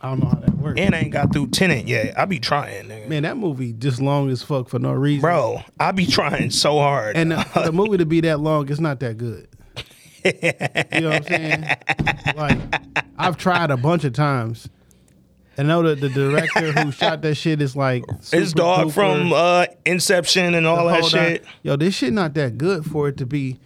I don't know how that works. and I ain't got through Tenet yet. I be trying, nigga. Man, that movie just long as fuck for no reason. bro. I be trying so hard. And the, the movie to be that long, it's not that good. you know what I'm saying? Like, I've tried a bunch of times. I know that the director who shot that shit is like His dog duper- from uh, Inception and all that shit. Yo, this shit not that good for it to be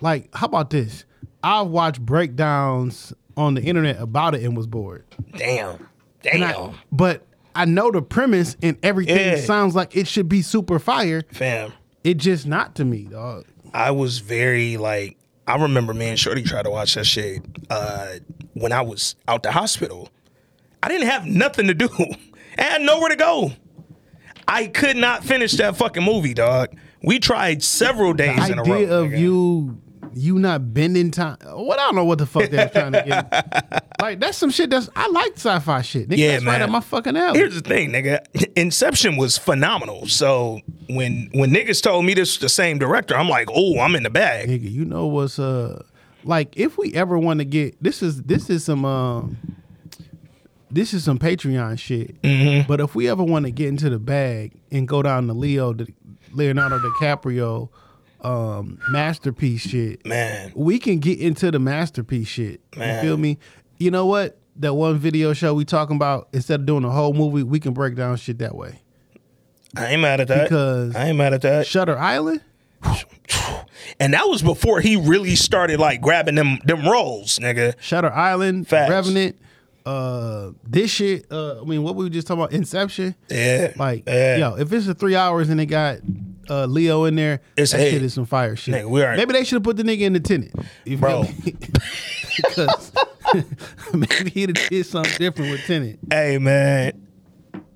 like. How about this? I've watched breakdowns on the internet about it and was bored. Damn, damn, I- but I know the premise and everything Yeah. sounds like it should be super fire. fam. It just not to me, dog. I was very like. I remember me and Shorty tried to watch that shit uh, when I was out the hospital. I didn't have nothing to do. I had nowhere to go. I could not finish that fucking movie, dog. We tried several days in a row. idea of nigga. you you not bending time. What I don't know what the fuck they're trying to get. like that's some shit that's I like sci-fi shit. Nigga, Yeah, that's right man. up my fucking alley. Here's the thing, nigga. Inception was phenomenal. So when when niggas told me this was the same director, I'm like, oh, I'm in the bag. Nigga, you know what's uh like if we ever want to get this is this is some um this is some Patreon shit. Mm-hmm. But if we ever want to get into the bag and go down the Leo the Leonardo DiCaprio um masterpiece shit, Man, we can get into the masterpiece shit. Man. You feel me? You know what? That one video show we talking about, instead of doing a whole movie, we can break down shit that way. I ain't mad at that. Because- I ain't mad at that. Shutter Island? And that was before he really started like grabbing them them roles, nigga. Shutter Island, Facts. Revenant, uh, this shit. Uh, I mean, what we were just talking about, Inception. Yeah. Like, yeah. yo, if it's a three hours and they got uh, Leo in there, It's that shit is some fire shit. Nigga, we are- maybe they should have put the nigga in the Tenet, you feel Bro. me? because maybe he'd have did something different with Tenet. Hey man.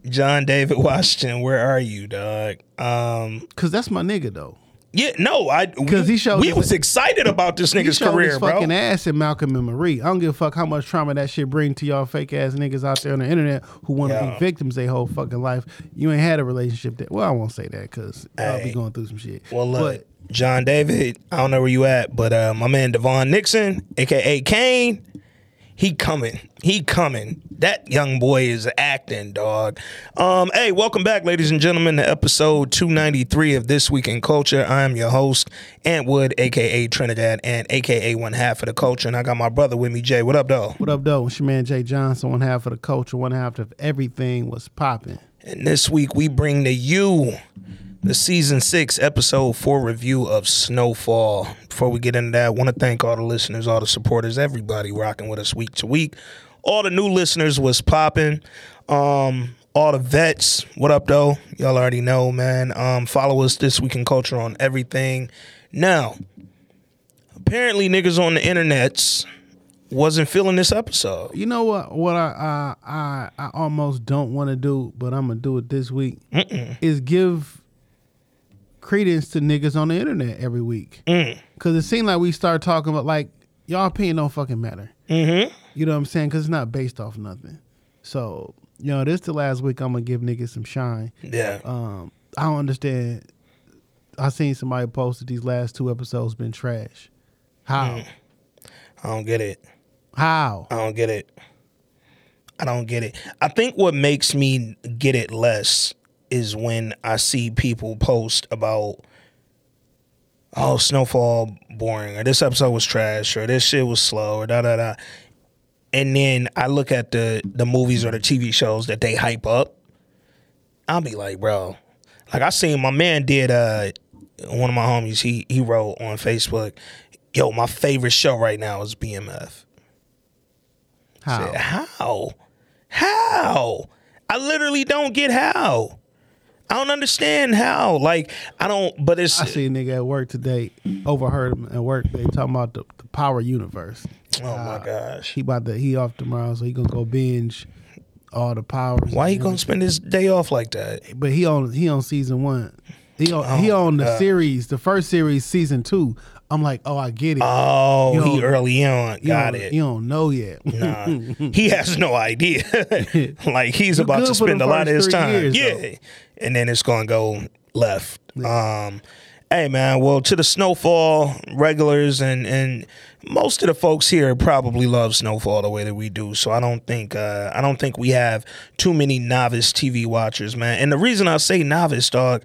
John David Washington, where are you, dog? Um Because that's my nigga though. Yeah, no, I because he showed we was excited about this nigga's career, his bro. fucking ass in Malcolm and Marie. I don't give a fuck how much trauma that shit bring to y'all fake ass niggas out there on the internet who want to Yeah. be victims their whole fucking life. You ain't had a relationship that. Well, I won't say that because I'll be going through some shit. Well, look, but John David, I don't know where you at, but uh, my man Devon Nixon, aka Kane, he coming. He coming. That young boy is acting, dog. Um, hey, welcome back, ladies and gentlemen, to episode 293 of This Week in Culture. I am your host, Ant Wood, aka Trinidad, and aka one half of the culture. And I got my brother with me, Jay. What up, though? what up, though? It's your man Jay Johnson. One half of the culture, one half of everything was popping. And this week we bring to you the season six, episode four review of Snowfall. Before we get into that, I want to thank all the listeners, all the supporters, everybody rocking with us week to week. All the new listeners was popping. Um, all the vets, what up though? Y'all already know, man. Um, follow us this week in culture on everything. Now, apparently niggas on the internets wasn't feeling this episode. You know what? What I I I, I almost don't want to do, but I'm gonna do it this week. Is give credence to niggas on the internet every week. Mm. Cause it seemed like we start talking about like y'all opinion don't fucking matter. Mm-hmm. You know what I'm saying? Cause it's not based off nothing. So you know, this the last week I'm gonna give niggas some shine. Yeah. Um, I don't understand. I seen somebody posted these last two episodes been trash. How? Mm. I don't get it. How? I don't get it. I don't get it. I think what makes me get it less is when I see people post about oh snowfall boring or this episode was trash or this shit was slow or da da da. And then I look at the the movies or the TV shows that they hype up. I'll be like, bro. Like I seen my man did uh one of my homies, he he wrote on Facebook, yo, my favorite show right now is BMF. How? Said, how? How? I literally don't get how. I don't understand how. Like I don't. But it's I see a nigga at work today. Overheard him at work. They talking about the, the power universe. oh my uh, gosh. He about to he off tomorrow, so he gonna go binge all the power. Why he gonna spend his day off like that? But he on he on season one. He on he Oh, on the God. series, the first series, season two. I'm like, oh, I get it. Oh, You he early on. Got it. You don't know yet. Nah, he has no idea. like he's about to spend a lot of his time. years, yeah, though. and then it's gonna go left. Um, Hey man, well to the snowfall regulars and and most of the folks here probably love snowfall the way that we do. So I don't think uh, I don't think we have too many novice TV watchers, man. And the reason I say novice, dog,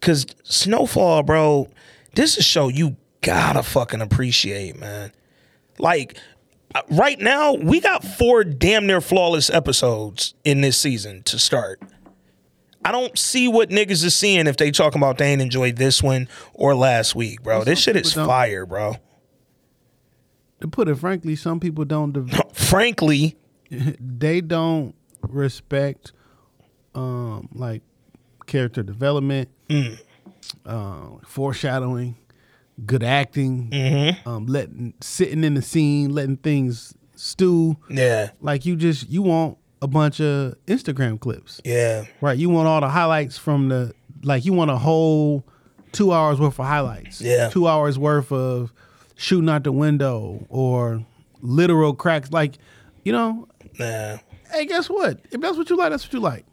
because snowfall, bro, this is show you gotta fucking appreciate, man. Like uh, right now, we got four damn near flawless episodes in this season to start. I don't see what niggas is seeing if they talking about they ain't enjoyed this one or last week, bro. This shit is fire, bro. To put it frankly, some people don't. De- Frankly, they don't respect, um, like character development, Mm. uh, foreshadowing, good acting, Mm-hmm. um, letting sitting in the scene, letting things stew. yeah, Like you just you want a bunch of Instagram clips, yeah, right? You want all the highlights from the like you want a whole two hours worth of highlights, Yeah. two hours worth of shooting out the window or literal cracks, like you know. nah. Hey, guess what? If that's what you like, that's what you like.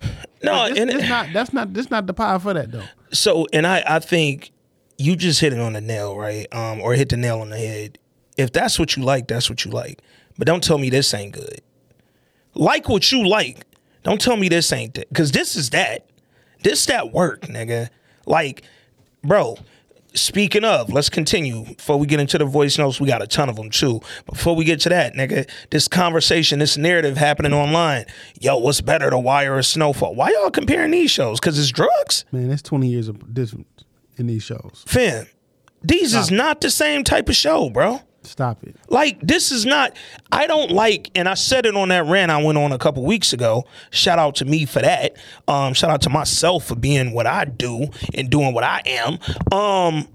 No, Like, it's, and it's not. That's not. This not the pie for that though. so and I I think you just hit it on the nail, right? Um, or hit the nail on the head. If that's what you like, that's what you like. But don't tell me this ain't good. Like what you like. Don't tell me this ain't that. Cause this is that. This that work, nigga. Like, bro. Speaking of, let's continue. Before we get into the voice notes, we got a ton of them too. Before we get to that, nigga, this conversation, this narrative happening online. Yo, what's better, The Wire or Snowfall? Why y'all comparing these shows? Cause it's drugs. Man, that's twenty years of difference in these shows. Finn, these is not the same type of show, bro. Stop it. Like this is not. I don't like, and I said it on that rant I went on a couple weeks ago. Shout out to me for that. Um, shout out to myself for being what I do and doing what I am. Um,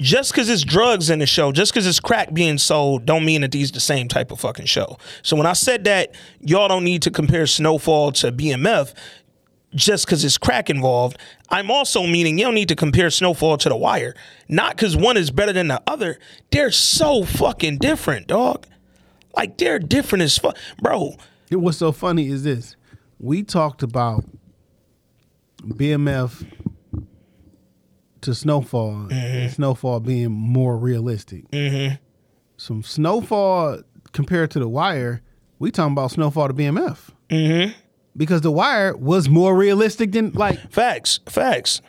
just because it's drugs in the show, just because it's crack being sold, don't mean that these the same type of fucking show. So when I said that y'all don't need to compare Snowfall to BMF, just because it's crack involved, I'm also meaning you don't need to compare Snowfall to The Wire. Not because one is better than the other. They're so fucking different, dog. Like they're different as fuck, bro. What's so funny is this: we talked about BMF to Snowfall, Mm-hmm. and Snowfall being more realistic. Mm-hmm. Some Snowfall compared to The Wire, we talking about Snowfall to BMF. Mm-hmm. Because The Wire was more realistic than like Facts, facts.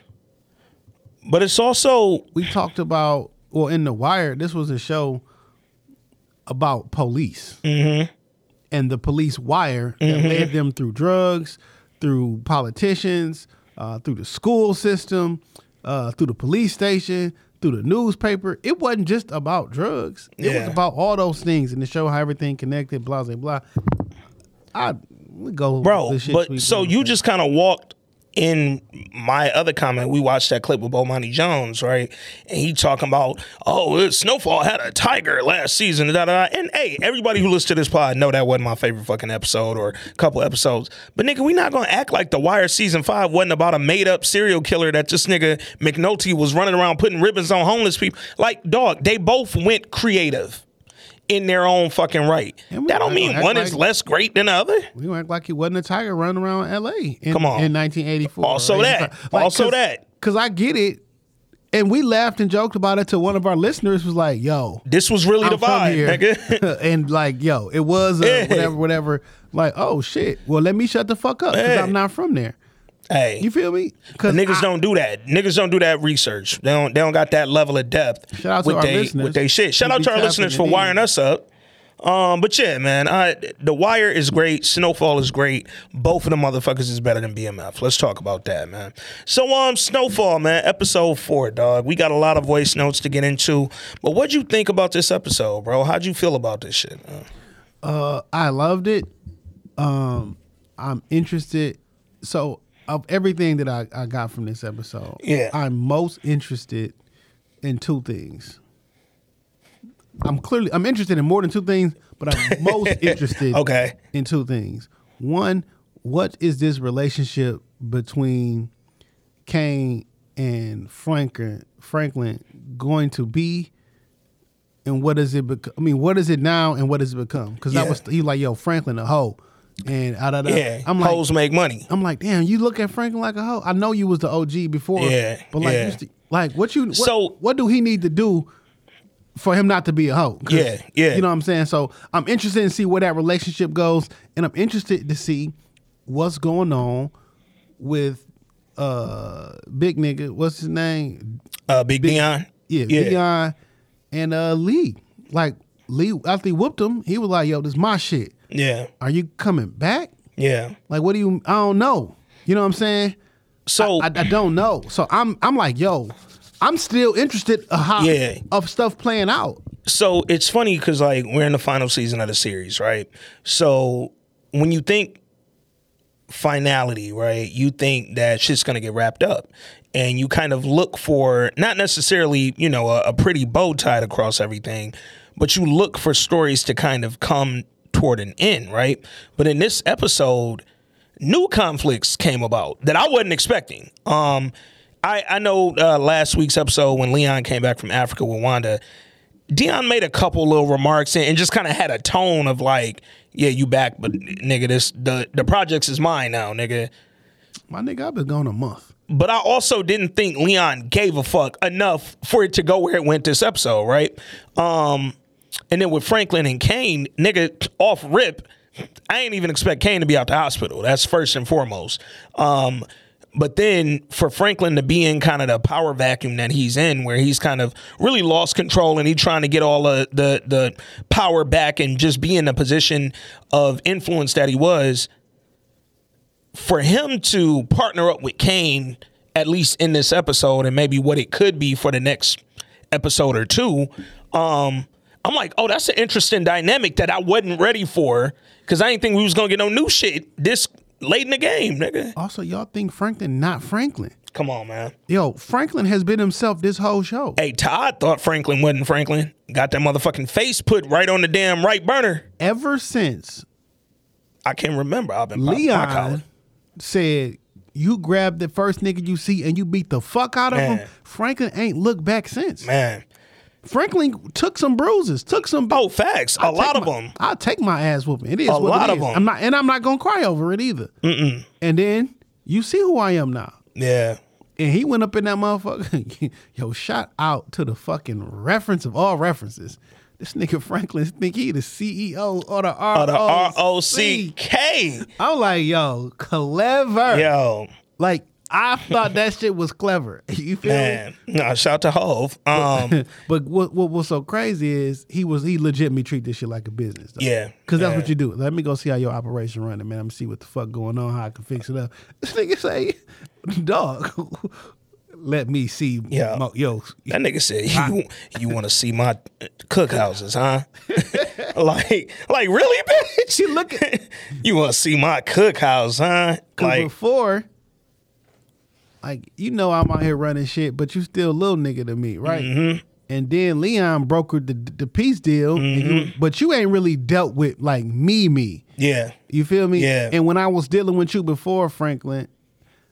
But it's also we talked about. Well, in The Wire, this was a show about police and the police wire that led them through drugs, through politicians, uh, through the school system, uh, through the police station, through the newspaper. It wasn't just about drugs. It was about all those things and to show how everything connected. Blah blah blah. I we go, bro. But so you just kind of walked in my other comment. We watched that clip with Bomani Jones, right? And he talking about, oh, uh, Snowfall had a tiger last season. Da, da, da. And hey, everybody who listens to this pod know that wasn't my favorite fucking episode or couple episodes. But nigga, we not gonna act like The Wire season five wasn't about a made up serial killer that this nigga McNulty was running around putting ribbons on homeless people. Like, dog, they both went creative. In their own fucking right. That don't mean one is less great than the other. we act like he wasn't a tiger running around L.A. In, Come on. in 1984. Also that. 85. Also cause, that. Because I get it. And we laughed and joked about it till one of our listeners was like, yo, This was really I'm the vibe, here. nigga. and like, yo, it was uh, whatever, whatever. Like, oh shit. Well, let me shut the fuck up because Hey. I'm not from there. Hey, You feel me? Because niggas don't do that. Niggas don't do that research. They don't. They don't got that level of depth Shout out to with our they listeners. with they shit. Shout out to our listeners for wiring us up. Um, but yeah, man, I the Wire is great. Snowfall is great. Both of the motherfuckers is better than BMF. Let's talk about that, man. So um, Snowfall, man, episode four, dog. We got a lot of voice notes to get into. But what'd you think about this episode, bro? How'd you feel about this shit? Man? Uh, I loved it. Um, I'm interested. So of everything that I, I got from this episode, Yeah. I'm most interested in two things. I'm clearly I'm interested in more than two things, but I'm most interested Okay. in two things. One, what is this relationship between Kane and Franklin Franklin going to be? And what does it become? I mean, what is it now and what does it become? Because Yeah. that was he like, yo, Franklin a hoe. And I, I, Yeah, I'm like, hoes make money. I'm like, damn, you look at Franklin like a hoe. I know you was the OG before. Yeah, But like yeah. you, st- Like what you what, So- what do he need to do for him not to be a hoe? Yeah, yeah. You know what I'm saying? So I'm interested in see where that relationship goes, and I'm interested to see what's going on with uh big nigga. What's his name? Uh, Big Dion. Yeah, Yeah. Dion and uh Lee. Like Lee after he whooped him, he was like, "Yo, this my shit. Yeah. Are you coming back? Yeah. Like, what do you? I don't know. You know what I'm saying? So I, I don't know. So I'm I'm like, yo, I'm still interested of how Yeah. of stuff playing out. so it's funny because like we're in the final season of the series, right? So when you think finality, right, you think that shit's gonna get wrapped up, and you kind of look for not necessarily you know a, a pretty bow tied across everything, but you look for stories to kind of come toward an end, right? But in this episode, new conflicts came about that I wasn't expecting. Um, I I know uh, last week's episode when Leon came back from Africa with Wanda. Dion made a couple little remarks and, and just kind of had a tone of like, "Yeah, you back, but nigga, this the the projects is mine now, nigga." My nigga, I've been gone a month. But I also didn't think Leon gave a fuck enough for it to go where it went this episode, right? Um, and then with Franklin and Kane, nigga, off rip, I ain't even expect Kane to be out the hospital. That's first and foremost. Um, but then for Franklin to be in kind of the power vacuum that he's in, where he's kind of really lost control and he's trying to get all the the, the power back and just be in the position of influence that he was, for him to partner up with Kane, at least in this episode, and maybe what it could be for the next episode or two, um, I'm like, oh, that's an interesting dynamic that I wasn't ready for because I didn't think we was gonna get no new shit this late in the game, nigga. Also, y'all think Franklin not Franklin? Come on, man. Yo, Franklin has been himself this whole show. Hey, Todd thought Franklin wasn't Franklin. Got that motherfucking face put right on the damn right burner. Ever since I can't remember. I've been popping my collar. Leon said you grab the first nigga you see and you beat the fuck out of him, Franklin ain't looked back since. Man. Franklin took some bruises, took some. Oh, facts. A I'll lot of my- them. I'll take my ass whooping. It is A lot of is. 'em. I'm not, and I'm not gonna cry over it either. Mm-mm. And then you see who I am now. Yeah. And he went up in that motherfucker. Yo, shout out to the fucking reference of all references. This nigga Franklin think he the CEO or the R O. C K. I'm like, yo, clever. Yo, Like, I thought that shit was clever. You feel me? man. No, shout out to Hove. Um, But what, what what's so crazy is he was he legitimately treat this shit like a business. Though. Yeah, because that's yeah. what you do. Let me go see how your operation running, man. I'm gonna see what the fuck going on, how I can fix it up. This nigga say, dog, let me see. Yeah. mo- yo, that nigga said, "You you want to see my cookhouses, huh? like, like really, bitch? You look at You want to see my cookhouse, huh? Like, before, like you know, I'm out here running shit, but you still a little nigga to me, right? Mm-hmm. And then Leon brokered the the peace deal, Mm-hmm. you, but you ain't really dealt with like me, me. yeah, You feel me? Yeah. And when I was dealing with you before, Franklin,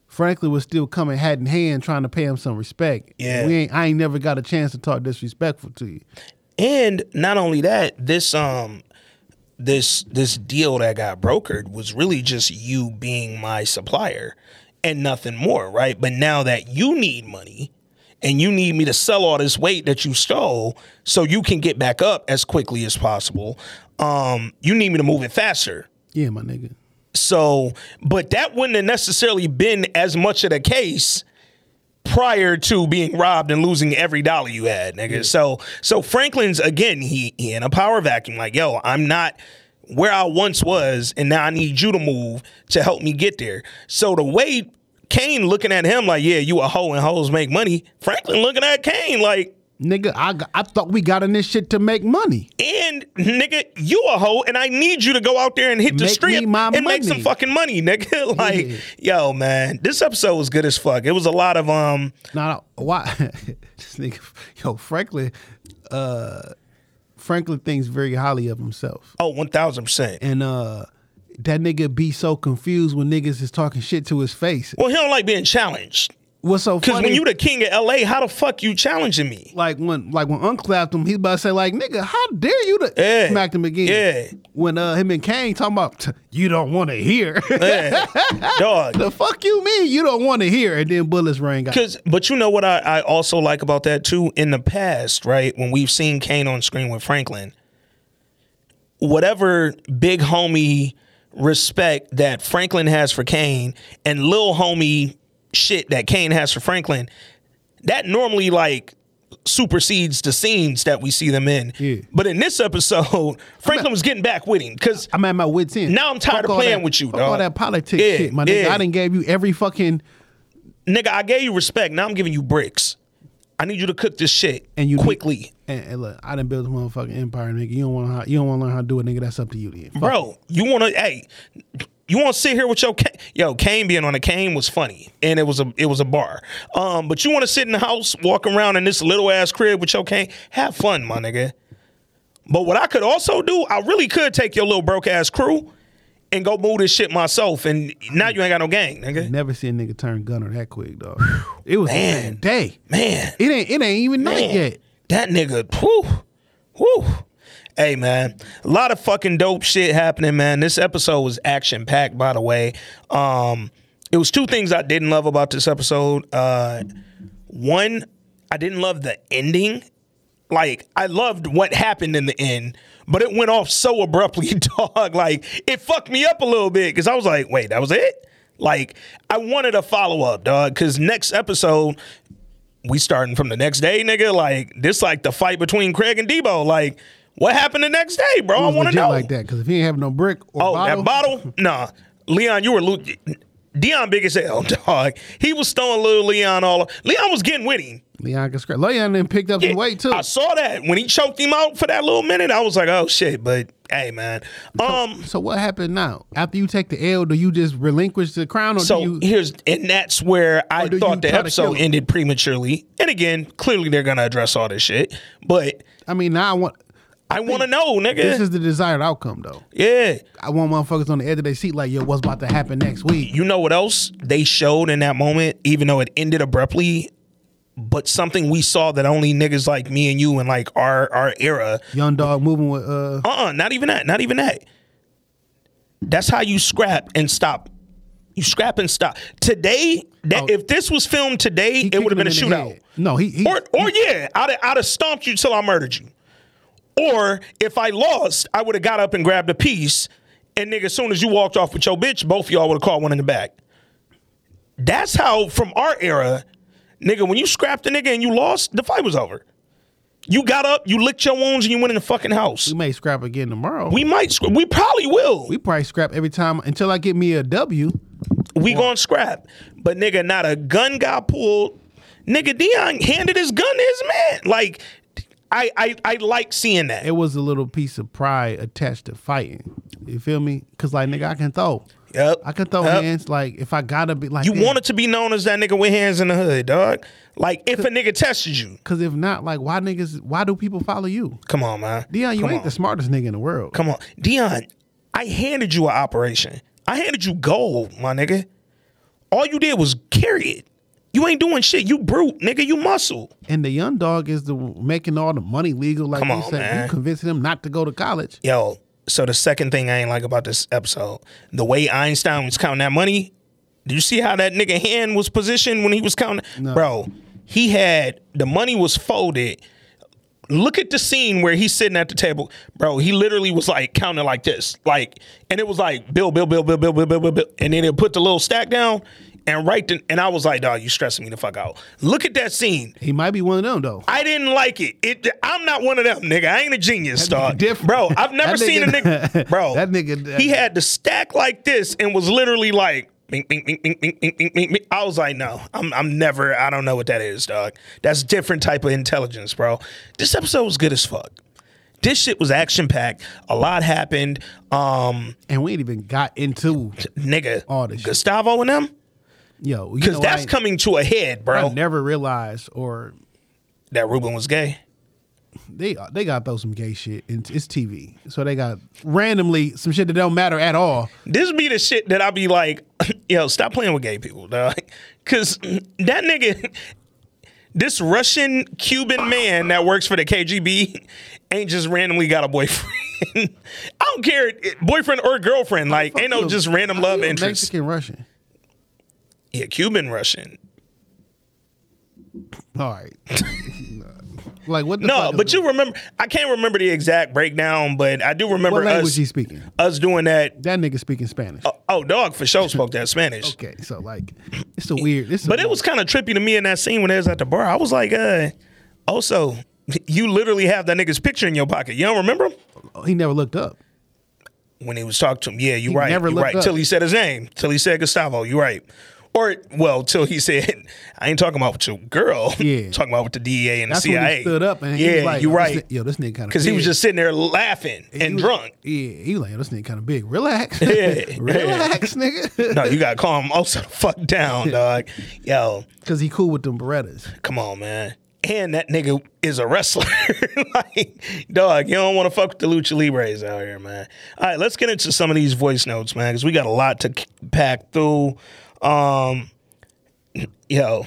Franklin was still coming hat in hand, trying to pay him some respect. Yeah. we ain't. I ain't never got a chance to talk disrespectful to you. and not only that, this um, this this deal that got brokered was really just you being my supplier and nothing more, right? But now that you need money. And you need me to sell all this weight that you stole so you can get back up as quickly as possible. Um, you need me to move it faster. Yeah, my nigga. So, but that wouldn't have necessarily been as much of the case prior to being robbed and losing every dollar you had, nigga. So, so Franklin's again, he he in a power vacuum. Like, yo, I'm not where I once was, and now I need you to move to help me get there. So the way Kane looking at him like, yeah, you a hoe and hoes make money. Franklin looking at Kane like, Nigga, I, I thought we got in this shit to make money. and nigga, you a hoe, and I need you to go out there and hit the Make street me my and make some fucking money, nigga. like, Yeah. yo, man, this episode was good as fuck. It was a lot of um, Now, why? this nigga, yo, Franklin, uh, Franklin thinks very highly of himself, Oh, oh, one thousand percent. and uh, that nigga be so confused when niggas is talking shit to his face. Well, he don't like being challenged. What's so Because when you the king of LA, how the fuck you challenging me? like when like when Unc him, he's about to say like, "Nigga, how dare you?" To Yeah. smacked him again. Yeah. When uh him and Kane talking about you don't want to hear. Yeah. Dog. the fuck you mean you don't want to hear? And then bullets rang out. Cause, but you know what I, I also like about that too. In the past, right, when we've seen Kane on screen with Franklin, whatever big homie respect that Franklin has for Kane and little homie shit that Kane has for Franklin, that normally like supersedes the scenes that we see them in. Yeah. But in this episode, Franklin was getting back with him because I'm at my wits end. Now I'm tired Fuck of playing that- with you, fuck all that politics Yeah, shit, my nigga. yeah. I didn't gave you every fucking nigga, I gave you respect. Now I'm giving you bricks. I need you to cook this shit and you need- quickly. and, and look, I didn't build a motherfucking empire, nigga. You don't want how you don't want to learn how to do it, nigga. That's up to you, then. Fuck bro. You want to? Hey, you want to sit here with your? Yo, Kane being on a Kane was funny, and it was a it was a bar. Um, but you want to sit in the house, walk around in this little ass crib with your Kane? Have fun, my nigga. But what I could also do, I really could take your little broke ass crew and go move this shit myself, and now you ain't got no gang, nigga. Never see a nigga turn gunner that quick, dog. It was Man. a day. Man, It ain't it ain't even night yet. That nigga, whew, whew. Hey man, a lot of fucking dope shit happening, man. This episode was action packed, by the way. Um, it was two things I didn't love about this episode. Uh, one, I didn't love the ending. Like, I loved what happened in the end, but it went off so abruptly, dog. Like, it fucked me up a little bit because I was like, wait, that was it? Like, I wanted a follow up, dog, because next episode, we starting from the next day, nigga. Like, this like the fight between Craig and Debo. Like, what happened the next day, bro? I want to know. like that because if he ain't have no brick or Oh, bottle, that bottle? Nah. Leon, you were lo- Dion big as hell, dog. He was throwing little Leon all. Leon was getting with him. Leon can scratch. Leon then picked up some weight too. I saw that when he choked him out for that little minute. I was like, oh shit. But hey, man. Um. So what happened now? After you take the L, do you just relinquish the crown, or So do you? here's and that's where I thought the try to kill episode ended prematurely. And again, clearly they're gonna address all this shit. But I mean, now I want. I want to know, nigga. This is the desired outcome, though. yeah. I want motherfuckers on the edge of their seat, like, yo, what's about to happen next week? You know what else they showed in that moment, even though it ended abruptly, but something we saw that only niggas like me and you and like our our era. Young dog moving with uh, Uh uh not even that. Not even that. That's how you scrap and stop. You scrap and stop. Today, that Oh. if this was filmed today, it would have been a kicked him in the shootout. head. No, he, he Or or yeah, I'd have, I'd have stomped you till I murdered you. Or if I lost, I would have got up and grabbed a piece, and nigga, as soon as you walked off with your bitch, both of y'all would have caught one in the back. That's how from our era, nigga, when you scrapped a nigga and you lost, the fight was over. You got up, you licked your wounds, and you went in the fucking house. we may scrap again tomorrow. We might, scra- we probably will. we probably scrap every time until I get me a W. We gonna scrap. But nigga, not a gun got pulled. Nigga, Dion handed his gun to his man. Like, I I I like seeing that. It was a little piece of pride attached to fighting. You feel me? Cause like nigga, I can throw. Yep. I can throw Yep. hands. Like if I gotta be like You damn. wanted to be known as that nigga with hands in the hood, dog. Like if a nigga tested you, Cause if not, like why niggas? Why do people follow you? come on, man. Dion, you Come ain't on. the smartest nigga in the world. Come on, Dion. I handed you an operation. I handed you gold, my nigga. All you did was carry it. You ain't doing shit. You brute, nigga. You muscle. And the young dog is the making all the money legal. Like Come you on, said, man. you convincing him not to go to college. Yo, so the second thing I ain't like about this episode, the way Einstein was counting that money. Do you see how that nigga hand was positioned when he was counting? Bro, he had the money was folded. Look at the scene where he's sitting at the table, bro. He literally was like counting like this, like, and it was like bill, bill, bill, bill, bill, bill, bill, bill, bill, and then he'll put the little stack down and right then, and I was like, dog, you stressing me the fuck out. Look at that scene. He might be one of them though. I didn't like it. It. I'm not one of them, nigga. I ain't a genius, That dog. different. Bro, I've never That seen a nigga- nigga. Bro, that nigga- He had the stack like this and was literally like. Bing, bing, bing, bing, bing, bing, bing, bing. I was like, no, I'm, I'm never. I don't know what that is, dog. That's different type of intelligence, bro. This episode was good as fuck. This shit was action packed. A lot happened. Um, And we ain't even got into nigga, All this shit. Gustavo and them, yo. because that's I, coming to a head, bro. I never realized, or that Ruben was gay. they they got to throw some gay shit. It's, it's TV, so they got randomly some shit that don't matter at all. This be the shit that I be like, yo, stop playing with gay people, dog. Cause that nigga, this Russian Cuban man that works for the KGB ain't just randomly got a boyfriend. I don't care, eh, boyfriend or girlfriend. Like, ain't no just random love interest. Mexican Russian. Yeah, Cuban Russian. All right. like what? The No, but you remember? I can't remember the exact breakdown, but I do remember What language us he speaking? us doing that. That nigga speaking Spanish. Oh, dog for sure spoke that Spanish. Okay, so like, it's a weird. It's a But it was kind of trippy to me in that scene when they was at the bar. I was like, uh, also, you literally have that nigga's picture in your pocket. You don't remember him? he never looked up. When he was talking to him. Yeah, you He right. never You looked right. up. Till he said his name. Till he said Gustavo. You right. Or well, till he said, I ain't talking about with your girl. Yeah. talking about with the DEA and That's the when CIA. he stood up and he yeah, was like, you "Yo, this right. ni- Yo, this nigga kind of Because he was just sitting there laughing and drunk. Yeah, he was like, "Yo, this nigga kind of big. Relax, Yeah. relax, nigga. No, you gotta calm him also the fuck down, dog. Yo, Because he cool with them Berettas. come on, man. And that nigga is a wrestler. like, dog, you don't want to fuck with the lucha libres out here, man. All right, let's get into some of these voice notes, man, because we got a lot to pack through. Um, yo,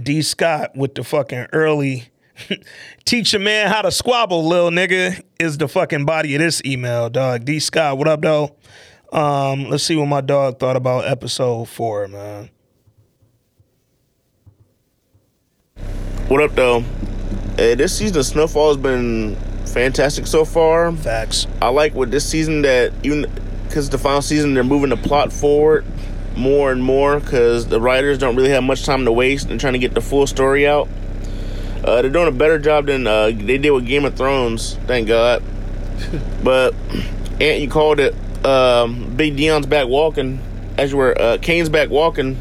D. Scott with the fucking early teach a man how to squabble, lil nigga, is the fucking body of this email, dog. D. Scott, what up, though? Um, let's see what my dog thought about episode four, man. What up, though? Hey, this season of Snowfall has been fantastic so far. Facts. I like with this season that even because the final season they're moving the plot forward more and more because the writers don't really have much time to waste and trying to get the full story out. Uh, they're doing a better job than uh, they did with Game of Thrones, thank God. but Ant, you called it. Um, Big Dion's back walking as you were. Uh, Kane's back walking.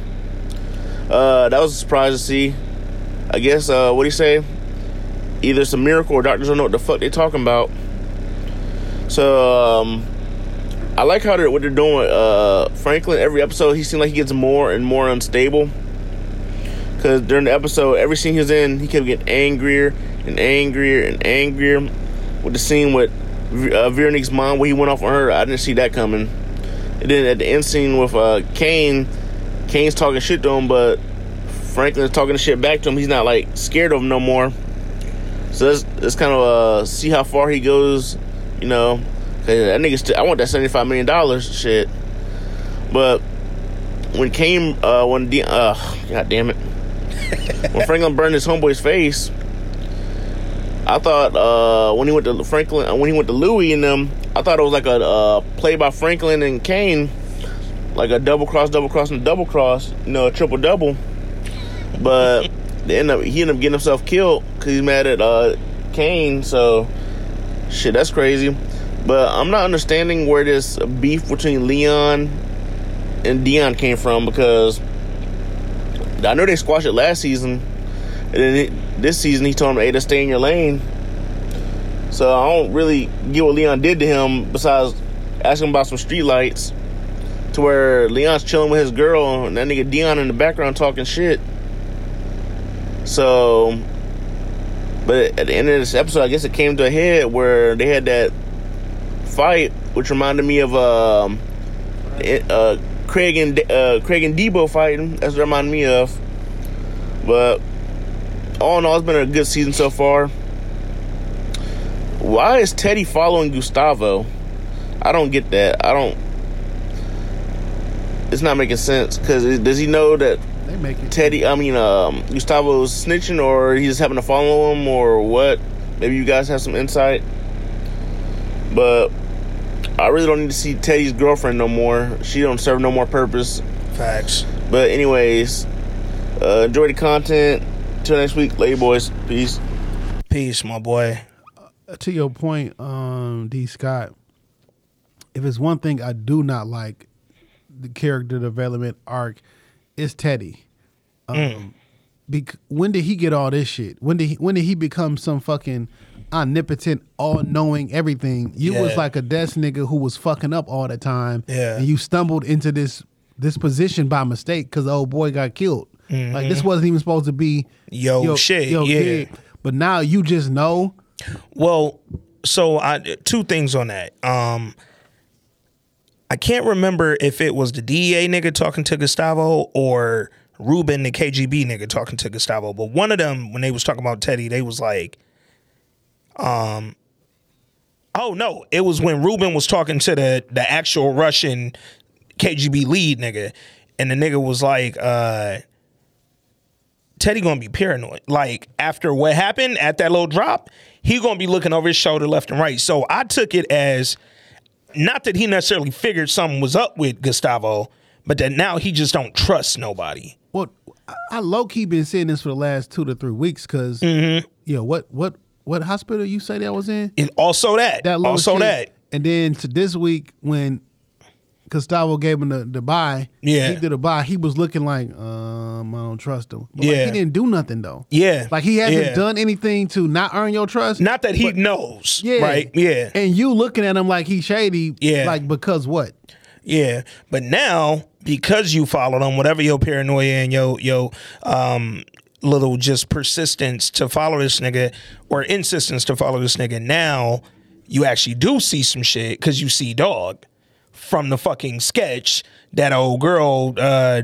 Uh, that was a surprise to see. I guess uh, what do you say? Either it's a miracle or doctors don't know what the fuck they're talking about. So um, I like how they're what they're doing. Uh, Franklin, every episode he seemed like he gets more and more unstable. Cause during the episode, every scene he was in, he kept getting angrier and angrier and angrier. With the scene with uh, Veronique's mom, where he went off on her, I didn't see that coming. And then at the end scene with uh, Kane, Kane's talking shit to him, but Franklin's talking shit back to him. He's not like scared of him no more. So let's kind of uh see how far he goes, you know. 'Cause that nigga, st- I want that seventy five million dollars, shit. But when came, uh, when the, uh, god damn it, when Franklin burned his homeboy's face, I thought uh when he went to Franklin, uh, when he went to Louie and them, I thought it was like a uh, play by Franklin and Kane, like a double cross, double cross, and double cross, you know, a triple double. But they end up he ended up getting himself killed because he's mad at uh Kane. So shit, that's crazy. But I'm not understanding where this beef between Leon and Dion came from because I know they squashed it last season, and then it, this season he told him, "Hey, to stay in your lane." So I don't really get what Leon did to him besides asking about some street lights. To where Leon's chilling with his girl and that nigga Dion in the background talking shit. So, but at the end of this episode, I guess it came to a head where they had that fight, which reminded me of um, uh, Craig and uh, Craig and Debo fighting. That's what it reminded me of. But all in all, it's been a good season so far. Why is Teddy following Gustavo? I don't get that. I don't. It's not making sense because does he know that They make it. Teddy, I mean, um, Gustavo's snitching, or he's just having to follow him, or what? Maybe you guys have some insight. But I really don't need to see Teddy's girlfriend no more. She don't serve no more purpose. Facts. But anyways, uh, enjoy the content. Till next week, lady boys. Peace. Peace, my boy. to your point, um, D. Scott, if it's one thing I do not like, the character development arc is Teddy. Um, bec- when did he get all this shit? When did he, when did he become some fucking omnipotent, all knowing everything? You was like a desk nigga who was fucking up all the time, Yeah. and you stumbled into this this position by mistake because the old boy got killed. Like this wasn't even supposed to be Yo shit, yeah. kid. But now you just know. Well, so I two things on that. Um I can't remember if it was the DEA nigga talking to Gustavo or Ruben, the KGB nigga, talking to Gustavo. But one of them, when they was talking about Teddy, they was like, um, oh no, it was when Ruben was talking to the the actual Russian KGB lead nigga, and the nigga was like, uh, Teddy gonna be paranoid. Like after what happened at that little drop, he gonna be looking over his shoulder left and right. So I took it as not that he necessarily figured something was up with Gustavo, but that now he just don't trust nobody. Well, I- low key been saying this for the last two to three weeks because, Mm-hmm. you know, what what what hospital you say that was in? And also that, That also that. And then to this week when Gustavo gave him the, the buy, Yeah. he did a buy. He was looking like, um, I don't trust him. But like, Yeah. he didn't do nothing though. Yeah, Like he hasn't yeah. done anything to not earn your trust. Not that he knows, Yeah. right? Yeah, And you looking at him like he's shady. Yeah. Like because what? Yeah, but now because you followed him, whatever your paranoia and your your um little just persistence to follow this nigga or insistence to follow this nigga, now you actually do see some shit because you see dog from the fucking sketch that old girl uh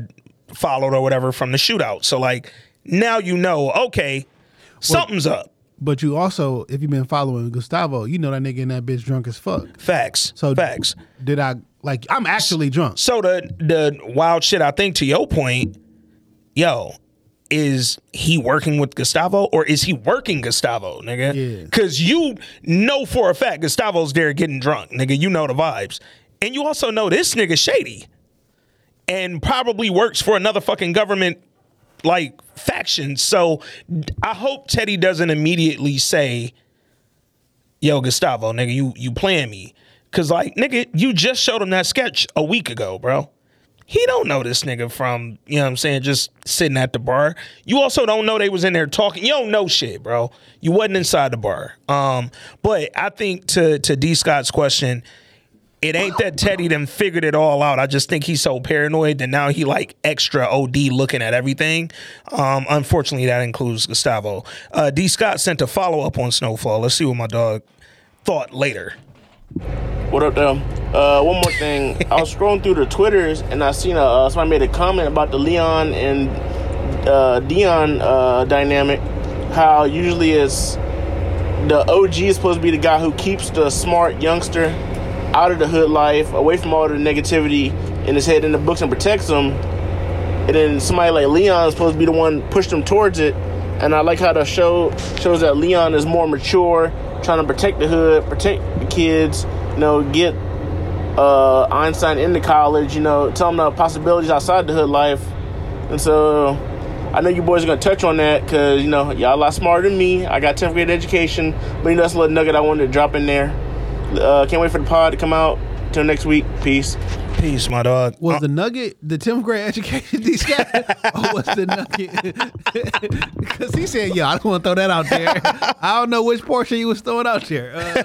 followed or whatever from the shootout. So like now you know, okay, something's up. But you also, if you've been following Gustavo, you know that nigga and that bitch drunk as fuck. Facts. So facts. Did I like? I'm actually drunk. So the the wild shit I think to your point, yo, is he working with Gustavo or is he working Gustavo, nigga? Yeah. Cause you know for a fact Gustavo's there getting drunk, nigga. You know the vibes. And you also know this nigga shady. And probably works for another fucking government like faction. So I hope Teddy doesn't immediately say, yo, Gustavo, nigga, you you playing me. Cause like, nigga, you just showed him that sketch a week ago, bro. He don't know this nigga from, you know what I'm saying, just sitting at the bar. You also don't know they was in there talking. You don't know shit, bro. You wasn't inside the bar. Um, but I think to to D Scott's question, it ain't that Teddy done figured it all out. I just think he's so paranoid that now he like extra OD looking at everything. Um, unfortunately, that includes Gustavo. Uh, D Scott sent a follow up on Snowfall. Let's see what my dog thought later. What up, though? Uh, one more thing. I was scrolling through the Twitters and I seen a, uh, somebody made a comment about the Leon and uh, Dion uh, dynamic. How usually it's the OG is supposed to be the guy who keeps the smart youngster out of the hood life, away from all the negativity in his head in the books, and protects him. And then somebody like Leon is supposed to be the one push them towards it. And I like how the show shows that Leon is more mature, trying to protect the hood, protect the kids, you know, get uh, Einstein into college, you know, tell them the possibilities outside the hood life. And so I know you boys are going to touch on that because, you know, y'all a lot smarter than me. I got 10th grade education, but you know, that's a little nugget I wanted to drop in there. Uh, can't wait for the pod to come out. Till next week. Peace. Peace, my dog. Was Uh, the nugget the 10th grade education these guys? or was the nugget? Because he said, yeah, I don't want to throw that out there. I don't know which portion he was throwing out there. Uh,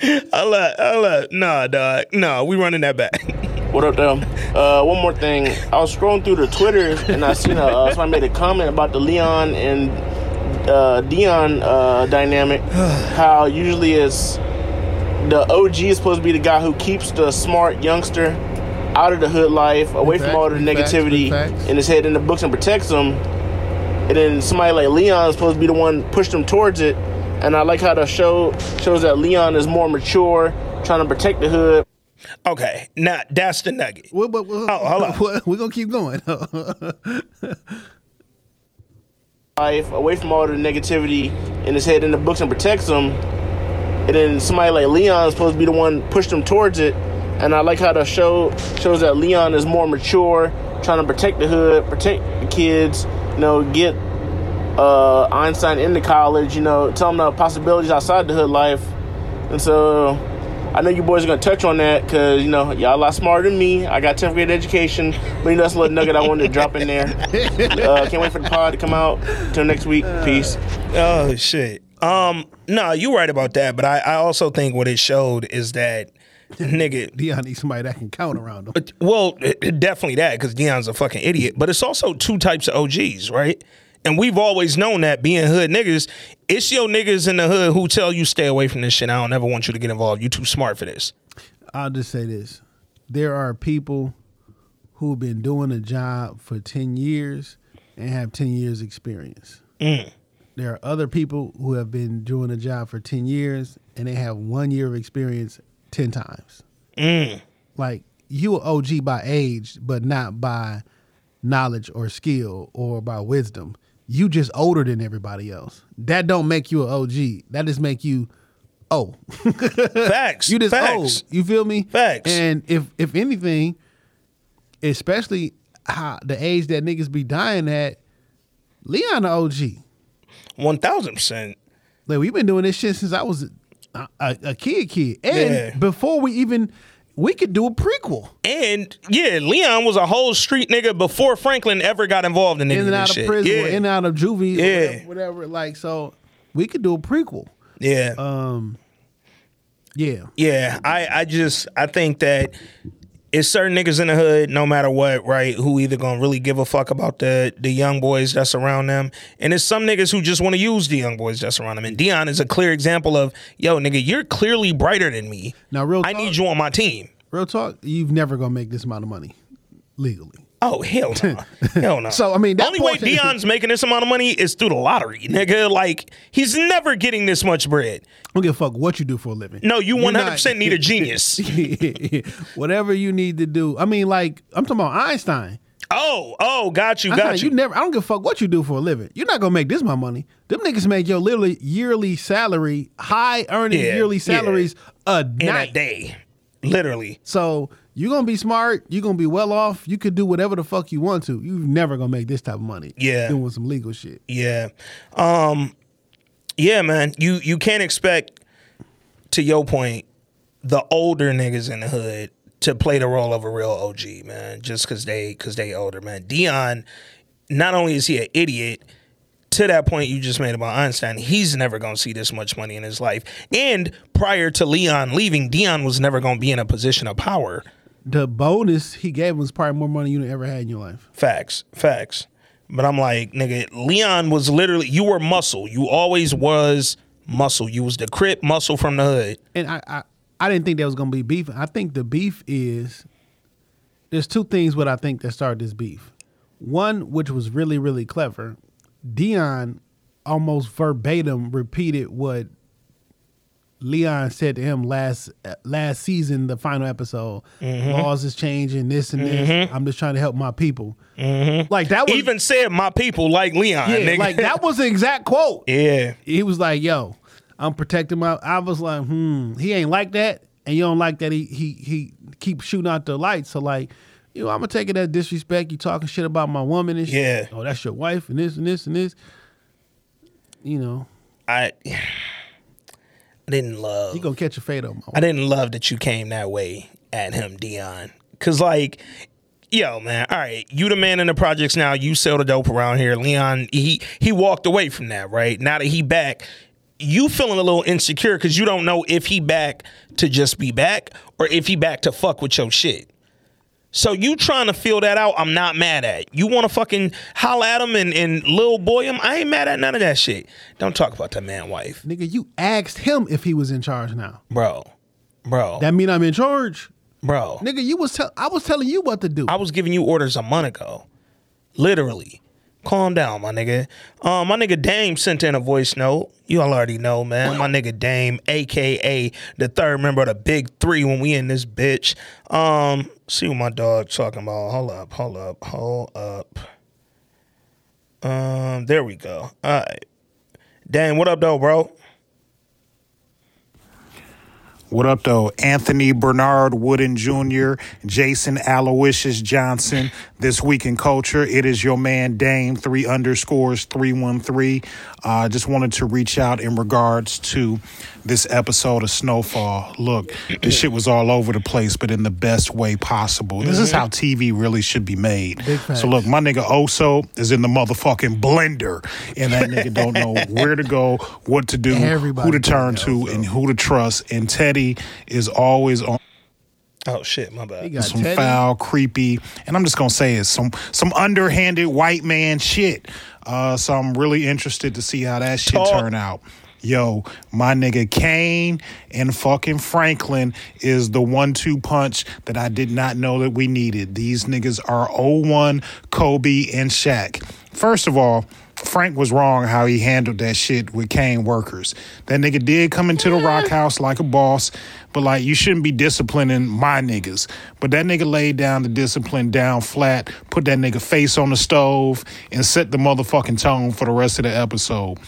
I'll let, I'll let, nah, dog. Nah, we running that back. What up, though? Uh, one more thing. I was scrolling through the Twitter and I seen a, uh, somebody made a comment about the Leon and uh, Dion uh, dynamic. how usually it's the OG is supposed to be the guy who keeps the smart youngster out of the hood life, away from all the negativity big in his head in the books, and protects him. And then somebody like Leon is supposed to be the one push them towards it. And I like how the show shows that Leon is more mature, trying to protect the hood. okay, now that's the nugget. what, what, what, Oh, hold on. We're going to keep going. life, away from all the negativity in his head in the books, and protects him. And then somebody like Leon is supposed to be the one push them towards it. And I like how the show shows that Leon is more mature, trying to protect the hood, protect the kids, you know, get uh, Einstein into college, you know, tell them the possibilities outside the hood life. And so I know you boys are going to touch on that because, you know, y'all a lot smarter than me. I got 10th grade education, but you know, that's a little nugget I wanted to drop in there. Uh, can't wait for the pod to come out. Till next week. Peace. Oh shit. Um, no, you're right about that, but I, I also think what it showed is that nigga Dion needs somebody that can count around him. Well, it- it- definitely that because Dion's a fucking idiot. But it's also two types of OGs, right? And we've always known that being hood niggas, it's your niggas in the hood who tell you stay away from this shit. I don't ever want you to get involved. You too smart for this. I'll just say this: there are people who've been doing a job for ten years and have ten years experience. Mm. There are other people who have been doing a job for ten years and they have one year of experience ten times. Mm. Like you are OG by age, but not by knowledge or skill or by wisdom. You just older than everybody else. That don't make you an OG. That just make you oh. Facts. You just Facts. old. You feel me? Facts. And if if anything, especially how the age that niggas be dying at, Leon the OG. One thousand percent. Like we've been doing this shit since I was a, a, a kid, kid, and Yeah. before we even we could do a prequel And yeah, Leon was a whole street nigga before Franklin ever got involved in any in and out this of shit. prison, yeah. or in and out of juvie, Yeah. or whatever, whatever. Like so, we could do a prequel. yeah. Um, yeah, Yeah, I, I just I think that it's certain niggas in the hood, no matter what, right, who either gonna really give a fuck about the the young boys that's around them, and it's some niggas who just want to use the young boys that's around them. And Dion is a clear example of, yo, nigga, you're clearly brighter than me. Now, real talk, I need you on my team. real talk. You've never gonna make this amount of money legally. Oh hell no, hell no. So, I mean, that only way Dion's making this amount of money is through the lottery, nigga. Like he's never getting this much bread. I don't give a fuck what you do for a living. No, you one hundred percent need a genius. Whatever you need to do. I mean, like I'm talking about Einstein. Oh, oh, got you, Einstein, got you. you never. I don't give a fuck what you do for a living. You're not gonna make this my money. Them niggas make your literally yearly salary, high earning Yeah, yearly yeah. salaries a in night. a day, literally. So you're gonna be smart. You're gonna be well off. You could do whatever the fuck you want to. You're never gonna make this type of money. Yeah. doing some legal shit. Yeah. Um yeah, man. You you can't expect to your point the older niggas in the hood to play the role of a real OG, man, just cuz they cuz they older, man. Dion not only is he an idiot to that point you just made about Einstein, he's never going to see this much money in his life. And prior to Leon leaving, Dion was never going to be in a position of power. The bonus he gave him was probably more money you ever had in your life. Facts, facts. But I'm like, nigga, Leon was literally you were muscle. You always was muscle. You was the crip muscle from the hood. and I, I I didn't think that was gonna be beef. I think the beef is there's two things what I think that started this beef. One, which was really really clever, Dion almost verbatim repeated what Leon said to him last last season, the final episode. Mm-hmm. Laws is changing, this and this. Mm-hmm. I'm just trying to help my people. Mm-hmm. Like that was Even said my people like Leon, yeah, nigga. like that was the exact quote yeah. he was like, "Yo, I'm protecting my." I was like, "Hmm." He ain't like that, and you don't like that. He he he keep shooting out the lights. So like, you know, I'm gonna take it as disrespect. You talking shit about my woman and shit. Yeah. Oh, that's your wife and this and this and this. You know, I I didn't love you gonna catch a fade on my. I didn't love that you came that way at him, Dion. Cause like, yo, man, all right, you the man in the projects now. You sell the dope around here. Leon, he he walked away from that, right? Now that he back, you feeling a little insecure because you don't know if he back to just be back or if he back to fuck with your shit. So you trying to feel that out, I'm not mad at. You want to fucking holler at him and, and little boy him, I ain't mad at none of that shit. Don't talk about that man wife. Nigga, you asked him if he was in charge now. Bro. Bro. That mean I'm in charge. bro. Nigga, you was tell I was telling you what to do. I was giving you orders a month ago. Literally. Calm down, my nigga. Um, my nigga Dame sent in a voice note. You all already know, man. My nigga Dame, aka the third member of the big three when we in this bitch. Um, see what my dog talking about. Hold up, hold up, hold up. Um, there we go. All right. Dame, what up though, bro? What up, though? Anthony Bernard Wooden Jr., Jason Aloysius Johnson. This week in culture, it is your man Dame, three underscores, 313. Uh, just wanted to reach out in regards to this episode of Snowfall. Look, this shit was all over the place, but in the best way possible. This is how TV really should be made. So, look, my nigga Oso is in the motherfucking blender, and that nigga don't know where to go, what to do, Everybody who to turn to, and who to trust. And Teddy is always on Oh shit, my bad. Got some Teddy. foul, creepy, and I'm just gonna say it's some some underhanded white man shit. Uh, so I'm really interested to see how that shit Talk. turn out. Yo, my nigga Kane and fucking Franklin is the one two punch that I did not know that we needed. These niggas are 01, Kobe, and Shaq. First of all, Frank was wrong how he handled that shit with Kane workers. That nigga did come into the rock house like a boss, but like you shouldn't be disciplining my niggas. But that nigga laid down the discipline down flat, put that nigga face on the stove, and set the motherfucking tone for the rest of the episode.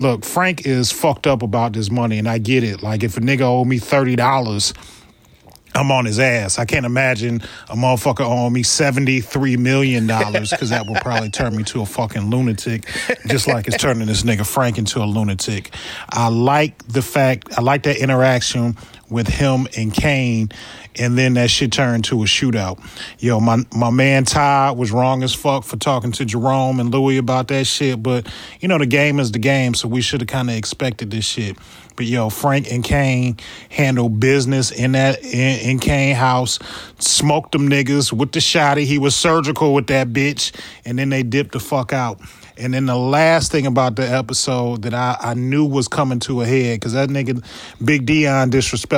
Look, Frank is fucked up about this money, and I get it. Like if a nigga owe me thirty dollars. I'm on his ass. I can't imagine a motherfucker owing me $73 million because that will probably turn me to a fucking lunatic, just like it's turning this nigga Frank into a lunatic. I like the fact, I like that interaction with him and Kane, and then that shit turned to a shootout. Yo, my, my man Todd was wrong as fuck for talking to Jerome and Louie about that shit, but you know, the game is the game, so we should have kind of expected this shit. But yo, Frank and Kane handled business in that in, in Kane house, smoked them niggas with the shotty. He was surgical with that bitch, and then they dipped the fuck out. And then the last thing about the episode that I, I knew was coming to a head, because that nigga Big Dion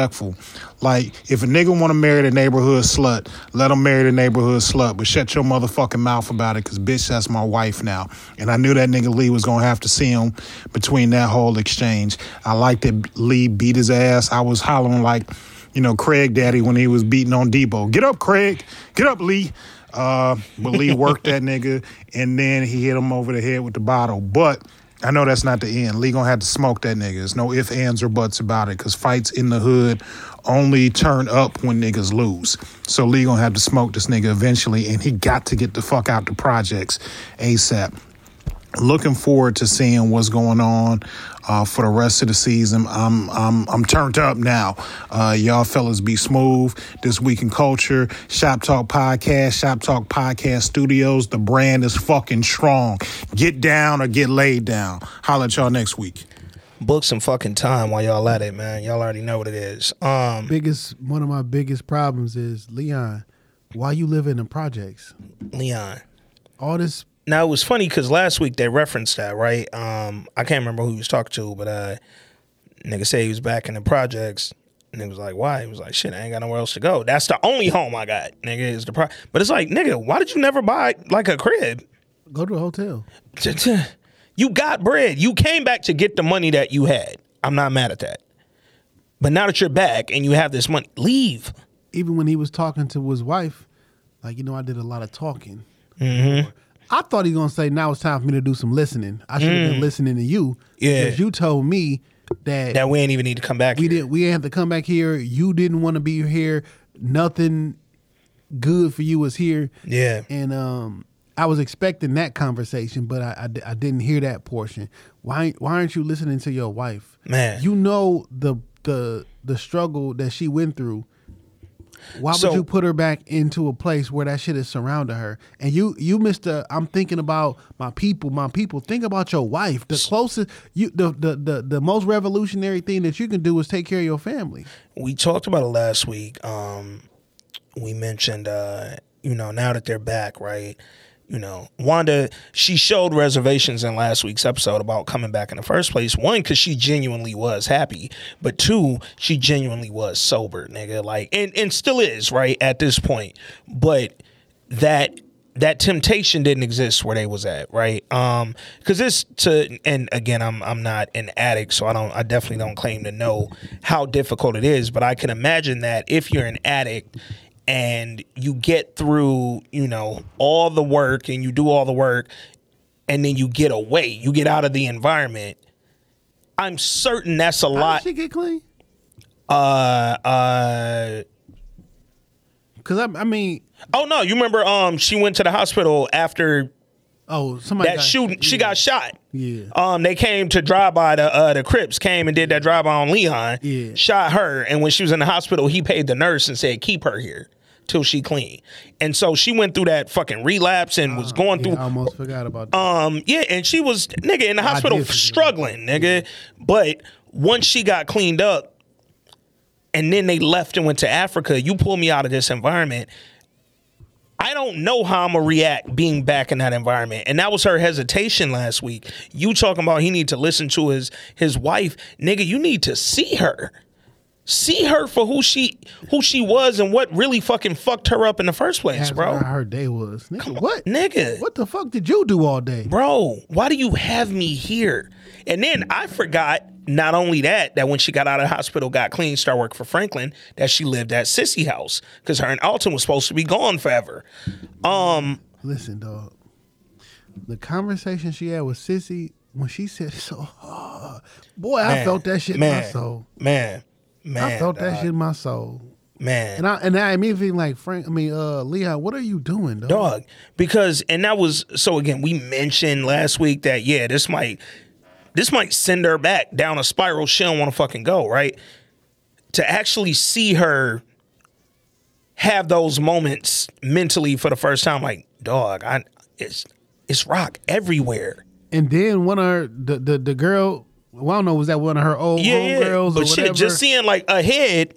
disrespectful. Like, if a nigga want to marry the neighborhood slut, let him marry the neighborhood slut. But shut your motherfucking mouth about it, because bitch, that's my wife now. And I knew that nigga Lee was going to have to see him between that whole exchange. I liked that Lee beat his ass. I was hollering like, you know, Craig Daddy when he was beating on Debo. Get up, Craig. Get up, Lee. Uh, but Lee worked that nigga, and then he hit him over the head with the bottle. But I know that's not the end. Lee gonna have to smoke that nigga. There's no ifs, ands, or buts about it, because fights in the hood only turn up when niggas lose. So Lee gonna have to smoke this nigga eventually, and he got to get the fuck out the projects ASAP. Looking forward to seeing what's going on uh, for the rest of the season. I'm I'm I'm turned up now. Uh, y'all fellas be smooth. This week in culture, Shop Talk Podcast, Shop Talk Podcast Studios. The brand is fucking strong. Get down or get laid down. Holla at y'all next week. Book some fucking time while y'all at it, man. Y'all already know what it is. Um, Biggest one of my biggest problems is Leon. Why you live in the projects? Leon. All this Now it was funny because last week they referenced that, right? Um, I can't remember who he was talking to, but uh, nigga said he was back in the projects, and it was like, why? He was like, shit, I ain't got nowhere else to go. That's the only home I got, nigga. Is the pro. But it's like, nigga, why did you never buy like a crib? go to a hotel. You got bread. You came back to get the money that you had. I'm not mad at that. But now that you're back and you have this money, leave. Even when he was talking to his wife, like you know, I did a lot of talking. Mm-hmm. I thought he was gonna say now it's time for me to do some listening. I should have been listening to you. Mm. Yeah. because you told me that, That we ain't even need to come back. we here. didn't we didn't have to come back here. You didn't want to be here. Nothing good for you was here. Yeah. and um, I was expecting that conversation, but I, I, I didn't hear that portion. Why why aren't you listening to your wife? Man. you know the the the struggle that she went through. Why So- would you put her back into a place where that shit is surrounding her? And you, you, Mister, I'm thinking about my people, my people. Think about your wife. The closest, you, the, the, the, the most revolutionary thing that you can do is take care of your family. we talked about it last week. Um, we mentioned, uh, you know, now that they're back, right? You know, Wanda, she showed reservations in last week's episode about coming back in the first place. One, because she genuinely was happy, but two, she genuinely was sober, nigga. Like, and and still is, right at this point. But that that temptation didn't exist where they was at, right? Um, because this to and again, I'm I'm not an addict, so I don't I definitely don't claim to know how difficult it is, but I can imagine that if you're an addict and you get through, you know, all the work and you do all the work and then you get away, you get out of the environment. I'm certain that's a How lot. did she get clean? Uh, uh, Because I, I mean, oh no, you remember? Um, she went to the hospital after oh, somebody that got- shooting. She got shot. Yeah. Um, they came to drive by the uh, the Crips came and did that drive by on Leon. Yeah. Shot her, and when she was in the hospital, he paid the nurse and said keep her here till she clean. And so she went through that fucking relapse and was going Ah, Yeah, through I almost forgot about that. um, yeah, and she was nigga in the hospital struggling, nigga. But once she got cleaned up, and then they left and went to Africa, you pull me out of this environment. I don't know how I'm gonna react being back in that environment. And that was her hesitation last week. You talking about he need to listen to his his wife, nigga. You need to see her, see her for who she who she was and what really fucking fucked her up in the first place, Ask bro. how her day was. Nigga, what? Nigga, What the fuck did you do all day? bro, why do you have me here? And then I forgot not only that, that when she got out of the hospital, got clean, started working for Franklin, that she lived at Cissy House because her and Alton was supposed to be gone forever. Um, Listen, dog. The conversation she had with Cissy when she said so hard, boy, I felt that shit in man, my soul. Man, man, I felt that shit in my soul. man. And I and I immediately like Frank. I mean, uh, Leon, what are you doing, dog? dog because and that was so again we mentioned last week that yeah this might this might send her back down a spiral. She don't want to fucking go right? To actually see her have those moments mentally for the first time like dog i it's it's rock everywhere. And then one of her, the the, the girl, well, I don't know, was that one of her old yeah, girls or but shit just seeing like a head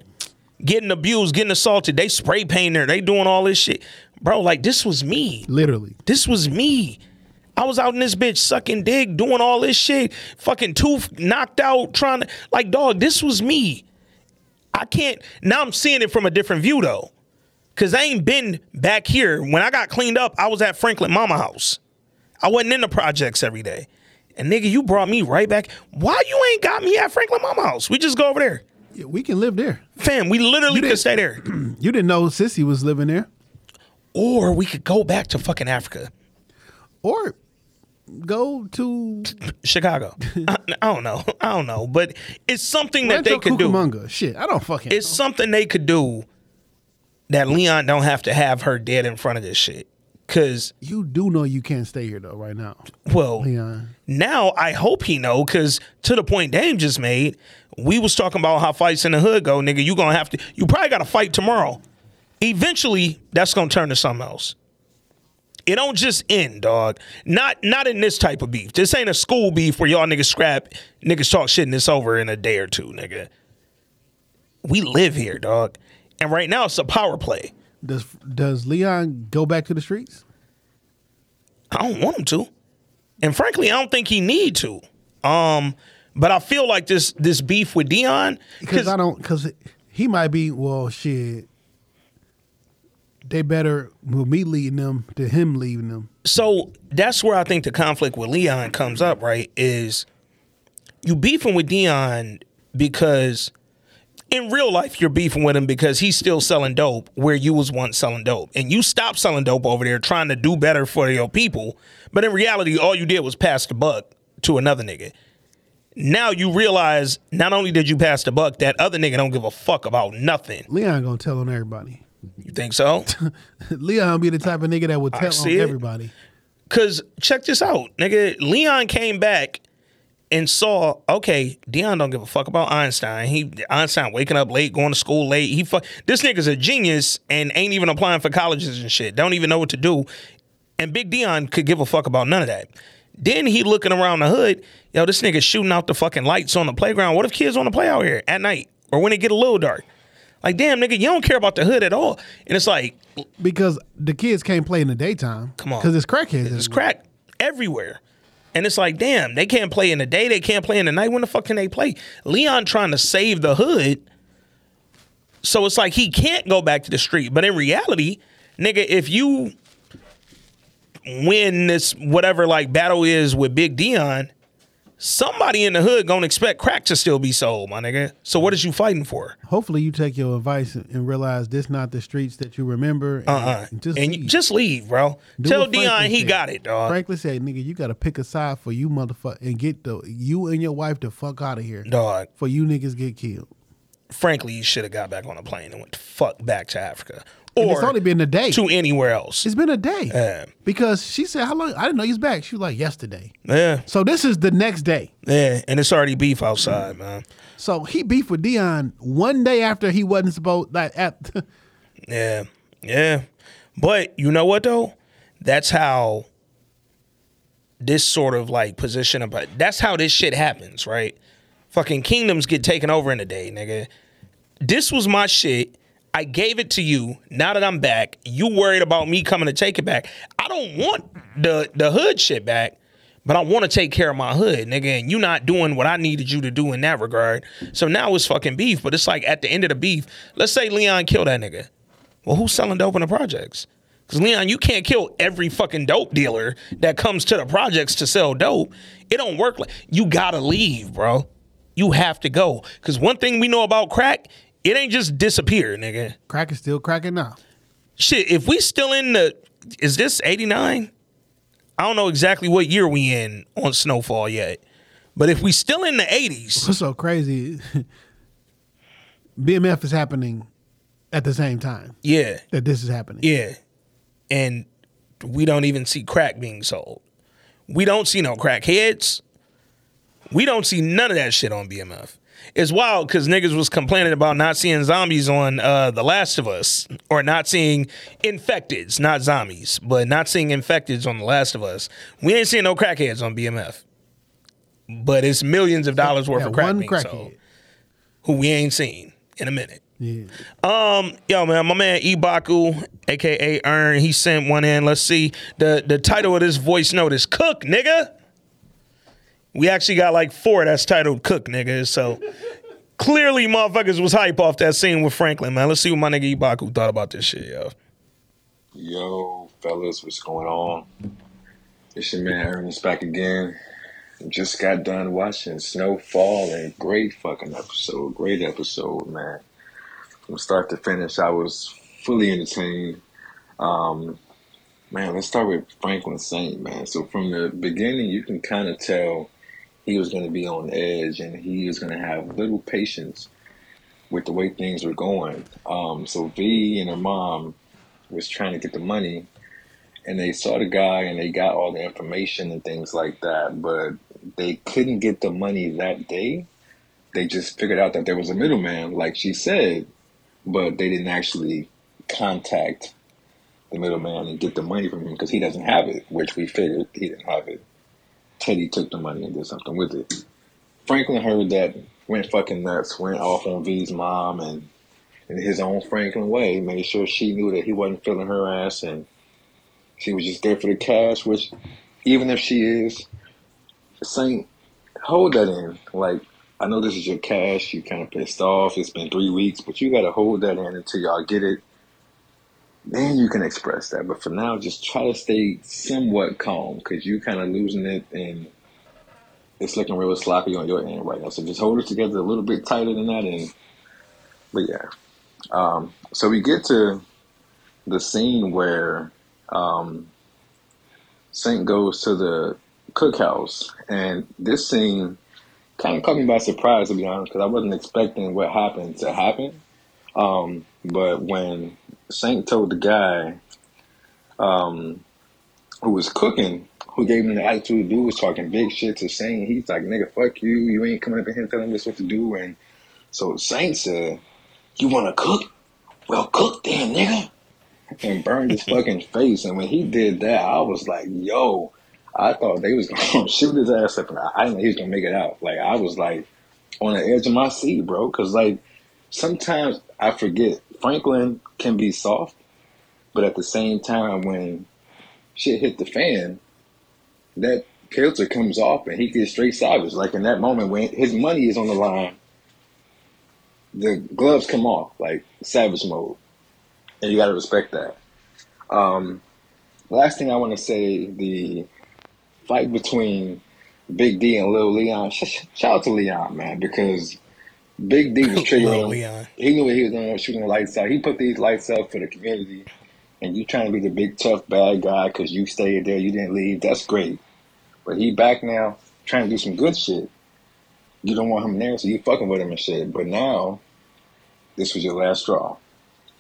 getting abused getting assaulted they spray painting her they doing all this shit. Bro like this was me. Literally, This was me. I was out in this bitch sucking dick, doing all this shit, fucking tooth knocked out, trying to like dog, this was me. I can't now I'm seeing it from a different view though. Cause I ain't been back here. When I got cleaned up, I was at Franklin Mama House. I wasn't in the projects every day. And nigga, you brought me right back. Why you ain't got me at Franklin Mama House? We just go over there. Yeah, we can live there. Fam, we literally could stay there. You didn't know Cissy was living there, or we could go back to fucking Africa. or go to Chicago. I, I don't know. I don't know. But it's something that they could do. Cucamonga. Shit, I don't fucking. It's know. something they could do that Leon don't have to have her dead in front of this shit. Cause You do know you can't stay here though, right now, well, Leon. now I hope he know. Cause to the point Dame just made, we was talking about how fights in the hood go, nigga. You gonna have to. You probably got to fight tomorrow. Eventually, that's gonna turn to something else. It don't just end, dog. Not not in this type of beef. This ain't a school beef where y'all niggas scrap, niggas talk shit and it's over in a day or two, nigga. We live here, dog. And right now it's a power play. Does does Leon go back to the streets? I don't want him to. And frankly, I don't think he need to. Um, but I feel like this this beef with Dion Because I don't. Because he might be. Well, shit. They better with me leading them to him leaving them. so that's where I think the conflict with Leon comes up, right? Is you beefing with Dion because in real life you're beefing with him because he's still selling dope where you was once selling dope. And you stopped selling dope over there trying to do better for your people. But in reality, all you did was pass the buck to another nigga. Now you realize not only did you pass the buck, that other nigga don't give a fuck about nothing. Leon gonna tell on everybody. You think so? Leon be the type of nigga that would tell on it. everybody. Cause check this out, nigga. Leon came back and saw, okay, Dion don't give a fuck about Einstein. He Einstein waking up late, going to school late. He fuck this nigga's a genius and ain't even applying for colleges and shit. Don't even know what to do. And Big Dion could give a fuck about none of that. Then he looking around the hood, yo, this nigga shooting out the fucking lights on the playground. What if kids want to play out here at night or when it get a little dark? Like, damn, nigga, you don't care about the hood at all. And it's like, Because the kids can't play in the daytime. Come on. Because it's crackheads. It's everywhere. crack everywhere. And it's like, damn, they can't play in the day, they can't play in the night. When the fuck can they play? Leon trying to save the hood. So it's like he can't go back to the street. But in reality, nigga, if you win this whatever like battle is with Big Dion, somebody in the hood gonna expect crack to still be sold, my nigga. So what is you fighting for? Hopefully you take your advice and realize this not the streets that you remember. And, Uh-uh. and just and leave. just leave, bro. Do Tell Dion he said. got it, dog. Frankly said, nigga, you gotta pick a side for you motherfucker and get the you and your wife the fuck out of here. Dog. For you niggas get killed. frankly, you should have got back on a plane and went the fuck back to Africa. And Or it's only been a day. to anywhere else. It's been a day. Yeah. Because she said, How long I didn't know you was back. She was like, yesterday. Yeah. So this is the next day. Yeah. And it's already beef outside, man. So he beefed with Dion one day after he wasn't supposed like at Yeah. Yeah. But you know what though? That's how this sort of like position about that's how this shit happens, right? Fucking kingdoms get taken over in a day, nigga. This was my shit. I gave it to you. Now that I'm back, you worried about me coming to take it back. I don't want the the hood shit back, but I want to take care of my hood, nigga. And you not doing what I needed you to do in that regard. So now it's fucking beef. But it's like at the end of the beef, let's say Leon killed that nigga. Well, who's selling dope in the projects? Because Leon, you can't kill every fucking dope dealer that comes to the projects to sell dope. It don't work like you gotta leave, bro. You have to go. Because one thing we know about crack, it ain't just disappear, nigga. Crack is still cracking now. Shit, if we still in the is this 89? I don't know exactly what year we in on Snowfall yet. But if we still in the 80s, What's so crazy? BMF is happening at the same time yeah, that this is happening. yeah. And we don't even see crack being sold. We don't see no crack heads. We don't see none of that shit on BMF. It's wild because niggas was complaining about not seeing zombies on uh, The Last of Us or not seeing infecteds, not zombies, but not seeing infecteds on The Last of Us. We ain't seeing no crackheads on BMF. But it's millions of dollars worth Yeah, of crack one crackhead. sold who we ain't seen in a minute. Yeah. Um, yo, man, my man Ibaku, aka Earn, he sent one in. Let's see. The the title of this voice note is Cook, nigga. We actually got like four that's titled Cook, nigga. So clearly motherfuckers was hype off that scene with Franklin, man. Let's see what my nigga Ibaku thought about this shit, yo. Yo, fellas, what's going on? It's your man Ernest back again. Just got done watching Snowfall and great fucking episode. Great episode, man. From start to finish, I was fully entertained. Um, man, let's start with Franklin Saint, man. So from the beginning, you can kind of tell he was going to be on edge and he was going to have little patience with the way things were going. Um, so V and her mom was trying to get the money and they saw the guy and they got all the information and things like that, but they couldn't get the money that day. They just figured out that there was a middleman, like she said, but they didn't actually contact the middleman and get the money from him because he doesn't have it, which we figured he didn't have it. Teddy took the money and did something with it. Franklin heard that, went fucking nuts, went off on V's mom and in his own Franklin way, made sure she knew that he wasn't feeling her ass and she was just there for the cash, which even if she is, Saint, hold that in. Like, I know this is your cash, you kind of pissed off, it's been three weeks, but you gotta hold that in until y'all get it. Then you can express that. But for now, just try to stay somewhat calm because you're kind of losing it and it's looking real sloppy on your end right now. So just hold it together a little bit tighter than that. And but yeah, um, so we get to the scene where um, Saint goes to the cookhouse, and this scene kind of caught me by surprise to be honest, because I wasn't expecting what happened to happen. Um, but when Saint told the guy um, who was cooking, who gave him the attitude, dude was talking big shit to Saint. He's like, "Nigga, fuck you! You ain't coming up in here telling us what to do." And so Saint said, "You want to cook? Well, cook then, nigga." And burned his fucking face. And when he did that, I was like, "Yo." I thought they was gonna shoot his ass up, and I didn't know he was gonna make it out. Like I was like on the edge of my seat, bro. Because like sometimes I forget Franklin can be soft, but at the same time, when shit hit the fan, that filter comes off and he gets straight savage. Like in that moment when his money is on the line, the gloves come off like savage mode, and you got to respect that. Um, last thing I want to say, the fight between Big D and Lil Leon. Sh- sh- shout out to Leon, man, because Big D was triggering. Leon. He knew what he was doing, shooting the lights out. He put these lights up for the community, and you trying to be the big tough bad guy because you stayed there, you didn't leave. That's great, but he back now trying to do some good shit. You don't want him there, so you fucking with him and shit. But now, this was your last straw,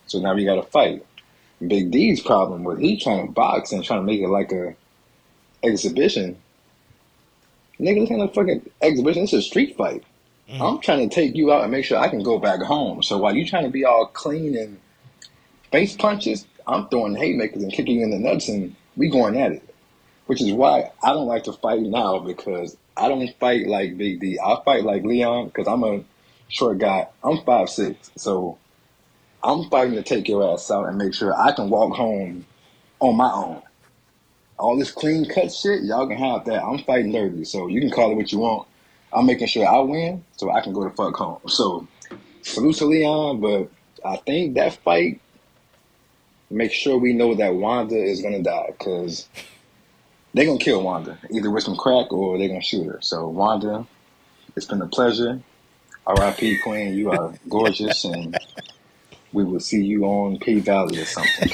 so now we got to fight. Big D's problem was he trying to box and trying to make it like a exhibition. Nigga, this ain't a fucking exhibition. It's a street fight. Mm-hmm. I'm trying to take you out and make sure I can go back home. So while you're trying to be all clean and face punches, I'm throwing haymakers and kicking you in the nuts, and we going at it. Which is why I don't like to fight now because I don't fight like Big D. I fight like Leon because I'm a short guy. I'm five six, so I'm fighting to take your ass out and make sure I can walk home on my own. All this clean cut shit, y'all can have that. I'm fighting dirty, so you can call it what you want. I'm making sure I win so I can go the fuck home. So salute to Leon, but I think that fight make sure we know that Wanda is gonna die because they're gonna kill Wanda either with some crack or they're gonna shoot her. So Wanda, it's been a pleasure. R.I.P. Queen, you are gorgeous, and we will see you on P Valley or something.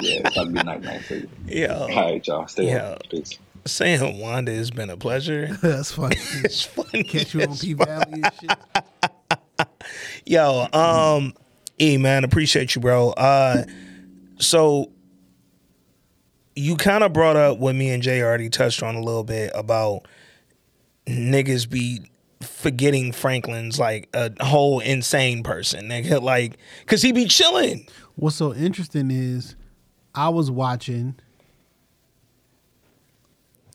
yeah, it's about to be night night for you. Yeah. All right, y'all, stay up. Peace. Saying Wanda has been a pleasure. That's funny. It's funny. Catch you on P Valley and shit. Yo, um, E man, appreciate you, bro. Uh, so you kind of brought up what me and Jay already touched on a little bit about niggas be forgetting Franklin's like a whole insane person, nigga. Like, cause he be chilling. What's so interesting is I was watching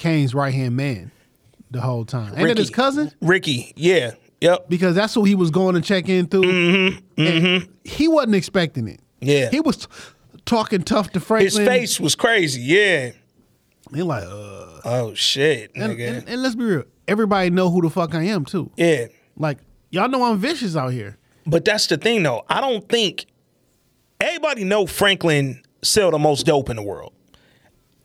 Kane's right hand man the whole time. Ain't that his cousin? Ricky, yeah, yep, Because that's who he was going to check in through. Mm-hmm, And He wasn't expecting it. yeah. He was talking tough to Franklin. His face was crazy, yeah. He like, uh. Oh shit, And, nigga. and, and let's be real. Everybody know who the fuck I am too. yeah. Like y'all know I'm vicious out here. But that's the thing, though. I don't think everybody know Franklin sell the most dope in the world.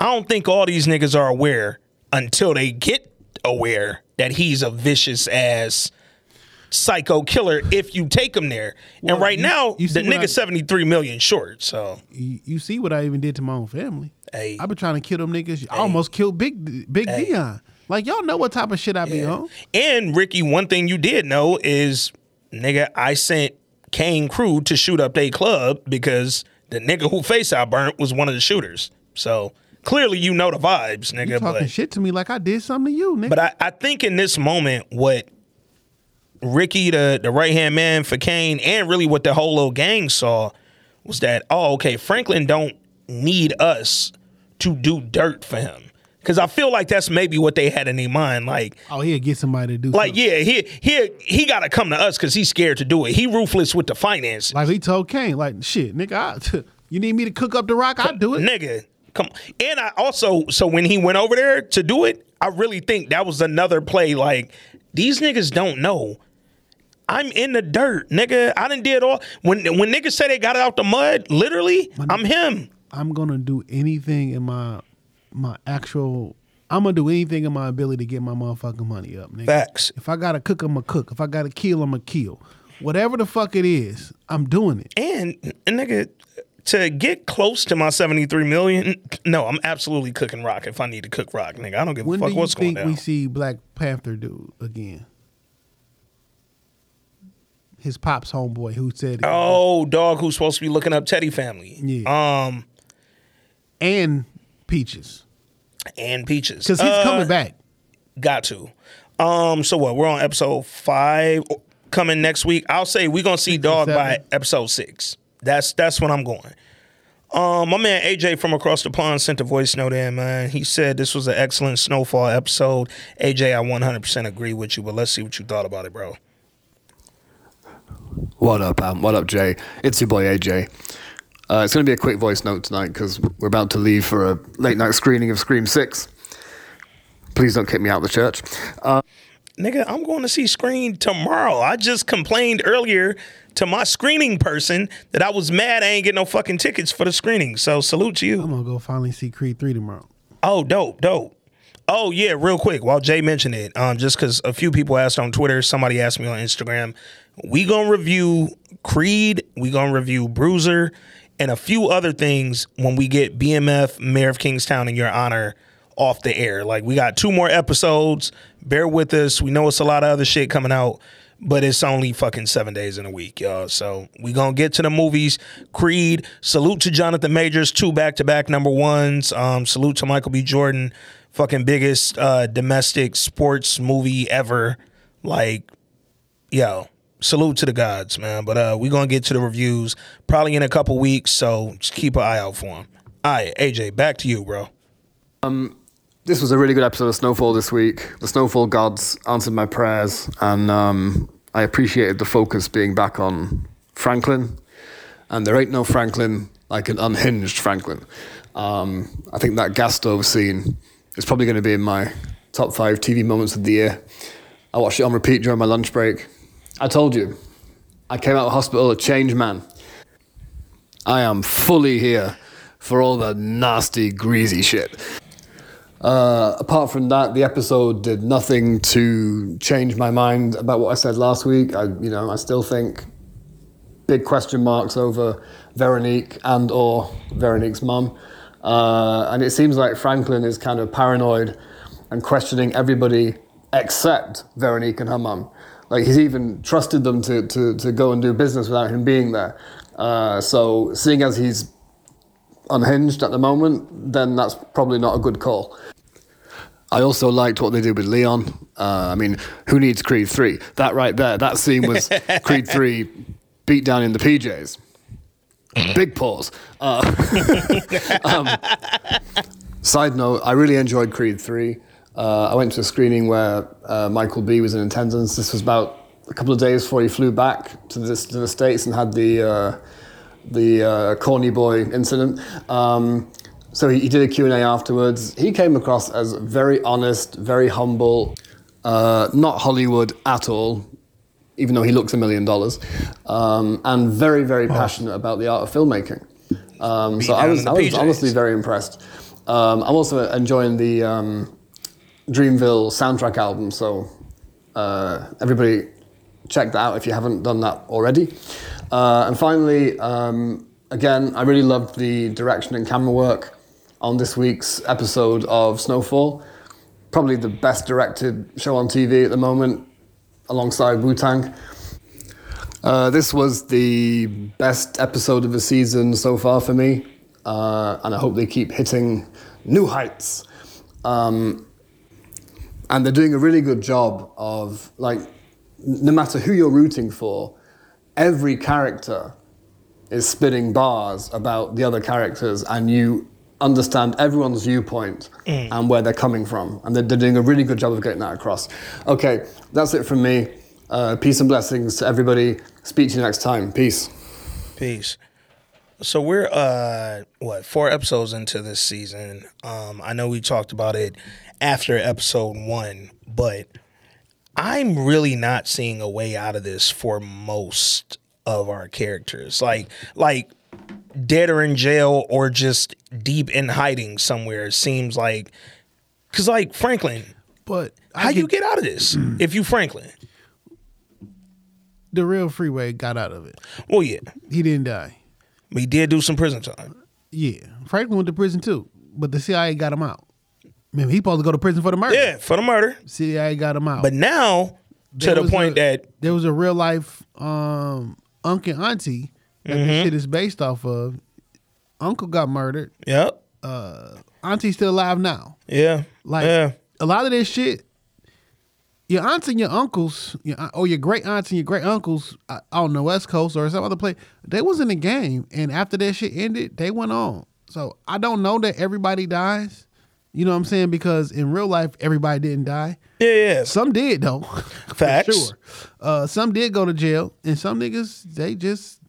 I don't think all these niggas are aware until they get aware that he's a vicious ass psycho killer. If you take him there, Well, and right you- now you the I- nigga seventy three million short. So You, you see what I even did to my own family. Hey. I've been trying to kill them niggas. I almost killed Big Big Dion. Like y'all know what type of shit I be on. And Ricky, one thing you did know is, nigga, I sent Kane Crew to shoot up their club because the nigga who face I burnt was one of the shooters. So clearly you know the vibes, nigga. You talking But, shit to me like I did something to you, nigga. but I, I think in this moment, what Ricky, the, the right hand man for Kane, and really what the whole little gang saw was that, oh, okay, Franklin don't need us to do dirt for him. Cause I feel like that's maybe what they had in their mind. Like, oh, he'll get somebody to do like, something. yeah, he he he got to come to us because he's scared to do it. He ruthless with the finance, Like he told Kane, like shit, nigga, I, you need me to cook up the rock, I'll do it. nigga. Come, and I also so when he went over there to do it, I really think that was another play. Like these niggas don't know. I'm in the dirt, nigga. I done did all when when niggas say they got it out the mud. Literally, I'm him. I'm gonna do anything in my my actual. I'm gonna do anything in my ability to get my motherfucking money up, nigga. Facts. If I gotta cook, I'm gonna cook. If I gotta kill, I'm gonna kill. Whatever the fuck it is, I'm doing it. And, and nigga, to get close to my 73 million, no, I'm absolutely cooking rock if I need to cook rock, nigga. I don't give When a fuck do you what's going think down. we see Black Panther do again? His pops homeboy who said Oh, dog who's supposed to be looking up Teddy family. Yeah. Um, and Peaches and Peaches. because he's Uh, coming back. Got to. Um, so what? We're on episode five coming next week. I'll say we're gonna see Dog by episode six. That's that's when I'm going. Um, my man AJ from across the pond sent a voice note in, man. He said this was an excellent snowfall episode. AJ, I 100% agree with you, but let's see what you thought about it, bro. What up, Am? What up, Jay? It's your boy AJ. Uh, it's going to be a quick voice note tonight because we're about to leave for a late night screening of Scream 6. Please don't kick me out of the church. Uh, Nigga, I'm going to see Scream tomorrow. I just complained earlier to my screening person that I was mad I ain't get no fucking tickets for the screening. So salute to you. I'm gonna go finally see Creed three tomorrow. Oh, dope, dope. Oh yeah, real quick, while Jay mentioned it, um, just because a few people asked on Twitter, somebody asked me on Instagram, we gonna review Creed, we gonna review Bruiser, and a few other things when we get BMF Mayor of Kingstown in your honor off the air. Like we got two more episodes. Bear with us. We know it's a lot of other shit coming out, but it's only fucking seven days in a week, y'all. So we gonna get to the movies. Creed. Salute to Jonathan Majors, two back to back number ones. Um, salute to Michael B. Jordan, fucking biggest uh, domestic sports movie ever. Like, yo, salute to the gods, man. But uh, we gonna get to the reviews probably in a couple weeks, so just keep an eye out for them. All right, AJ, back to you, bro. This was a really good episode of Snowfall this week. The Snowfall gods answered my prayers, and um, I appreciated the focus being back on Franklin. and there ain't no Franklin like an unhinged Franklin. Um, I think that gas stove scene is probably going to be in my top five TV moments of the year. I watched it on repeat during my lunch break. I told you, I came out of hospital a changed man. I am fully here for all the nasty, greasy shit. Uh, apart from that, the episode did nothing to change my mind about what I said last week. I, you know, I still think big question marks over Veronique and or Veronique's mum. Uh, and it seems like Franklin is kind of paranoid and questioning everybody except Veronique and her mum. Like he's even trusted them to, to, to go and do business without him being there. Uh, so seeing as he's unhinged at the moment, then that's probably not a good call. I also liked what they did with Leon. Uh, I mean, who needs Creed 3? That right there, that scene was Creed 3 beat down in the PJs. Big pause. Uh, um, side note, I really enjoyed Creed 3. Uh, I went to a screening where uh, Michael B was in attendance. This was about a couple of days before he flew back to, this, to the States and had the, uh, the uh, corny boy incident. Um, so he, he did a Q&A afterwards. He came across as very honest, very humble, uh, not Hollywood at all, even though he looks a million dollars, um, and very, very passionate about the art of filmmaking. Um, so I was, I was honestly very impressed. Um, I'm also enjoying the um, Dreamville soundtrack album, so uh, everybody check that out if you haven't done that already. Uh, and finally, um, again, I really loved the direction and camera work on this week's episode of Snowfall. Probably the best directed show on TV at the moment, alongside Wu Tang. Uh, this was the best episode of the season so far for me, uh, and I hope they keep hitting new heights. Um, and they're doing a really good job of like, no matter who you're rooting for, every character is spitting bars about the other characters, and you understand everyone's viewpoint and where they're coming from, and they're, they're doing a really good job of getting that across. Okay, that's it from me. Uh, peace and blessings to everybody. Speak to you next time. Peace. Peace. So we're uh what four episodes into this season. Um, I know we talked about it after episode one, but I'm really not seeing a way out of this for most of our characters. Like like dead or in jail or just deep in hiding somewhere. It seems like because like Franklin, But I how you get out of this if you Franklin? the real freeway got out of it. Well, yeah, He didn't die. but he did do some prison time. Yeah, Franklin went to prison too, but the CIA got him out. Man, he supposed to go to prison for the murder. Yeah, for the murder. CIA got him out. But now to the point a- that there was a real life um, uncle and auntie that Mm-hmm. this shit is based off of. Uncle got murdered. yep, Auntie's still alive now. yeah, Like yeah, a lot of this shit, your aunts and your uncles, your, or your great aunts and your great uncles uh, on the West Coast or some other place, they was in the game, and after that shit ended, they went on. So I don't know that everybody dies. You know what I'm saying? Because in real life, everybody didn't die. yeah, yeah. Some did though. Facts. Sure. Uh, some did go to jail, and some niggas they just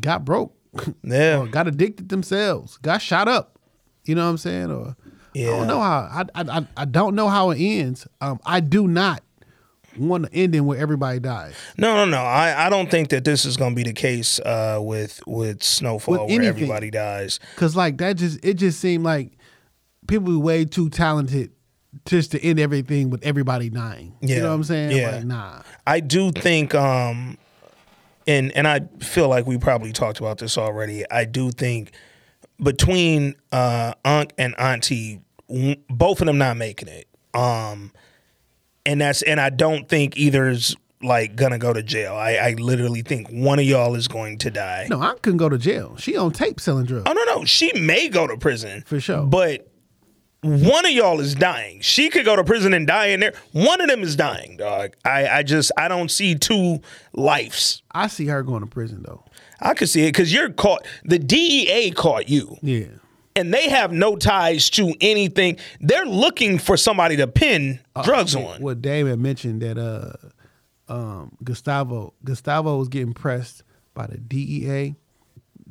got broke, Yeah. or got addicted themselves, got shot up. You know what I'm saying? Or I don't know how. I I I, don't know how it ends. Um, I do not want to end in where everybody dies. No, no, no. I, I don't think that this is going to be the case uh, with with Snowfall, With where everybody dies. Cause like that just it just seemed like people were way too talented just to end everything with everybody dying. Yeah. You know what I'm saying? Yeah. Like, nah. I do think, um, and and I feel like we probably talked about this already. I do think between uh, Unc and Auntie, both of them not making it. Um, and that's and I don't think either's like gonna go to jail. I, I literally think one of y'all is going to die. No, I couldn't go to jail. She on tape selling drugs. Oh no, no, she may go to prison For sure. but one of y'all is dying. She could go to prison and die in there. One of them is dying, dog. I, I just I don't see two lives. I see her going to prison though. I could see it because you're caught. The DEA caught you, Yeah. and they have no ties to anything. They're looking for somebody to pin drugs on. Well, David mentioned that uh um Gustavo Gustavo was getting pressed by the DEA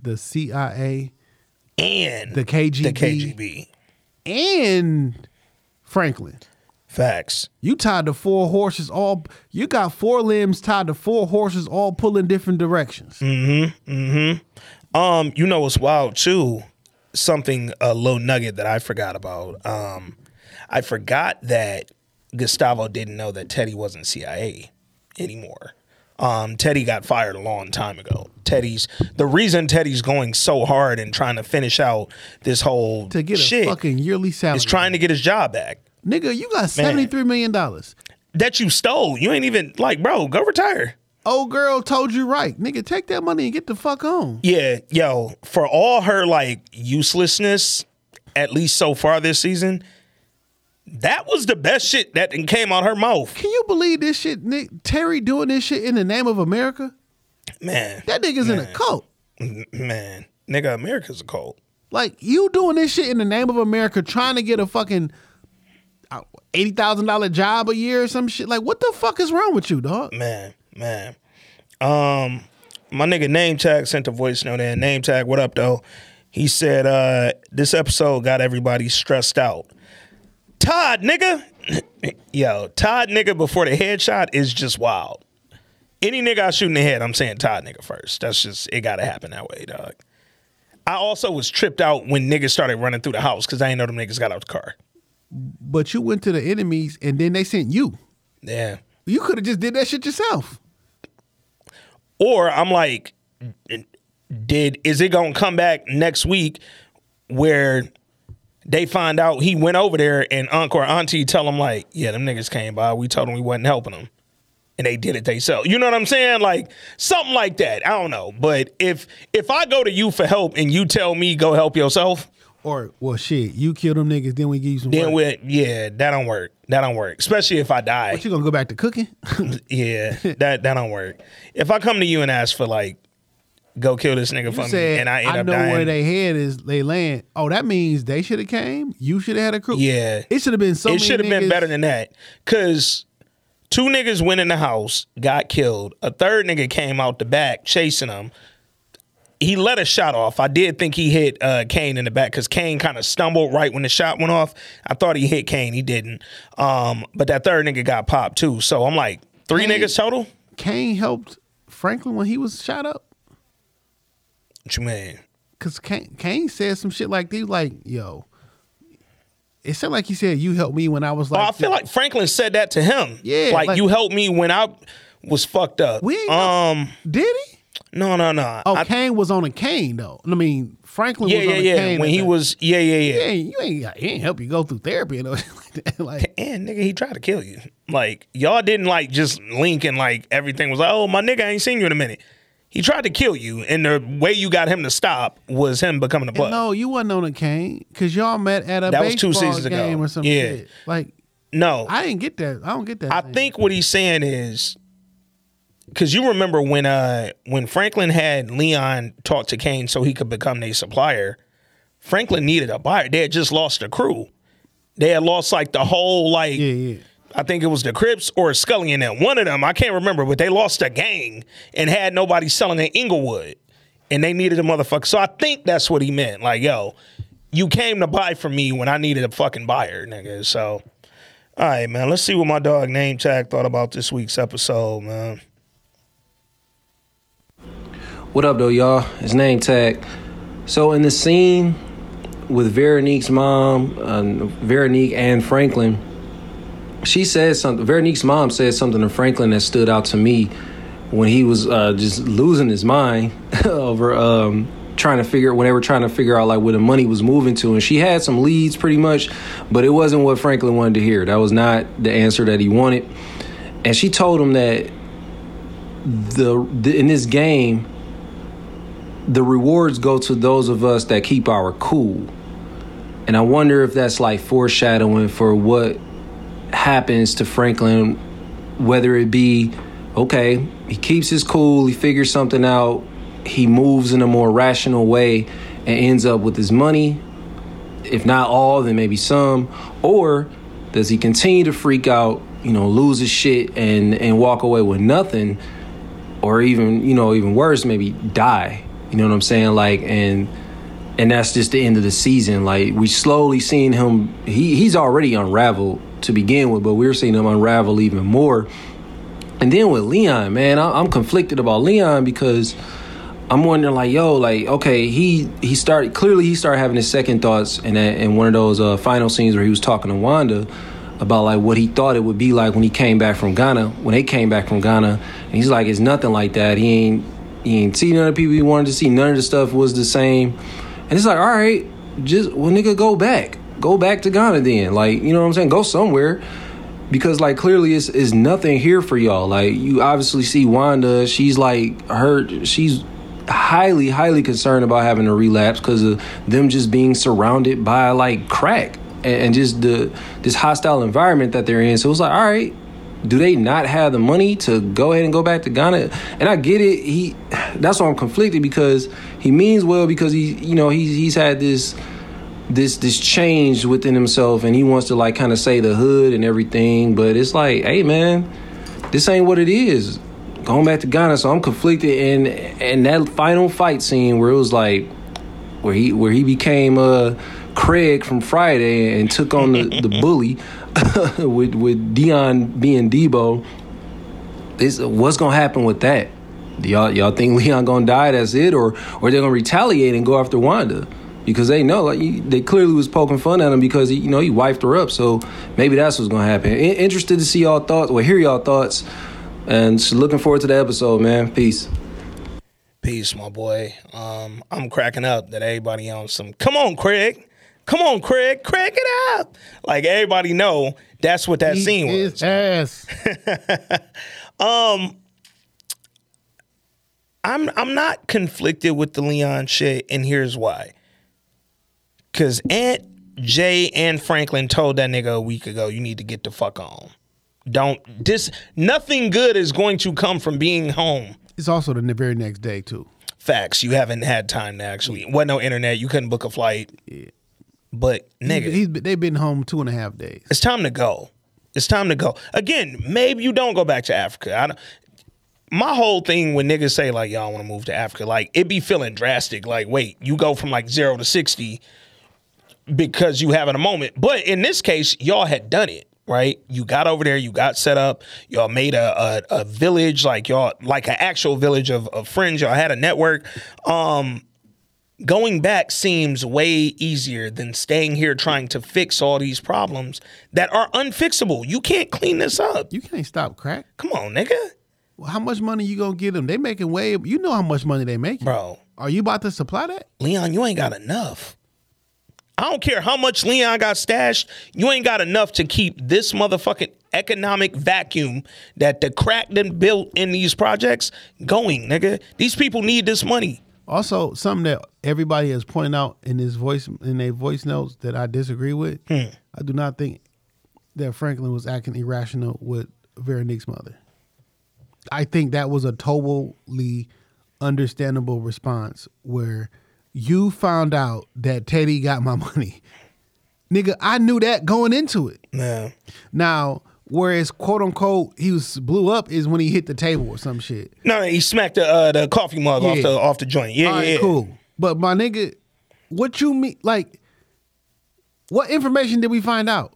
the CIA, and the KGB, the KGB. And Franklin. Facts. You tied to four horses all you got four limbs tied to four horses all pulling different directions. Mm-hmm. Mm-hmm. Um, you know what's wild too? Something a little nugget that I forgot about. Um, I forgot that Gustavo didn't know that Teddy wasn't CIA anymore. Um, Teddy got fired a long time ago. Teddy's the reason Teddy's going so hard and trying to finish out this whole To get a shit fucking yearly salary. is trying to get his job back Nigga, you got seventy three million dollars. that you stole. You ain't even like, bro, go retire. Old girl told you right. Nigga, take that money and get the fuck on. Yeah, yo, for all her like uselessness, at least so far this season, that was the best shit that came out her mouth. Can you believe this shit, Nick? Terry doing this shit in the name of America? Man, That nigga's in a cult. man, nigga, America's a cult. Like you doing this shit in the name of America, trying to get a fucking uh, eighty thousand dollar job a year or some shit. Like, what the fuck is wrong with you, dog? Man, man. Um, my nigga name tag sent a voice note in. Name tag, what up though? He said, uh, this episode got everybody stressed out. Todd, nigga. Yo, Todd nigga before the headshot is just wild. Any nigga I shoot in the head, I'm saying Todd nigga first. That's just it gotta happen that way, dog. I also was tripped out when niggas started running through the house because I didn't know them niggas got out the car. But you went to the enemies and then they sent you. Yeah. You could have just did that shit yourself. Or I'm like, did is it gonna come back next week where they find out he went over there and uncle or auntie tell him like, yeah, them niggas came by. We told them we wasn't helping them. And they did it themselves. You know what I'm saying? Like something like that. I don't know. But if if I go to you for help and you tell me go help yourself, Or well, shit, you kill them niggas, then we give you some. then we yeah, that don't work. That don't work. Especially if I die. What you gonna go back to cooking? Yeah, that that don't work. If I come to you and ask for like, go kill this nigga for You me, and I end up dying. I up know dying, where they head is. They land. Oh, that means they should have came. You should have had a crew. Yeah. it should have been so. it should have been better than that. Cause two niggas went in the house, got killed. A third nigga came out the back chasing them. He let a shot off. I did think he hit uh, Kane in the back because Kane kind of stumbled right when the shot went off. I thought he hit Kane. He didn't. Um, but that third nigga got popped too. So I'm like, three Kane- niggas total? Kane helped Franklin when he was shot up. What you mean? Cause Kane, Kane said some shit like these, like, "Yo." It sounded like he said, "You helped me when I was like. Oh, like." I feel like Franklin said that to him. Yeah, Like, like- you helped me when I was fucked up. We ain't um did he? no no no. Oh, I- Kane was on a cane though. I mean, Franklin yeah was yeah on a yeah. cane When he that- was yeah yeah yeah. Yeah, you ain't, he ain't help you go through therapy and like that. Like, And nigga, he tried to kill you. Like y'all didn't like just link and like everything was like, oh my nigga, I ain't seen you in a minute. He tried to kill you, and the way you got him to stop was him becoming a and no, you wasn't on a cane because y'all met at a That was two seasons ago. or some Yeah. shit. Like, no, I didn't get that. I don't get that. I thing. think what he's saying is because you remember when uh when Franklin had Leon talk to Kane so he could become a supplier, Franklin needed a buyer. They had just lost a crew. They had lost like the whole like Yeah, yeah. I think it was the Crips or Scully in them. One of them, I can't remember, but they lost a gang and had nobody selling in Inglewood. And they needed a motherfucker. So I think that's what he meant. Like, yo, you came to buy from me when I needed a fucking buyer, nigga. So, all right, man. Let's see what my dog name tag thought about this week's episode, man. What up, though, y'all? It's name tag. So in the scene with Veronique's mom, uh, Veronique and Franklin, she said something. Veronique's mom said something to Franklin that stood out to me when he was uh, just losing his mind over um, trying to figure when they were trying to figure out like where the money was moving to, and she had some leads pretty much, but it wasn't what Franklin wanted to hear. That was not the answer that he wanted, and she told him that the, the in this game the rewards go to those of us that keep our cool. And I wonder if that's like foreshadowing for what happens to Franklin, whether it be, okay, he keeps his cool, he figures something out, he moves in a more rational way and ends up with his money. If not all, then maybe some. Or does he continue to freak out, you know, lose his shit and, and walk away with nothing? Or even, you know, even worse, maybe die You know what I'm saying? Like and and that's just the end of the season. Like we slowly seeing him. He he's already unraveled to begin with, but we're seeing him unravel even more. And then with Leon, man, I, I'm conflicted about Leon because I'm wondering, like, yo, like, okay, he he started clearly he started having his second thoughts in that in one of those uh, final scenes where he was talking to Wanda about like what he thought it would be like when he came back from Ghana. When they came back from Ghana, and he's like, it's nothing like that. He ain't he ain't see none of the people he wanted to see. None of the stuff was the same. And it's like, all right, just well, nigga, go back, go back to Ghana then. Like, you know what I'm saying? Go somewhere because like clearly it's, nothing here for y'all like you obviously see wanda she's like hurt she's highly highly concerned about having a relapse because of them just being surrounded by like crack and, and just the this hostile environment that they're in so it's like all right do they not have the money to go ahead and go back to Ghana? And I get it. He that's why I'm conflicted because he means well because he you know he's he's had this this this change within himself and he wants to like kind of say the hood and everything but it's like hey man this ain't what it is. Going back to ghana so i'm conflicted and and that final fight scene where it was like where he where he became uh craig from friday and took on the, the bully with with dion being debo. This what's gonna happen with that? Do y'all y'all think leon gonna die that's it? Or or they're gonna retaliate and go after wanda because they know like he, they clearly was poking fun at him because he, you know he wiped her up. So maybe that's what's gonna happen. I- interested to see y'all thoughts or hear y'all thoughts, and just looking forward to the episode, man. Peace. Peace, my boy. Um, I'm cracking up that everybody on some. Come on, Craig. Come on, Craig. Crack it up. Like everybody know that's what that Eat scene was. his ass. I'm I'm not conflicted with the Leon shit, and here's why. Cause Aunt Jay and Franklin told that nigga a week ago, you need to get the fuck on. Don't this nothing good is going to come from being home. It's also the very next day too. Facts. You haven't had time to actually wasn't no internet. You couldn't book a flight. Yeah. But nigga, He's, been- they've been home two and a half days. it's time to go. It's time to go. Again, maybe you don't go back to Africa. I don't, my whole thing when niggas say like y'all want to move to Africa, like it be feeling drastic. Like, wait, you go from like zero to sixty because you having a moment. But in this case, y'all had done it. Right, you got over there, you got set up, y'all made a a, a village, like y'all like an actual village of, of friends. Y'all had a network. Um, going back seems way easier than staying here trying to fix all these problems that are unfixable. You can't clean this up. You can't stop crack. Come on, nigga. Well, how much money you gonna give them? They making way. You know how much money they making, Bro, Are you about to supply that? Leon, you ain't got enough. I don't care how much Leon got stashed, you ain't got enough to keep this motherfucking economic vacuum that the crack done built in these projects going, nigga. These people need this money. Also, something that everybody has pointed out in his voice in their voice notes that I disagree with. Hmm. I do not think that Franklin was acting irrational with Veronique's mother. I think that was a totally understandable response where you found out that Teddy got my money. Nigga, I knew that going into it. Yeah. Now, whereas quote unquote he was blew up is when he hit the table or some shit. No, he smacked the uh, the coffee mug off the off the joint. Yeah, right, yeah. cool. But my nigga, what you mean? Like, what information did we find out?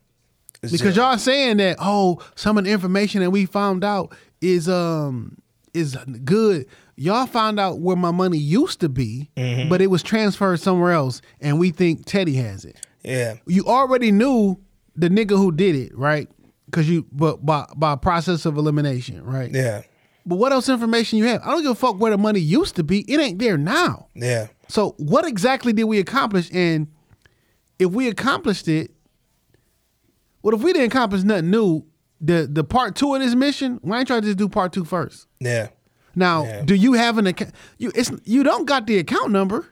Because Zero. y'all saying that oh, some of the information that we found out is um is good. Y'all found out where my money used to be, Mm-hmm. but it was transferred somewhere else, and we think Teddy has it. Yeah. You already knew the nigga who did it, right? Because you, but by by process of elimination, right? Yeah. But what else information you have? I don't give a fuck where the money used to be. It ain't there now. Yeah. So what exactly did we accomplish? And if we accomplished it, what if we didn't accomplish nothing new? The the part two of this mission, why ain't y'all just do part two first? Yeah. Now, Yeah. do you have an account? You it's you don't got the account number,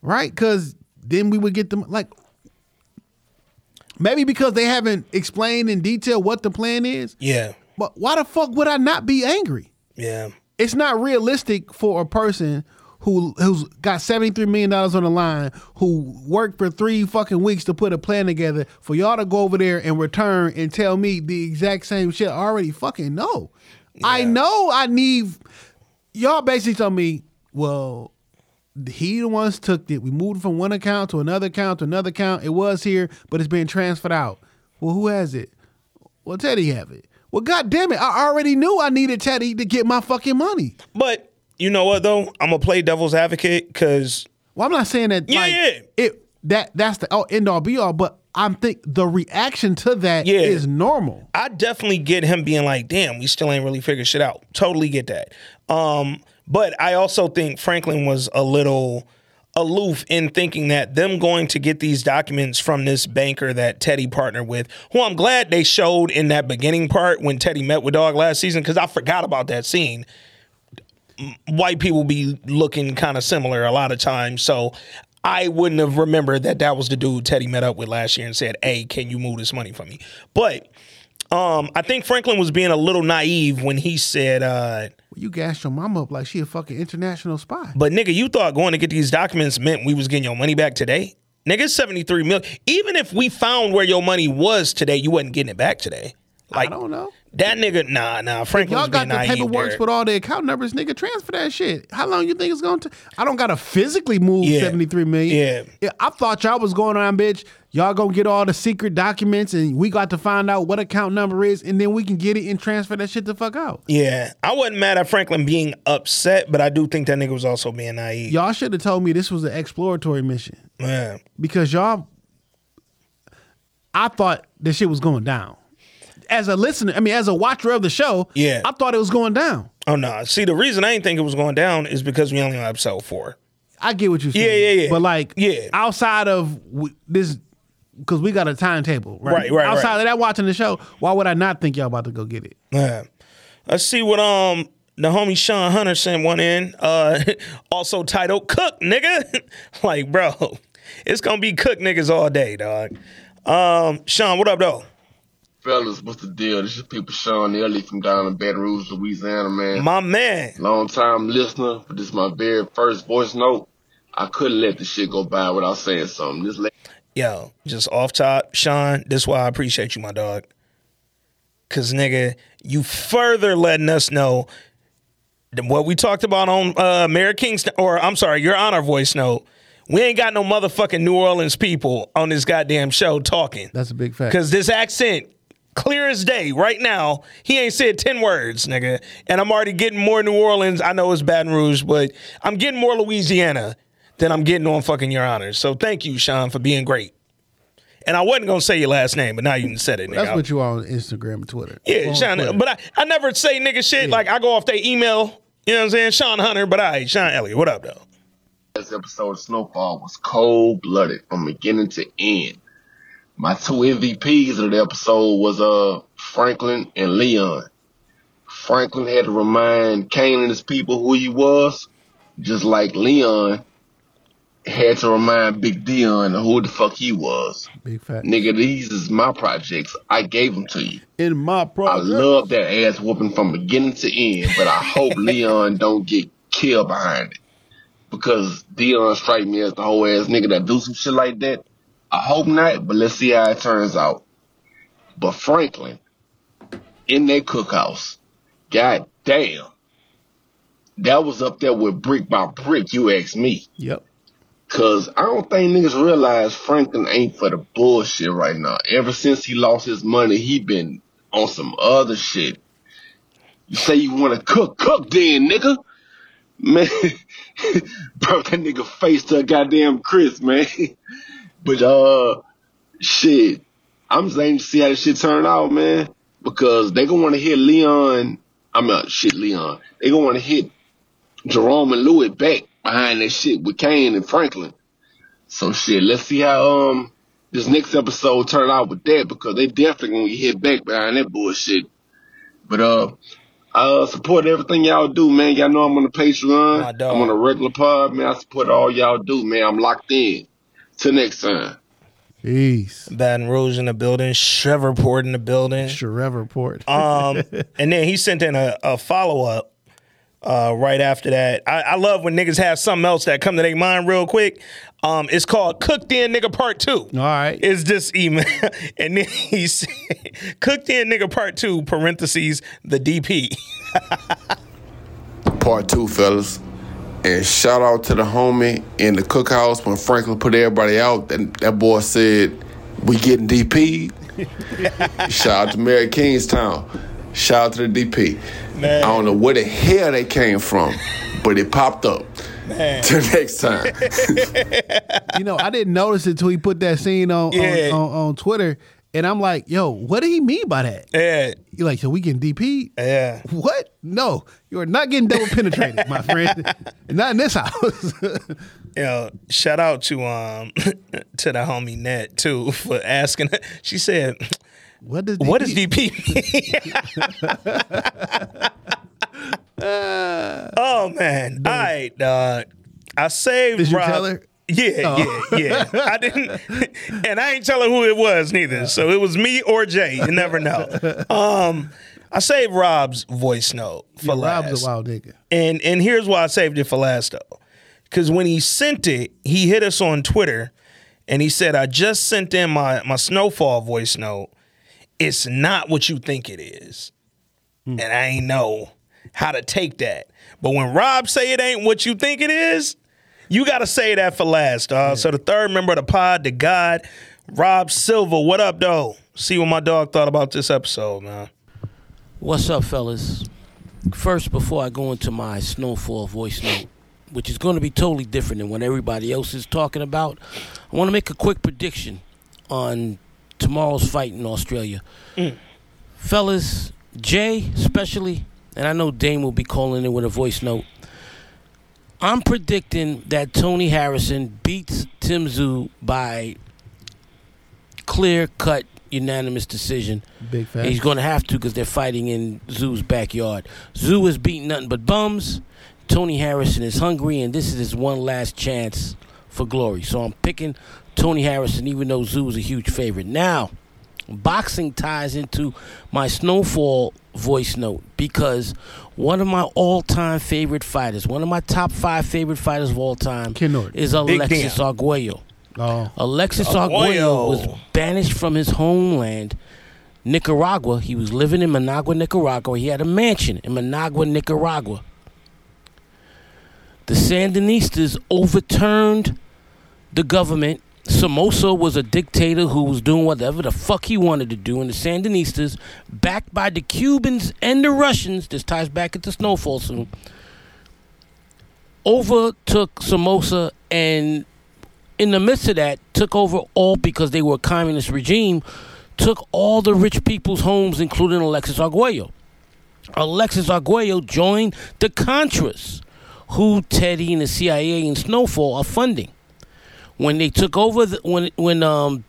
right? Because then we would get them like maybe because they haven't explained in detail what the plan is. Yeah. But why the fuck would I not be angry? Yeah. it's not realistic for a person who who's got seventy three million dollars on the line, who worked for three fucking weeks to put a plan together, for y'all to go over there and return and tell me the exact same shit. I already fucking know. I know I need. Y'all basically told me, well, he the ones took it. We moved from one account to another account to another account. It was here, but it's being transferred out. Well, who has it? Well, Teddy have it. Well, god damn it. I already knew I needed Teddy to get my fucking money. But you know what though? I'm gonna play devil's advocate because Well, I'm not saying that Yeah, like yeah. it that that's the oh, end all be all, but I'm think the reaction to that is Yeah. normal. I definitely get him being like, "Damn, we still ain't really figured shit out." Totally get that. Um, but I also think Franklin was a little aloof in thinking that them going to get these documents from this banker that Teddy partnered with, who I'm glad they showed in that beginning part when Teddy met with Dog last season, because I forgot about that scene. White people be looking kind of similar a lot of times, so I wouldn't have remembered that that was the dude Teddy met up with last year and said, "Hey, can you move this money for me?" But um, I think Franklin was being a little naive when he said, uh, You gassed your mama up like she a fucking international spy. "But nigga, you thought going to get these documents meant we was getting your money back today? Nigga, it's seventy three million. Even if we found where your money was today, you wasn't getting it back today. Like I don't know. That nigga. Nah, nah. Franklin Y'all got the paperwork with all the account numbers, nigga. Transfer that shit. How long you think it's going to? Take? I don't gotta physically move Yeah. seventy three million. Yeah. I thought y'all was going on, bitch. Y'all gonna get all the secret documents, and we got to find out what account number is, and then we can get it and transfer that shit the fuck out. Yeah, I wasn't mad at Franklin being upset, but I do think that nigga was also being naive. Y'all should have told me this was an exploratory mission Yeah. because y'all. I thought this shit was going down. As a listener, I mean, as a watcher of the show, Yeah. I thought it was going down. Oh no. See, the reason I didn't think it was going down is because we only on episode four. I get what you're saying. Yeah, yeah, yeah. But like, Yeah. outside of w- this, because we got a timetable, right? Right, right, Outside right. of that, watching the show, why would I not think y'all about to go get it? Yeah. Let's see what um the homie Sean Hunter sent one in. Uh also titled Cook Nigga. like, bro, it's gonna be cook niggas all day, dog. Um, Sean, what up though? Fellas, what's the deal? This is people Sean Ellie from down in Baton Rouge, Louisiana, man. My man. Long time listener, but this is my very first voice note. I couldn't let this shit go by without saying something. This la- Yo, just off top, Sean, this is why I appreciate you, my dog. Cause nigga, you further letting us know than what we talked about on uh Mayor Kingstown, or I'm sorry, your honor voice note. We ain't got no motherfucking New Orleans people on this goddamn show talking. That's a big fact. Cause this accent, clear as day, right now, he ain't said 10 words, nigga. And I'm already getting more New Orleans. I know it's Baton Rouge, but I'm getting more Louisiana than I'm getting on fucking your Honor. So thank you, Sean, for being great. And I wasn't gonna say your last name, but now you said it, nigga. That's what you are on Instagram and Twitter. yeah, On Sean. Twitter. But I, I never say nigga shit. Like I go off their email. You know what I'm saying? Sean Hunter, but I Sean Elliott. What up though? This episode of Snowfall was cold blooded from beginning to end. My two MVPs of the episode was uh Franklin and Leon. Franklin had to remind Kane and his people who he was, just like Leon had to remind Big Dion who the fuck he was. big fat Nigga, these is my projects. I gave them to you. In my project, I love that ass whooping from beginning to end, but I hope Leon don't get killed behind it. Because Dion strike me as the whole ass nigga that do some shit like that. I hope not, but let's see how it turns out. But Franklin, in that cookhouse, god damn. That was up there with brick by brick, you ask me. Yep. Cause I don't think niggas realize Franklin ain't for the bullshit right now. Ever since he lost his money, he been on some other shit. You say you wanna cook, cook then, nigga. Man, bro, that nigga face to a goddamn Chris, man. But uh, shit, I'm just aiming to see how this shit turn out, man. Because they gonna wanna hit Leon. I'm not shit, Leon. They gonna wanna hit Jerome and Louie back behind that shit with Kane and Franklin. So shit, let's see how um this next episode turn out with that because they definitely gonna get hit back behind that bullshit. But uh I uh, support everything y'all do, man. Y'all know I'm on the Patreon. I'm on a regular pod, man. I support all y'all do, man. I'm locked in. Till next time. Peace. Baton Rouge in the building, Shreveport in the building. Shreveport. Um, and then he sent in a, a follow up uh, right after that. I, I love when niggas have something else that come to their mind real quick. Um, it's called Cooked In Nigga Part Two. All right. It's this email, and then he said, "Cooked In Nigga Part Two (parentheses the DP). Part two, fellas. And shout out to the homie in the cookhouse when Franklin put everybody out. That, that boy said, We getting DP. shout out to Mayor Kingstown. Shout out to the DP. Man. I don't know where the hell they came from, but it popped up. Man. Till next time. you know, I didn't notice it until he put that scene on, Yeah. on, on on Twitter, and I'm like, "Yo, what did he mean by that?" Yeah, You're like, "So we getting DP?" yeah. What? No, you are not getting double penetrated, my friend. not in this house. You know, shout out to um to the homie Net too for asking. She said, what does "What is DP?" oh man! All right, uh, I saved. Did you Rob- tell her? Yeah, Oh. yeah, yeah. I didn't, and I ain't telling who it was neither. So it was me or Jay. You never know. Um, I saved Rob's voice note for last. Rob's a wild nigga. And and here's why I saved it for last though. Cause when he sent it, he hit us on Twitter and he said, I just sent in my, my snowfall voice note. It's not what you think it is. And I ain't know how to take that. But when Rob say it ain't what you think it is, you gotta say that for last, dog. So the third member of the pod, the God, Rob Silva, what up, though? See what my dog thought about this episode, man. What's up, fellas? First, before I go into my snowfall voice note, which is going to be totally different than what everybody else is talking about, I want to make a quick prediction on tomorrow's fight in Australia. Mm. Fellas, Jay especially, and I know Dame will be calling in with a voice note. I'm predicting that Tony Harrison beats Tim Tszyu by clear cut unanimous decision. Big fact. He's going to have to because they're fighting in Tszyu's backyard. Tszyu is beating nothing but bums. Tony Harrison is hungry, and this is his one last chance for glory. So I'm picking Tony Harrison, even though Tszyu is a huge favorite. Now, boxing ties into my snowfall voice note because one of my all-time favorite fighters, one of my top five favorite fighters of all time, Ken is Alexis Arguello. Oh, Alexis Arguello. Arguello was banished from his homeland, Nicaragua. He was living in Managua, Nicaragua. He had a mansion in Managua, Nicaragua. The Sandinistas overturned the government. Somoza was a dictator who was doing whatever the fuck he wanted to do, and the Sandinistas, backed by the Cubans and the Russians, this ties back into Snowfall soon, overtook Somoza and in the midst of that, took over all because they were a communist regime, took all the rich people's homes, including Alexis Arguello. Alexis Arguello joined the Contras, who Teddy and the CIA and Snowfall are funding. When they took over, the, when when um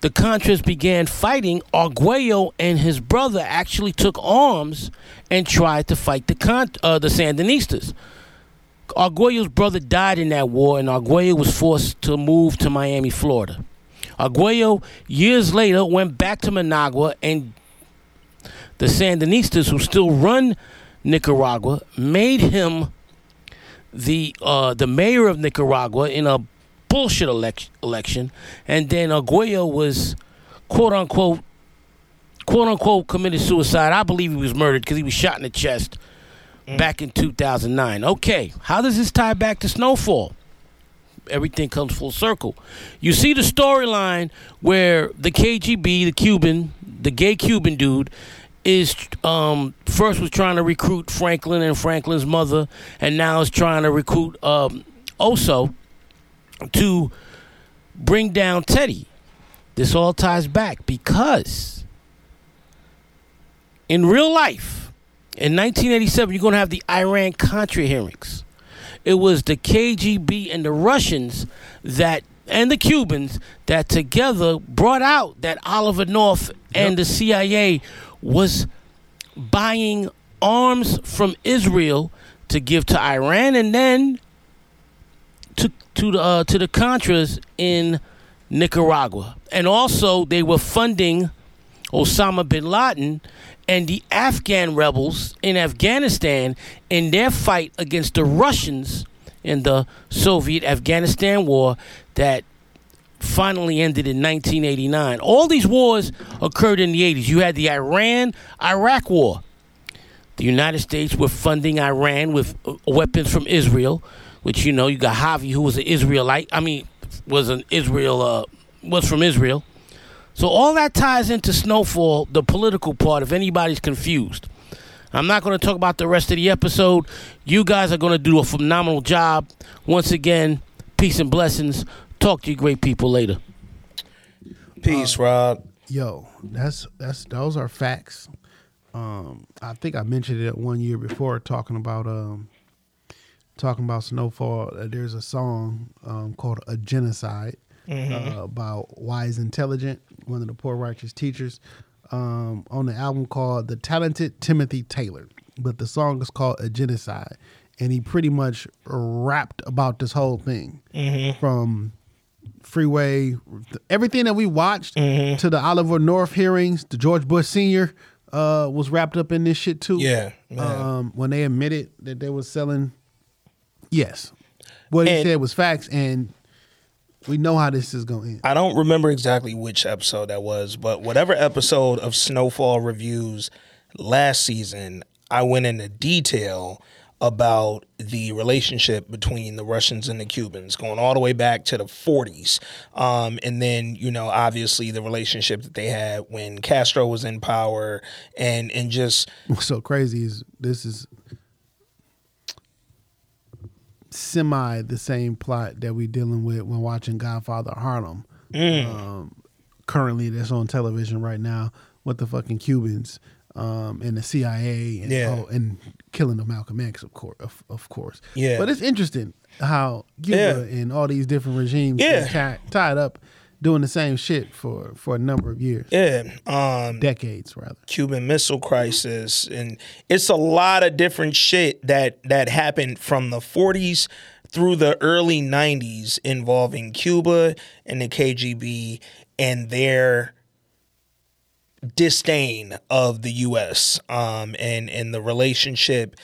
the Contras began fighting, Arguello and his brother actually took arms and tried to fight the Con- uh, the Sandinistas. Arguello's brother died in that war, and Arguello was forced to move to Miami, Florida. Arguello, years later, went back to Managua, and the Sandinistas, who still run Nicaragua, made him the uh, the mayor of Nicaragua in a bullshit elec- election, and then Arguello was quote unquote quote unquote committed suicide. I believe he was murdered because he was shot in the chest back in 2009. Okay, how does this tie back to Snowfall? Everything comes full circle. You see the storyline where the KGB, the Cuban, the gay Cuban dude, is um, first was trying to recruit Franklin and Franklin's mother, and now is trying to recruit um, Oso to bring down Teddy. This all ties back because in real life, in 1987, you're going to have the Iran Contra hearings. It was the KGB and the Russians that, and the Cubans, that together brought out that Oliver North and the CIA was buying arms from Israel to give to Iran and then to to the uh, to the Contras in Nicaragua, and also they were funding Osama bin Laden and the Afghan rebels in Afghanistan in their fight against the Russians in the Soviet Afghanistan war that finally ended in 1989. All these wars occurred in the 80s. You had the Iran Iraq war. The United States were funding Iran with uh, weapons from Israel, which you know you got Javi, who was an Israelite. I mean, was an Israel uh, was from Israel. So all that ties into Snowfall, the political part. If anybody's confused, I'm not going to talk about the rest of the episode. You guys are going to do a phenomenal job. Once again, peace and blessings. Talk to you great people later. Peace, Rob. Yo, that's that's those are facts. Um, I think I mentioned it one year before talking about um talking about snowfall. Uh, there's a song um, called "A Genocide" Mhm. uh, about Wise Intelligent, one of the poor righteous teachers, um, on the album called "The Talented Timothy Taylor." But the song is called "A Genocide," and he pretty much rapped about this whole thing Mhm. from Freeway, everything that we watched Mm-hmm. to the Oliver North hearings, the George Bush Senior uh, was wrapped up in this shit too. Yeah. Um, when they admitted that they were selling, yes, what he said was facts, and we know how this is going to end. I don't remember exactly which episode that was, but whatever episode of Snowfall reviews last season, I went into detail about the relationship between the Russians and the Cubans, going all the way back to the 40s. Um, and then, you know, obviously the relationship that they had when Castro was in power and, and just What's so crazy is this is semi the same plot that we're dealing with when watching Godfather Harlem. Mm. Um, currently, that's on television right now with the fucking Cubans um, and the CIA and Yeah. oh, and killing the Malcolm X, of course, of, of course. Yeah. but it's interesting how Cuba Yeah. and all these different regimes Yeah. are tied up doing the same shit for for a number of years, yeah, um, decades rather. Cuban Missile Crisis, and it's a lot of different shit that that happened from the 40s through the early 90s involving Cuba and the KGB and their disdain of the U.S. Um, and and the relationship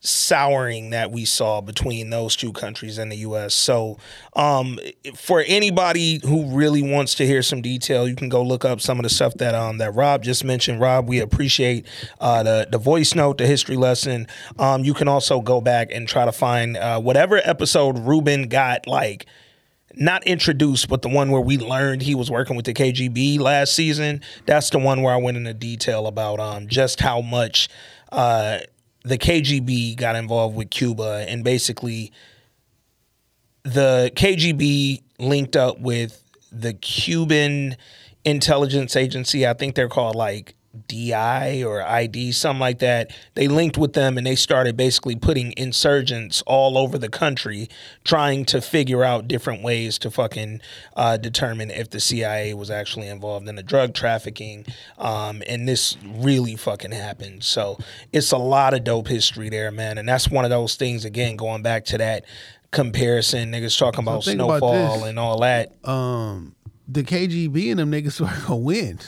souring that we saw between those two countries and the US. So, um, for anybody who really wants to hear some detail, you can go look up some of the stuff that um that Rob just mentioned. Rob, we appreciate uh, the the voice note, the history lesson. Um, you can also go back and try to find uh, whatever episode Ruben got like not introduced, but the one where we learned he was working with the KGB last season. That's the one where I went into detail about um just how much uh the KGB got involved with Cuba and basically the KGB linked up with the Cuban intelligence agency. I think they're called like DI or ID, something like that. They linked with them and they started basically putting insurgents all over the country trying to figure out different ways to fucking uh, determine if the CIA was actually involved in the drug trafficking. Um, and this really fucking happened. So it's a lot of dope history there, man. And that's one of those things, again, going back to that comparison, niggas talking about about snowfall this. and all that. Um, the KGB and them niggas were gonna win.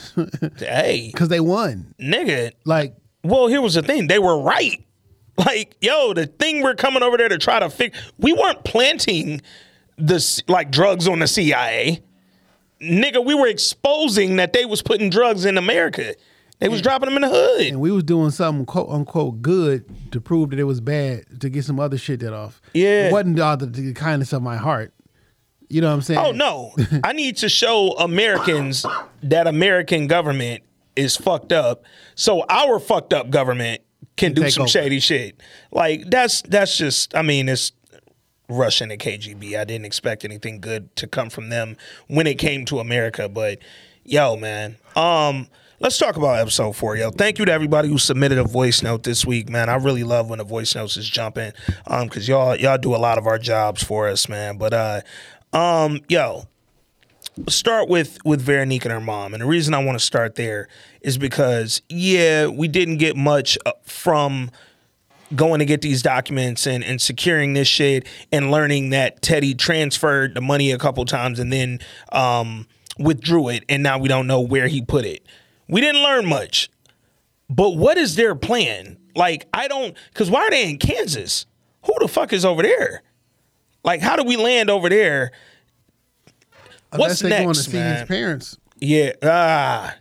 Hey, because they won. nigga. Like, well, here was the thing: they were right. Like, yo, the thing we're coming over there to try to fix. We weren't planting this like drugs on the CIA, nigga. We were exposing that they was putting drugs in America. They was dropping them in the hood. And we was doing something quote unquote good to prove that it was bad to get some other shit that off. Yeah. It wasn't all the, the kindness of my heart. You know what I'm saying? Oh no, I need to show Americans that American government is fucked up, so our fucked up government can do take some over. shady shit. Like that's that's just. I mean, it's Russian and KGB. I didn't expect anything good to come from them when it came to America, but yo, man. Um, let's talk about episode four, yo. Thank you to everybody who submitted a voice note this week, man. I really love when the voice notes is jumping, um, because y'all y'all do a lot of our jobs for us, man. But uh, um, yo, start with with Veronique and her mom, and the reason I want to start there is because yeah, we didn't get much uh, from going to get these documents and, and securing this shit and learning that Teddy transferred the money a couple times and then um, withdrew it, and now we don't know where he put it. We didn't learn much. But what is their plan? Like, I don't, because why are they in Kansas? Who the fuck is over there? Like, how do we land over there? Unless What's they going to next, see man? his parents. Yeah, ah,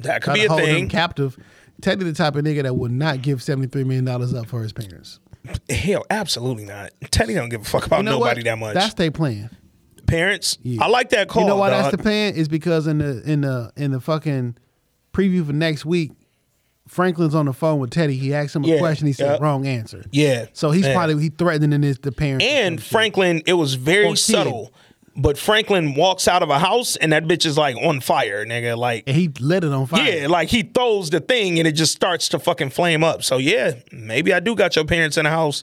that could Try be to a hold thing. them captive. Teddy the type of nigga that would not give seventy three million dollars up for his parents. Hell, absolutely not. Teddy don't give a fuck about You know nobody what? that much. That's their plan. Parents, I like that call. you know why dog. that's the plan? Is because in the in the in the fucking preview for next week, Franklin's on the phone with Teddy. He asked him a Yeah, question. He said yep. wrong answer. Yeah. So he's Yeah. probably he threatening his the parents. And Franklin, it was very subtle. But Franklin walks out of a house and that bitch is like on fire, nigga. Like and he lit it on fire. Yeah, like he throws the thing and it just starts to fucking flame up. So yeah, maybe I do got your parents in the house.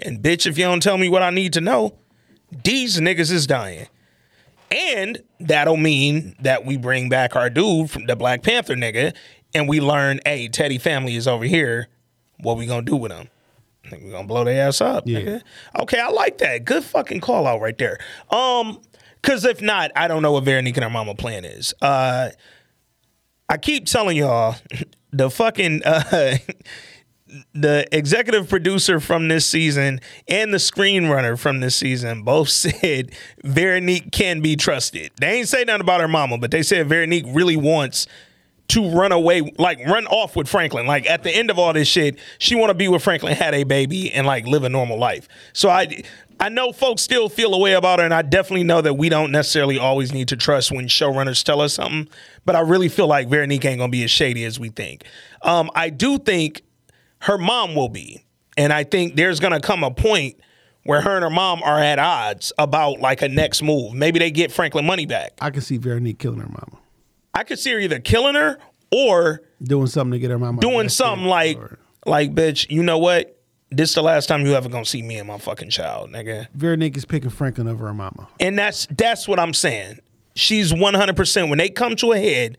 And bitch, if you don't tell me what I need to know, these niggas is dying. And that'll mean that we bring back our dude from the Black Panther nigga, and we learn, hey, Teddy family is over here. What we gonna do with them? I think we gonna blow their ass up. Yeah. nigga. Okay, I like that. Good fucking call out right there. Um, cause if not, I don't know what Veronique and her mama plan is. Uh I keep telling y'all the fucking uh the executive producer from this season and the screenrunner from this season both said Veronique can be trusted. They ain't say nothing about her mama, but they said Veronique really wants to run away, like run off with Franklin. Like at the end of all this shit, she want to be with Franklin, had a baby, and like live a normal life. So I, I know folks still feel a way about her, and I definitely know that we don't necessarily always need to trust when showrunners tell us something. But I really feel like Veronique ain't gonna be as shady as we think. Um, I do think her mom will be, and I think there's gonna come a point where her and her mom are at odds about like a next move. Maybe they get Franklin money back. I can see Veronique killing her mama, I could see her either killing her or doing something to get her mama. doing something like, or- like, bitch, you know what? This the last time you ever gonna see me and my fucking child, nigga. Veronique is picking Franklin over her mama. And that's that's what I'm saying. She's 100 percent when they come to a head.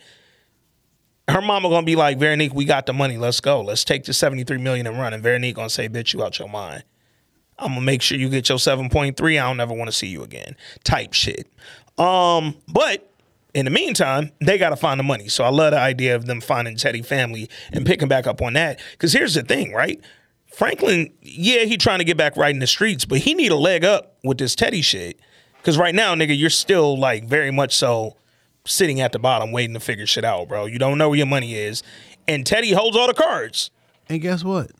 Her mama gonna be like, Veronique, we got the money. Let's go. Let's take the 73 million and run. And Veronique gonna say, bitch, you out your mind. I'm gonna make sure you get your 7.3. I don't never want to see you again. Type shit. Um, but in the meantime, they gotta find the money. So I love the idea of them finding Teddy family and picking back up on that. Cause here's the thing, right? Franklin, yeah, he trying to get back right in the streets, but he need a leg up with this Teddy shit. Cause right now, nigga, you're still like very much so sitting at the bottom waiting to figure shit out, bro. You don't know where your money is. And Teddy holds all the cards. And guess what?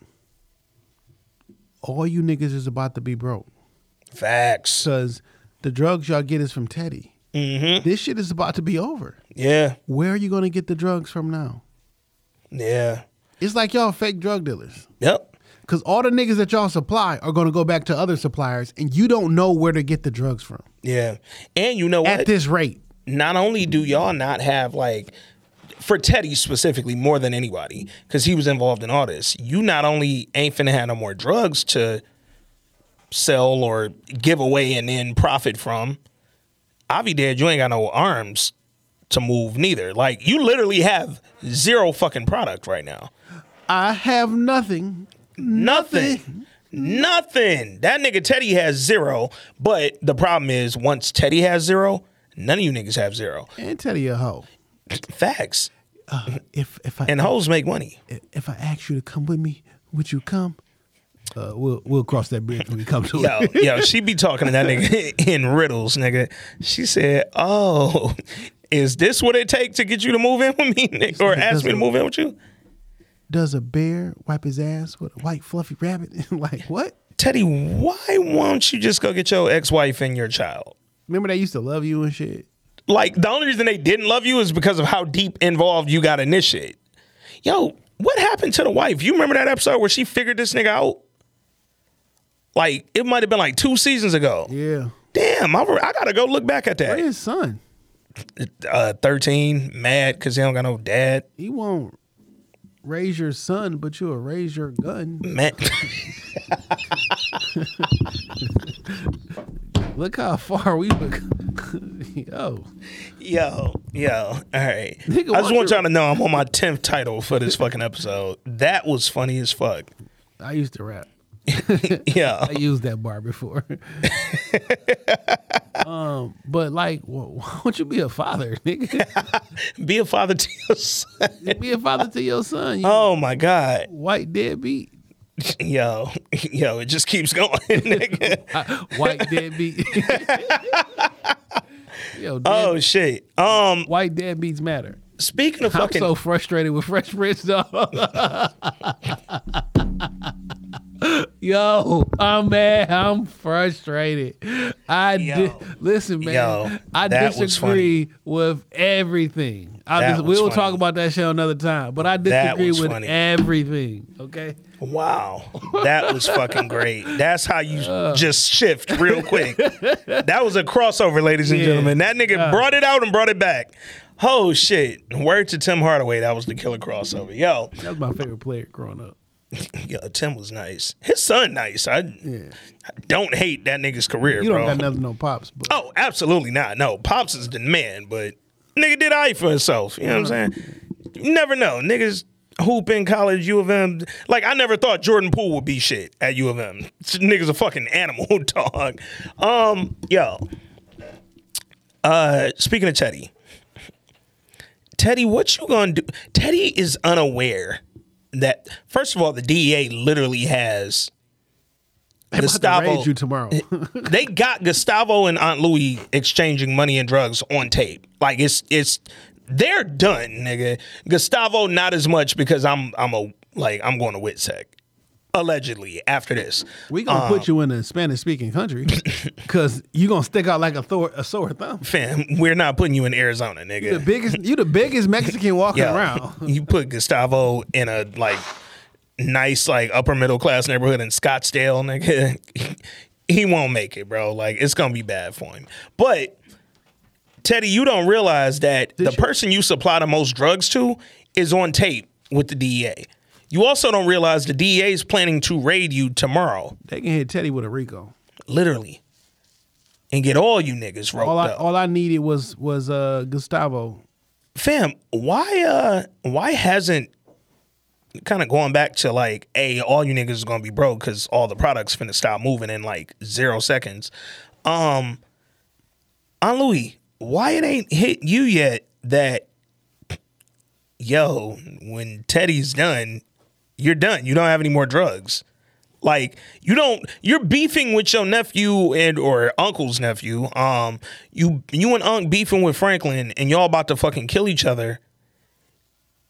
All you niggas is about to be broke. Facts. Cause the drugs y'all get is from Teddy. Mm-hmm. This shit is about to be over. Yeah. Where are you gonna get the drugs from now? Yeah. It's like y'all fake drug dealers. Yep. Cause all the niggas that y'all supply are gonna go back to other suppliers, and you don't know where to get the drugs from Yeah. And you know what? at this rate. not only do y'all not have like for Teddy specifically more than anybody because he was involved in all this. You not only ain't finna have no more drugs to sell or give away and then profit from. Avi dead, you ain't got no arms to move neither. Like you literally have zero fucking product right now. I have nothing. Nothing. Nothing. That nigga Teddy has zero. But the problem is once Teddy has zero, none of you niggas have zero. And Teddy a hoe. Facts. Uh, if if I And hoes make money. if I ask you to come with me, would you come? Uh, we'll we'll cross that bridge when we come to Yo, it. yo, she be talking to that nigga in riddles, nigga. She said, "Oh, is this what it take to get you to move in with me, nigga, or ask me to move in with you?" Does a bear wipe his ass with a white fluffy rabbit? like what? Teddy, why won't you just go get your ex-wife and your child? Remember they used to love you and shit. Like the only reason they didn't love you is because of how deep involved you got initiate. Yo, what happened to the wife? You remember that episode where she figured this nigga out? Like it might have been like two seasons ago. Yeah. Damn, I, I gotta go look back at that. Where his son? uh, 13, mad because he don't got no dad. He won't raise your son, but you'll raise your gun. Man. Look how far we become Yo. Yo, yo, all right. Nigga, I just want y'all to know I'm on my 10th title for this fucking episode. That was funny as fuck. I used to rap. Yeah. I used that bar before. um, but like, wh- why don't you be a father, nigga? Be a father to your son. be a father to your son. You Oh my God. white deadbeat. Yo, yo, it just keeps going, nigga. White deadbeat. Yo, dead, Oh shit. Um, white deadbeats matter. speaking of I'm fucking so frustrated with Fresh Prince, dog. Yo, I'm mad. I'm frustrated. I Yo. di- listen, man. Yo, I disagree with everything. I just, was we'll funny. talk about that show another time. But I disagree with funny. everything. Okay. Wow, that was fucking great. That's how you Uh. just shift real quick. that was a crossover, ladies and Yeah. gentlemen. That nigga brought it out and brought it back. Oh shit! Word to Tim Hardaway. That was the killer crossover. Yo, That was my favorite player growing up. yo, Tim was nice. His son nice. I, I don't hate that nigga's career, You bro. don't got nothing on pops, but Oh, absolutely not. No, Pops is the man, but nigga did I for himself. You know what I'm saying? You never know. Niggas hoop in college, U of M. Like, I never thought Jordan Poole would be shit at U of M. Nigga's a fucking animal, dog. Um, yo. Uh, speaking of Teddy. Teddy, what you gonna do? Teddy is unaware that, first of all, the DEA literally has they Gustavo you tomorrow. they got Gustavo and Aunt Louie exchanging money and drugs on tape. Like it's it's they're done, nigga. Gustavo not as much because I'm I'm a like I'm going to Witsec. Allegedly after this. we gonna Um, put you in a Spanish speaking country because you gonna stick out like a, thor- a sore thumb. Fam, we're not putting you in Arizona, nigga. You the biggest, you the biggest Mexican walking Yo, around. you put Gustavo in a like nice like upper middle class neighborhood in Scottsdale, nigga. he won't make it, bro. Like it's gonna be bad for him. But Teddy, you don't realize that the person you supply the most drugs to is on tape with the DEA. You also don't realize the DEA is planning to raid you tomorrow, They can hit Teddy with a Rico. literally, and get all you niggas roped All I up. all I needed was was uh Gustavo. fam why uh why hasn't kind of going back to like hey all you niggas is gonna be broke because all the products finna stop moving in like zero seconds um Aunt Louie why it ain't hit you yet that yo when Teddy's done you're done you don't have any more drugs like you don't you're beefing with your nephew and or uncle's nephew. Um you you and Unc beefing with Franklin and y'all about to fucking kill each other.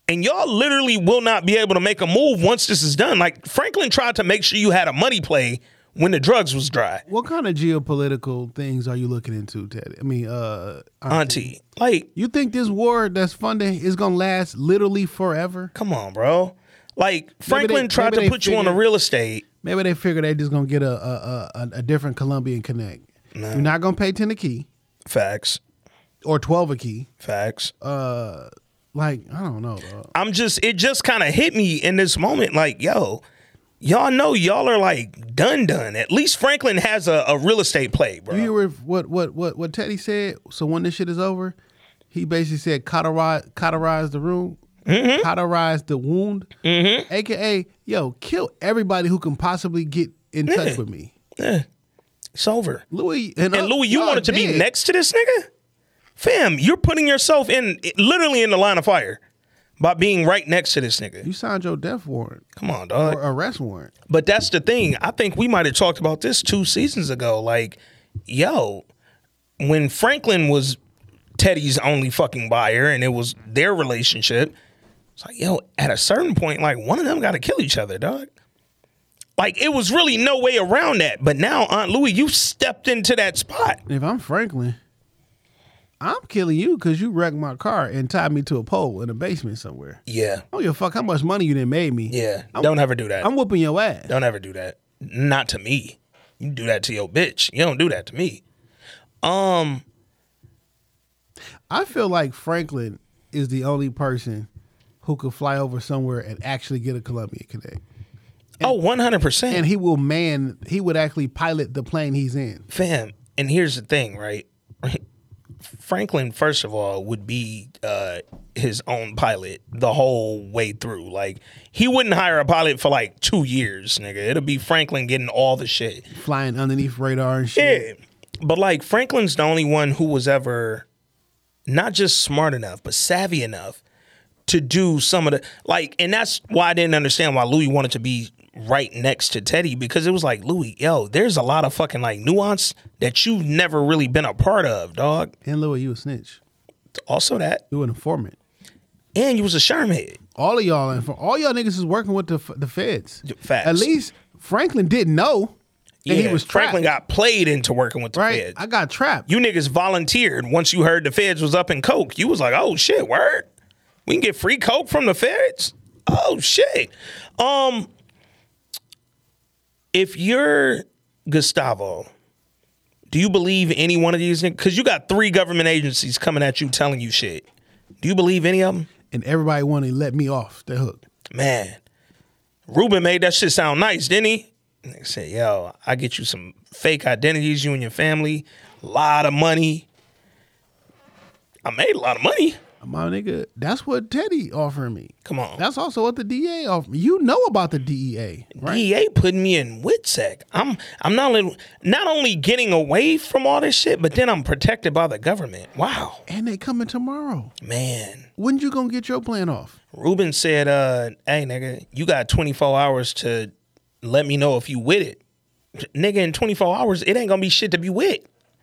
And y'all literally will not be able to make a move once this is done. Like Franklin tried to make sure you had a money play when the drugs was dry. What kind of geopolitical things are you looking into, Teddy? I mean, uh, Auntie, like you think this war that's funding is gonna last literally forever? come on, bro. Like Franklin they- tried to put you on the figured- real estate. Maybe they figure they just gonna get a a, a, a different Colombian connect. You're not gonna pay ten a key Facts. or twelve a key. Facts. Uh, like I don't know. Dog. I'm just it just kind of hit me in this moment like yo y'all know y'all are like done done at least franklin has a, a real estate play bro You hear what what what what Teddy said? So when this shit is over, he basically said cauterize cauterize the room, Mm-hmm. cauterize the wound, aka yo kill everybody who can possibly get in touch with me. yeah, it's over Louie and, and louie you wanted to be next to this nigga fam you're putting yourself in literally in the line of fire by being right next to this nigga You signed your death warrant come on dog or arrest warrant. But that's the thing. I think we might have talked about this two seasons ago. Like, yo, when Franklin was Teddy's only fucking buyer and it was their relationship, it's like, yo, at a certain point, like one of them got to kill each other, dog. Like it was really no way around that. But now, Aunt Louie, you stepped into that spot. If I'm Franklin, I'm killing you because you wrecked my car and tied me to a pole in a basement somewhere. Yeah, Oh, you fuck how much money you done made me. yeah. I'm- don't ever do that. I'm whooping your ass. don't ever do that. Not to me. You do that to your bitch. You don't do that to me. Um, I feel like Franklin is the only person who could fly over somewhere and actually get a Colombian connect. oh, one hundred percent. And he will man, he would actually pilot the plane he's in. fam and here's the thing right franklin first of all would be uh his own pilot the whole way through like he wouldn't hire a pilot for like two years nigga it'll be franklin getting all the shit Flying underneath radar and shit. yeah but like franklin's the only one who was ever not just smart enough but savvy enough to do some of the like and that's why i didn't understand why louie wanted to be right next to teddy because it was like louie yo there's a lot of fucking like nuance that you've never really been a part of dog And Louie, you a snitch. also that You an informant. And you was a shermhead. All of y'all and for all y'all niggas is working with the the feds. Facts. At least Franklin didn't know. And Yeah, he was Franklin got played into working with the right. feds. I got trapped. you niggas volunteered once you heard the feds was up in coke. You was like, oh shit, word. We can get free coke from the feds. Oh shit. Um, if you're Gustavo, do you believe any one of these? Because you got three government agencies coming at you telling you shit. Do you believe any of them? and everybody wanted to let me off the hook. Man, Ruben made that shit sound nice, didn't he? They said, "Yo, I get you some fake identities, you and your family, a lot of money. I made a lot of money. My nigga, that's what Teddy offering me. Come on, That's also what the DA offered me. You know about the DEA, right? DEA putting me in WITSEC. I'm I'm not only not only getting away from all this shit, but then I'm protected by the government. Wow, And they coming tomorrow. man." When you gonna get your plan off? Ruben said, uh, hey nigga, you got 24 hours to let me know if you with it. Nigga, in 24 hours, it ain't gonna be shit to be with.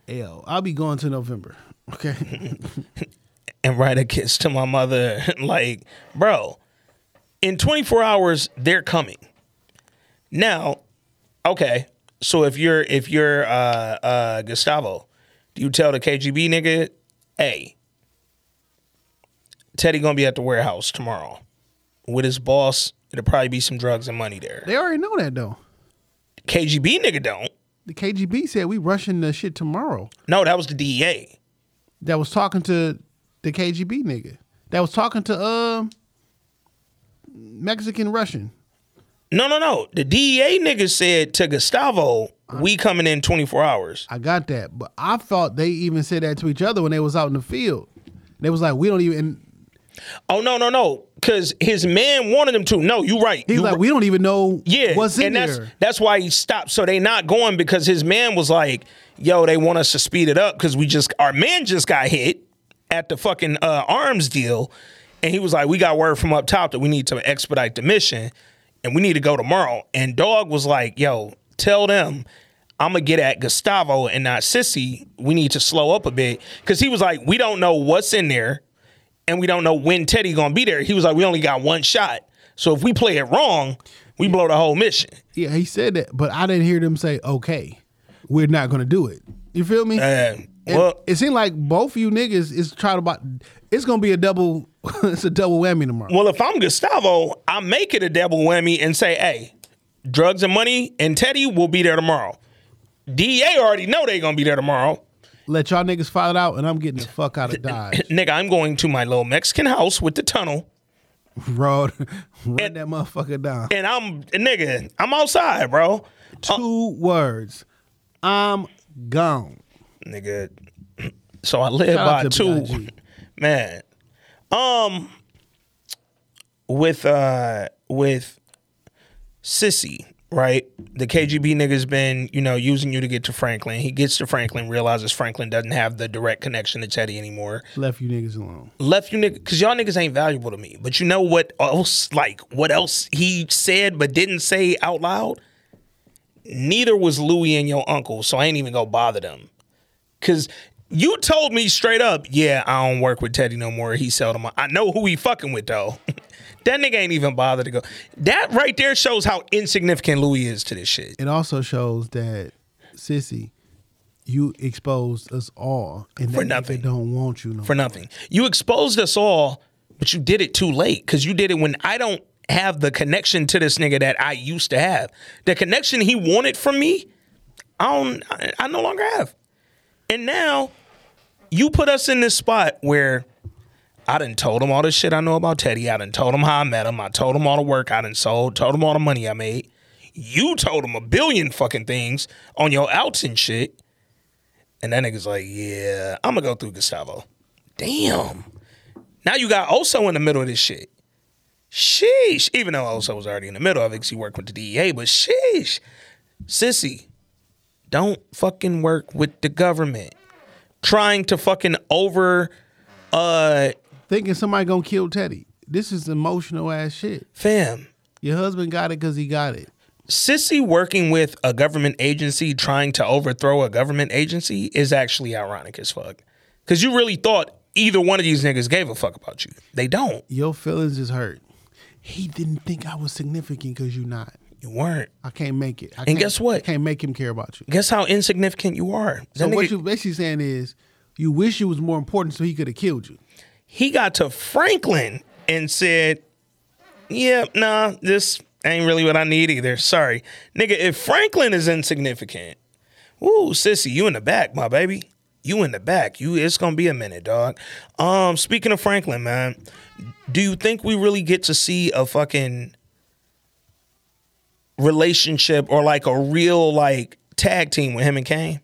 Hell, I'll be going to November. Okay. and write a kiss to my mother. like, bro, in 24 hours, they're coming. Now, okay, so if you're if you're uh uh Gustavo, do you tell the KGB nigga, hey, Teddy gonna be at the warehouse tomorrow with his boss? It'll probably be some drugs and money there. they already know that though. KGB nigga don't. The KGB said we rushing the shit tomorrow. No, that was the DEA. That was talking to the KGB nigga. That was talking to um Mexican Russian. No, no, no. The DEA nigga said to Gustavo, we coming in 24 hours. I got that, but I thought they even said that to each other when they was out in the field. They was like, we don't even. Oh no, no, no. Cause his man wanted him to. No, you right. He's You like, ri- we don't even know yeah, what's in and that's there. that's why he stopped. So they not going because his man was like, "Yo, they want us to speed it up because we just our man just got hit at the fucking uh, arms deal, and he was like, we got word from up top that we need to expedite the mission, and we need to go tomorrow." And Dog was like, "Yo, tell them." I'm gonna get at Gustavo and not Cissy. We need to slow up a bit because he was like, we don't know what's in there and we don't know when Teddy gonna be there. He was like, we only got one shot. So if we play it wrong, we blow the whole mission. Yeah, he said that, but I didn't hear them say, okay, we're not to do it. You feel me? And And well, it seemed like both of you niggas is trying to buy. It's gonna be a double. it's a double whammy tomorrow. well, if I'm Gustavo, I make it a double whammy and say, hey, drugs and money and Teddy will be there tomorrow. DEA already know they gonna be there tomorrow. Let y'all niggas file it out, and I'm getting the fuck out of Dodge. Nigga, I'm going to my little Mexican house with the tunnel, Road, run that motherfucker down. and I'm nigga, I'm outside, bro. Two words. I'm gone. Nigga. So I live Shout out by to two, B.I.G.. man. Um, with uh, with Cissy, right? The KGB nigga's been, you know, using you to get to Franklin. He gets to Franklin, realizes Franklin doesn't have the direct connection to Teddy anymore. Left you niggas alone. Left you niggas, because y'all niggas ain't valuable to me. But you know what else? Like what else he said but didn't say out loud? Neither was Louie and your uncle, so I ain't even go bother them. Cause you told me straight up, yeah, I don't work with Teddy no more. He sold seldom. I know who he fucking with though. that nigga ain't even bothered to go. That right there shows how insignificant Louie is to this shit. It also shows that Cissy, you exposed us all, and For that nothing. don't want you no For nothing. You exposed us all, but you did it too late because you did it when I don't have the connection to this nigga that I used to have. The connection he wanted from me, I don't. I, I no longer have. And now you put us in this spot where I done told him all the shit I know about Teddy. I done told him how I met him. I told him all the work I done sold. Told him all the money I made. You told him a billion fucking things on your outs and shit. And that nigga's like, yeah, I'm gonna go through Gustavo. Damn. Now you got Oso in the middle of this shit. Sheesh. Even though Oso was already in the middle of it because he worked with the DEA, but sheesh. Cissy, don't fucking work with the government. Trying to fucking over uh Thinking somebody gonna kill Teddy. This is emotional ass shit. fam. Your husband got it because he got it. Cissy working with a government agency trying to overthrow a government agency is actually ironic as fuck. Cause you really thought either one of these niggas gave a fuck about you. They don't. Your feelings is hurt. He didn't think I was significant because you're not. You weren't. I can't make it. I And can't- guess what? I can't make him care about you. Guess how insignificant you are. So That what nigga- you basically saying is, you wish you was more important, so he could have killed you. he got to Franklin and said, "Yeah, nah, this ain't really what I need either. Sorry, nigga. If Franklin is insignificant, ooh, Cissy, you in the back, my baby. You in the back. You. It's gonna be a minute, dog. Um, speaking of Franklin, man, do you think we really get to see a fucking relationship or like a real like tag team with him and Kane?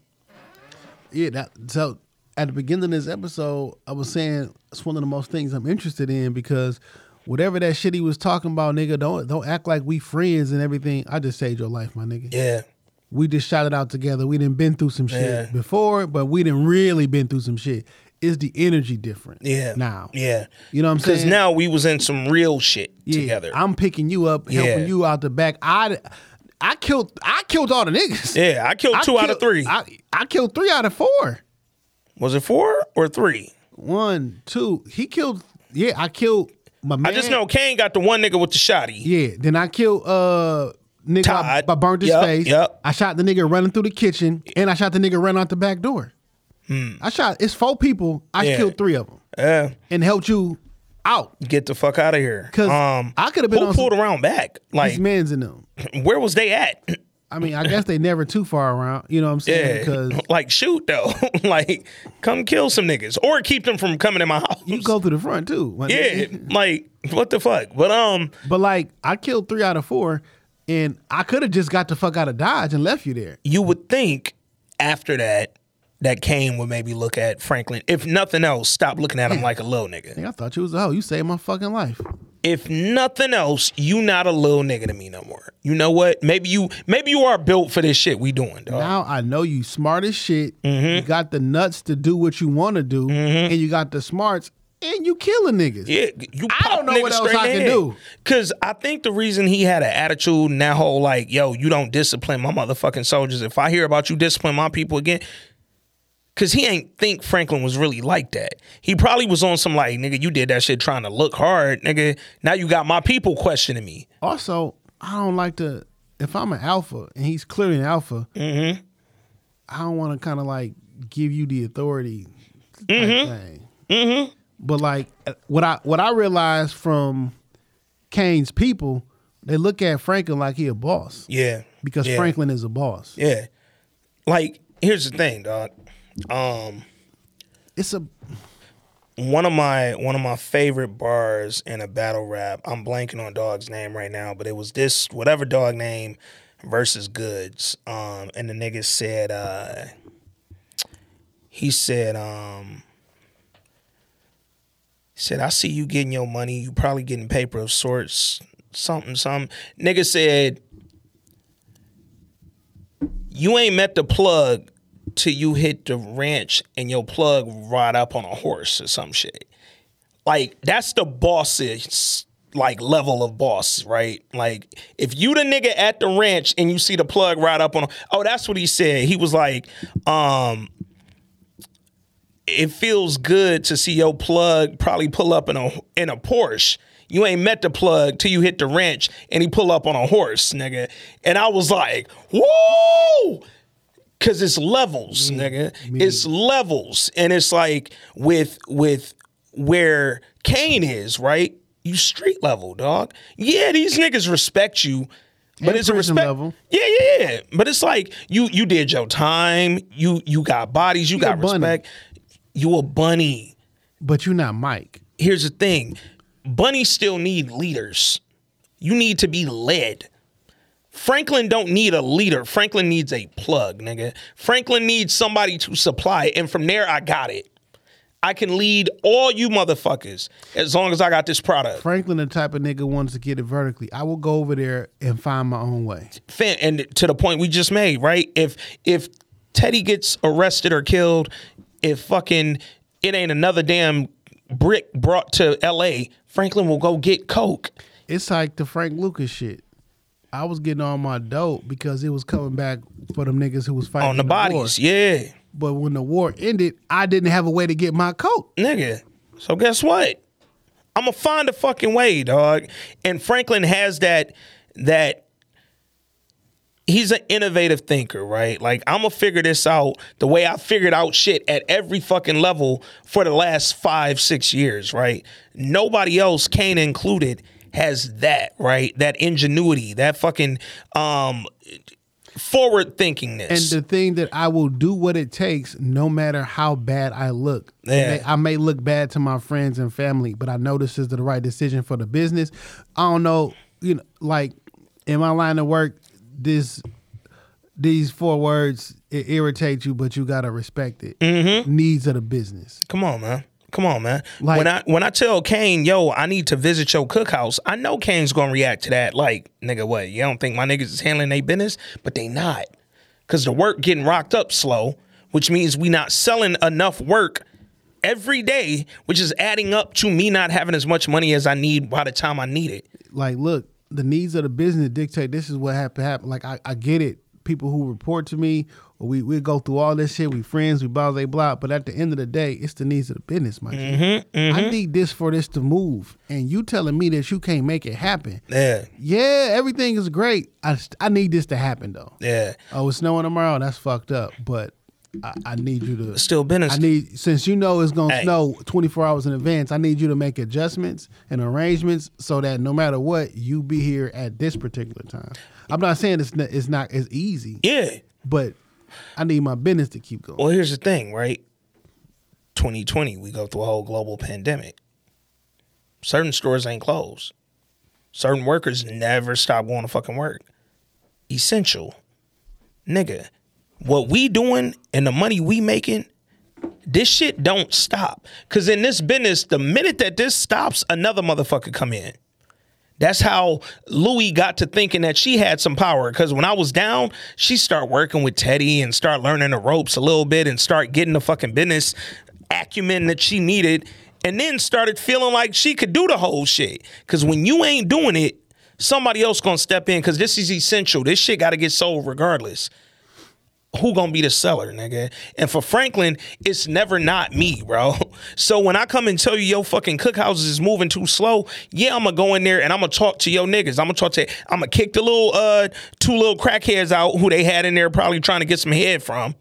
Yeah, that so at the beginning of this episode, I was saying it's one of the most things I'm interested in because whatever that shit he was talking about, nigga, don't don't act like we friends and everything. I just saved your life, my nigga. Yeah. We just shot it out together. We didn't been through some shit Yeah. before, but we didn't really been through some shit. Is the energy different? Yeah. Now. Yeah. You know what I'm saying? Because now we was in some real shit Yeah, together. I'm picking you up, helping Yeah. you out the back. I I killed I killed all the niggas. Yeah, I killed two out of three. I, I killed three out of four. Was it four or three? One, two. He killed. Yeah, I killed my man. I just know Kane got the one nigga with the shotty. Yeah. Then I killed uh nigga. I, Todd. I burned his Yup, face. yup. I shot the nigga running through the kitchen, and I shot the nigga running out the back door. I shot. It's four people. I. Yeah. killed three of them Yeah, and helped you out. get the fuck out of here. 'Cause um, I coulda been who on pulled some- around back. Like, These men's in them. where was they at? I mean, I guess they never too far around. You know what I'm saying? Yeah, Because like shoot though. like, come kill some niggas or keep them from coming in my house. you go through the front too. my yeah, like what the fuck? But um, But like, I killed three out of four, and I could have just got the fuck out of Dodge and left you there. you would think after that that Kane would maybe look at Franklin. If nothing else, stop looking at him like a little nigga. Nigga, I thought you was a hoe. You saved my fucking life. if nothing else, you not a little nigga to me no more. You know what? Maybe you maybe you are built for this shit we doing, dog. Now I know you smart as shit. Mm-hmm. You got the nuts to do what you want to do, and you got the smarts, and you killing niggas. yeah, you I don't know what else I can do. Cause I think the reason he had an attitude and that whole like, yo, you don't discipline my motherfucking soldiers. If I hear about you discipline my people again, cause he ain't think Franklin was really like that. He probably was on some like, nigga, you did that shit trying to look hard, nigga. Now you got my people questioning me. Also, I don't like to. If I'm an alpha and he's clearly an alpha, Mm-hmm. I don't want to kind of like give you the authority thing. Mm-hmm. But like what I what I realized from Kane's people, they look at Franklin like he a boss Yeah. because Yeah. Franklin is a boss. Yeah. Like, here's the thing, dog. Um, It's a one of my one of my favorite bars in a battle rap. I'm blanking on dog's name right now, but it was this whatever dog name versus goods. Um, and the nigga said, uh, he said, um, he said, I see you getting your money. You probably getting paper of sorts, something, something. Nigga said, you ain't met the plug till you hit the ranch and your plug ride up on a horse or some shit. Like that's the boss's like level of boss, right? Like if you the nigga at the ranch and you see the plug ride up on, oh, that's what he said. He was like, um, it feels good to see your plug probably pull up in a in a Porsche. You ain't met the plug till you hit the ranch and he pull up on a horse, nigga. And I was like, whoa! Cause it's levels, mm-hmm. nigga. Mm-hmm. It's levels. And it's like with with where Kane is, right? You street level, dog. Yeah, these niggas respect you. But And it's a respect level. Yeah, yeah, yeah. But it's like you you did your time. You you got bodies. You, You got respect. You a bunny. but you're not Mike. Here's the thing: bunnies still need leaders. You need to be led. Franklin don't need a leader. Franklin needs a plug, nigga. Franklin needs somebody to supply, and from there I got it. I can lead all you motherfuckers as long as I got this product. Franklin, the type of nigga wants to get it vertically. I will go over there and find my own way. fan, and to the point we just made, right? If if Teddy gets arrested or killed, if fucking it ain't another damn brick brought to L.A., Franklin will go get coke. It's like the Frank Lucas shit. I was getting all my dope because it was coming back for them niggas who was fighting on the in war. Yeah, But when the war ended, I didn't have a way to get my coat. nigga. So guess what? I'm gonna find a fucking way, dog. And Franklin has that that he's an innovative thinker, right? Like I'm gonna figure this out the way I figured out shit at every fucking level for the last five, six years, right? Nobody else, Kane included, has that, right? That ingenuity, that fucking um forward thinkingness. And the thing that I will do what it takes, no matter how bad I look. Yeah. I may look bad to my friends and family, but I know this is the right decision for the business. I don't know, you know, like in my line of work, this these four words it irritate you, but you gotta respect it. Mm-hmm. Needs of the business. Come on, man. Come on, man. Like- when I when I tell Kane, yo, I need to visit your cookhouse, I know Kane's gonna react to that. Like, nigga, what? You don't think my niggas is handling their business? But they not. Cause the work getting rocked up slow, which means we not selling enough work every day, which is adding up to me not having as much money as I need by the time I need it. like, look, the needs of the business dictate this is what have to happen. Like, I, I get it. People who report to me, we we go through all this shit. We friends, we blah blah blah. But at the end of the day, it's the needs of the business, my mm-hmm, i mm-hmm. need this for this to move, and you telling me that you can't make it happen. Yeah. Yeah, everything is great. I I need this to happen though. Yeah. Oh, it's snowing tomorrow. That's fucked up. But I, I need you to Still business. I need since you know it's gonna Hey. snow 24 hours in advance. I need you to make adjustments and arrangements so that no matter what, you be here at this particular time. I'm not saying it's not, it's not as easy, yeah. but I need my business to keep going. Well, here's the thing, right? 2020, we go through a whole global pandemic. Certain stores ain't closed. Certain workers never stop going to fucking work. Essential. Nigga, what we doing and the money we making, this shit don't stop. Cause in this business, the minute that this stops, another motherfucker come in. That's how Louie got to thinking that she had some power. Because when I was down, she start working with Teddy and start learning the ropes a little bit and start getting the fucking business acumen that she needed. And then started feeling like she could do the whole shit. Because when you ain't doing it, somebody else gonna step in. Because this is essential. This shit got to get sold regardless who gonna be the seller, nigga? And for Franklin, it's never not me, bro. So when I come and tell you your fucking cookhouses is moving too slow, yeah, I'm gonna go in there and I'm gonna talk to your niggas. I'm gonna talk to, I'm gonna kick the little uh two little crackheads out who they had in there probably trying to get some head from.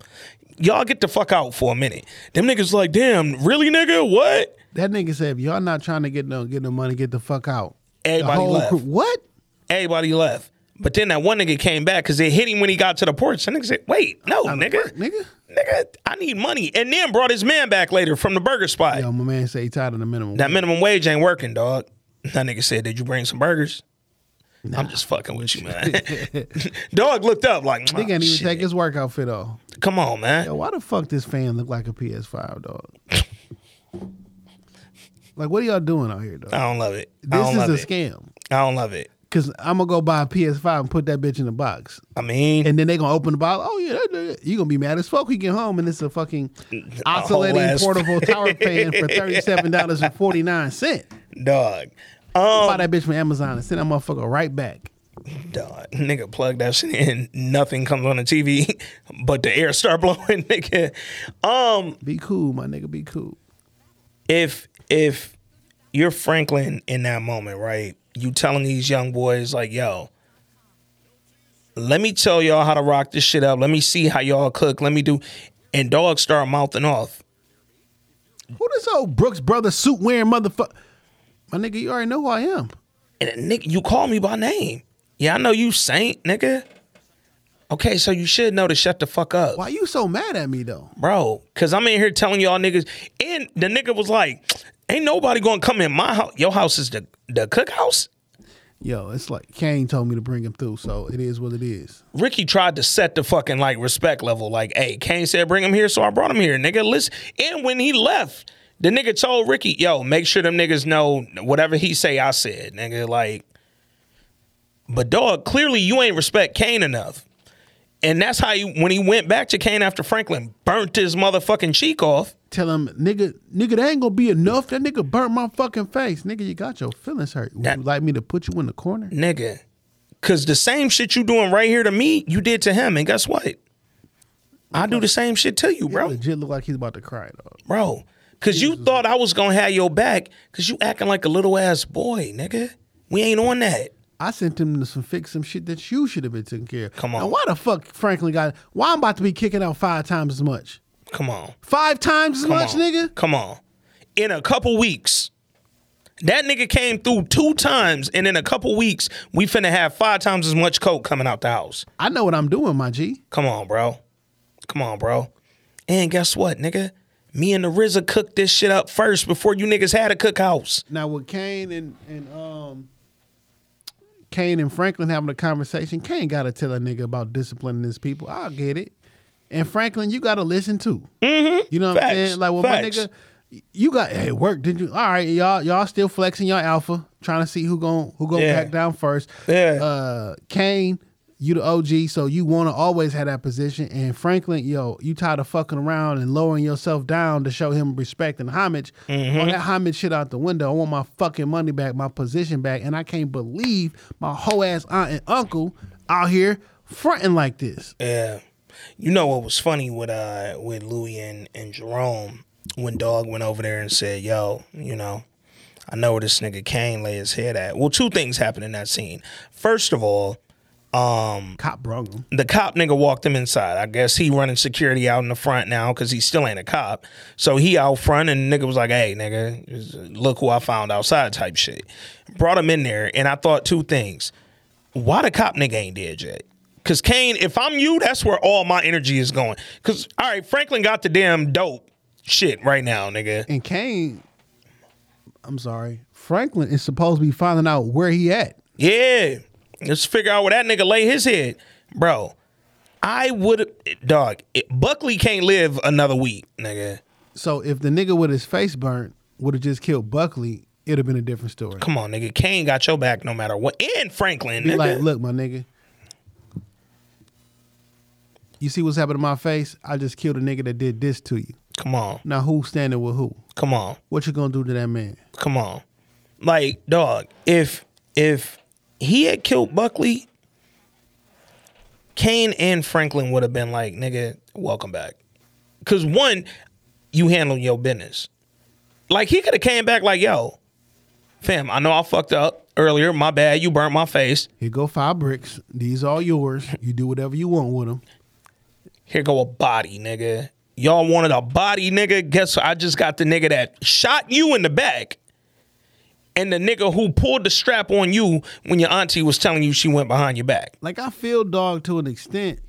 Y'all get the fuck out for a minute. Them niggas like, damn, really, nigga? What? That nigga said, if y'all not trying to get no get no money, get the fuck out. Everybody left. crew- what? Everybody left. But then that one nigga came back because it hit him when he got to the porch. And nigga said, wait, no, nigga. Nigga? Nigga, I need money. And then brought his man back later from the burger spot. Yo, my man say he tired of the minimum. That minimum wage ain't working, dog. That nigga said, Did you bring some burgers? I'm just fucking with you, man. dog looked up like, Nigga "Oh, can't even shit." take his work outfit off. Come on, man. Yo, why the fuck this fan look like a PS5, dog? like, what are y'all doing out here, dog? I don't love it. This is a it. scam. I don't love it. Cause I'm gonna go buy a PS5 and put that bitch in the box, I mean, and then they gonna open the box. Oh yeah, you gonna be mad as fuck. when You get home and it's a fucking oscillating portable tower fan for thirty seven dollars and forty nine cent. dog. Buy Um, that bitch from Amazon and send that motherfucker right back. dog. Nigga, plug that shit in. Nothing comes on the TV, but the air start blowing, nigga. Um, Be cool, my nigga. Be cool. if if you're Franklin in that moment, right? You telling these young boys like, yo, let me tell y'all how to rock this shit up. Let me see how y'all cook. Let me do and dogs start mouthing off. Who this old Brooks brother suit wearing motherfucker? My nigga, you already know who I am. And nigga, you call me by name. Yeah, I know you saint, nigga. Okay, so you should know to shut the fuck up. Why you so mad at me though? bro. Cause I'm in here telling y'all niggas, and the nigga was like, "Ain't nobody gonna come in my house. Your house is the the cookhouse." Yo, it's like Kane told me to bring him through, so it is what it is. Ricky tried to set the fucking like respect level. Like, hey, Kane said bring him here, so I brought him here, nigga. Listen, and when he left, the nigga told Ricky, "Yo, make sure them niggas know whatever he say, I said, nigga." Like, but dog, clearly you ain't respect Kane enough. And that's how he, when he went back to Kane after Franklin burnt his motherfucking cheek off. Tell him, nigga, nigga, that ain't gonna be enough. That nigga burnt my fucking face. Nigga, you got your feelings hurt. Would That- you like me to put you in the corner? nigga. Cause the same shit you doing right here to me, you did to him, and guess what? I do the same shit to you, bro. legit look like he's about to cry, dog. Bro. Cause you thought I was gonna have your back cause you acting like a little ass boy, nigga. We ain't on that. I sent him to some fix some shit that you should have been taking care of. Come on. Now, why the fuck Franklin got? Why I'm about to be kicking out five times as much? Come on. Five times as Come much, on. nigga. Come on. In a couple weeks. That nigga came through two times, and in a couple weeks, we finna have five times as much coke coming out the house. I know what I'm doing, my G. Come on, bro. Come on, bro. And guess what, nigga? Me and the RZA cooked this shit up first before you niggas had a cookhouse. Now with Kane and and um Kane and Franklin having a conversation, Kane gotta tell a nigga about disciplining his people. I'll get it. And Franklin, you gotta listen too. Mm-hmm. You know what Facts. I'm saying? Like well Facts. my nigga, you got hey work, didn't you all right, y'all y'all still flexing your alpha, trying to see who gon' who gonna Yeah. back down first. Yeah. Uh Kane, you the OG, so you wanna always have that position. And Franklin, yo, you tired of fucking around and lowering yourself down to show him respect and homage. Mm-hmm. All that homage shit out the window. I want my fucking money back, my position back. And I can't believe my whole ass aunt and uncle out here fronting like this. Yeah. You know what was funny with uh with Louie and, and Jerome when Dog went over there and said, Yo, you know, I know where this nigga Kane lay his head at. Well, two things happened in that scene. First of all, um, Cop brung him. the cop nigga walked him inside. I guess he running security out in the front now because he still ain't a cop. So he out front and the nigga was like, hey, nigga, look who I found outside type shit. Brought him in there and I thought two things. Why the cop nigga ain't dead yet? Cause Kane, if I'm you, that's where all my energy is going. Cause all right, Franklin got the damn dope shit right now, nigga. And Kane, I'm sorry, Franklin is supposed to be finding out where he at. Yeah. Let's figure out where that nigga lay his head. Bro, I would dog, it, Buckley can't live another week, nigga. So if the nigga with his face burnt would have just killed Buckley, it'd have been a different story. Come on, nigga. Kane got your back no matter what. And Franklin, Be nigga. like, look, my nigga. You see what's happening to my face? I just killed a nigga that did this to you. Come on. Now who's standing with who? Come on. What you gonna do to that man? Come on. Like, dog, if if he had killed Buckley, Kane and Franklin would have been like, nigga, welcome back. Cause one, you handle your business. Like he could have came back like, yo, fam, I know I fucked up earlier. My bad. You burnt my face. Here go five bricks. These all yours. You do whatever you want with them. Here go a body, nigga. Y'all wanted a body, nigga. Guess what? I just got the nigga that shot you in the back. And the nigga who pulled the strap on you when your auntie was telling you she went behind your back. Like I feel dog to an extent,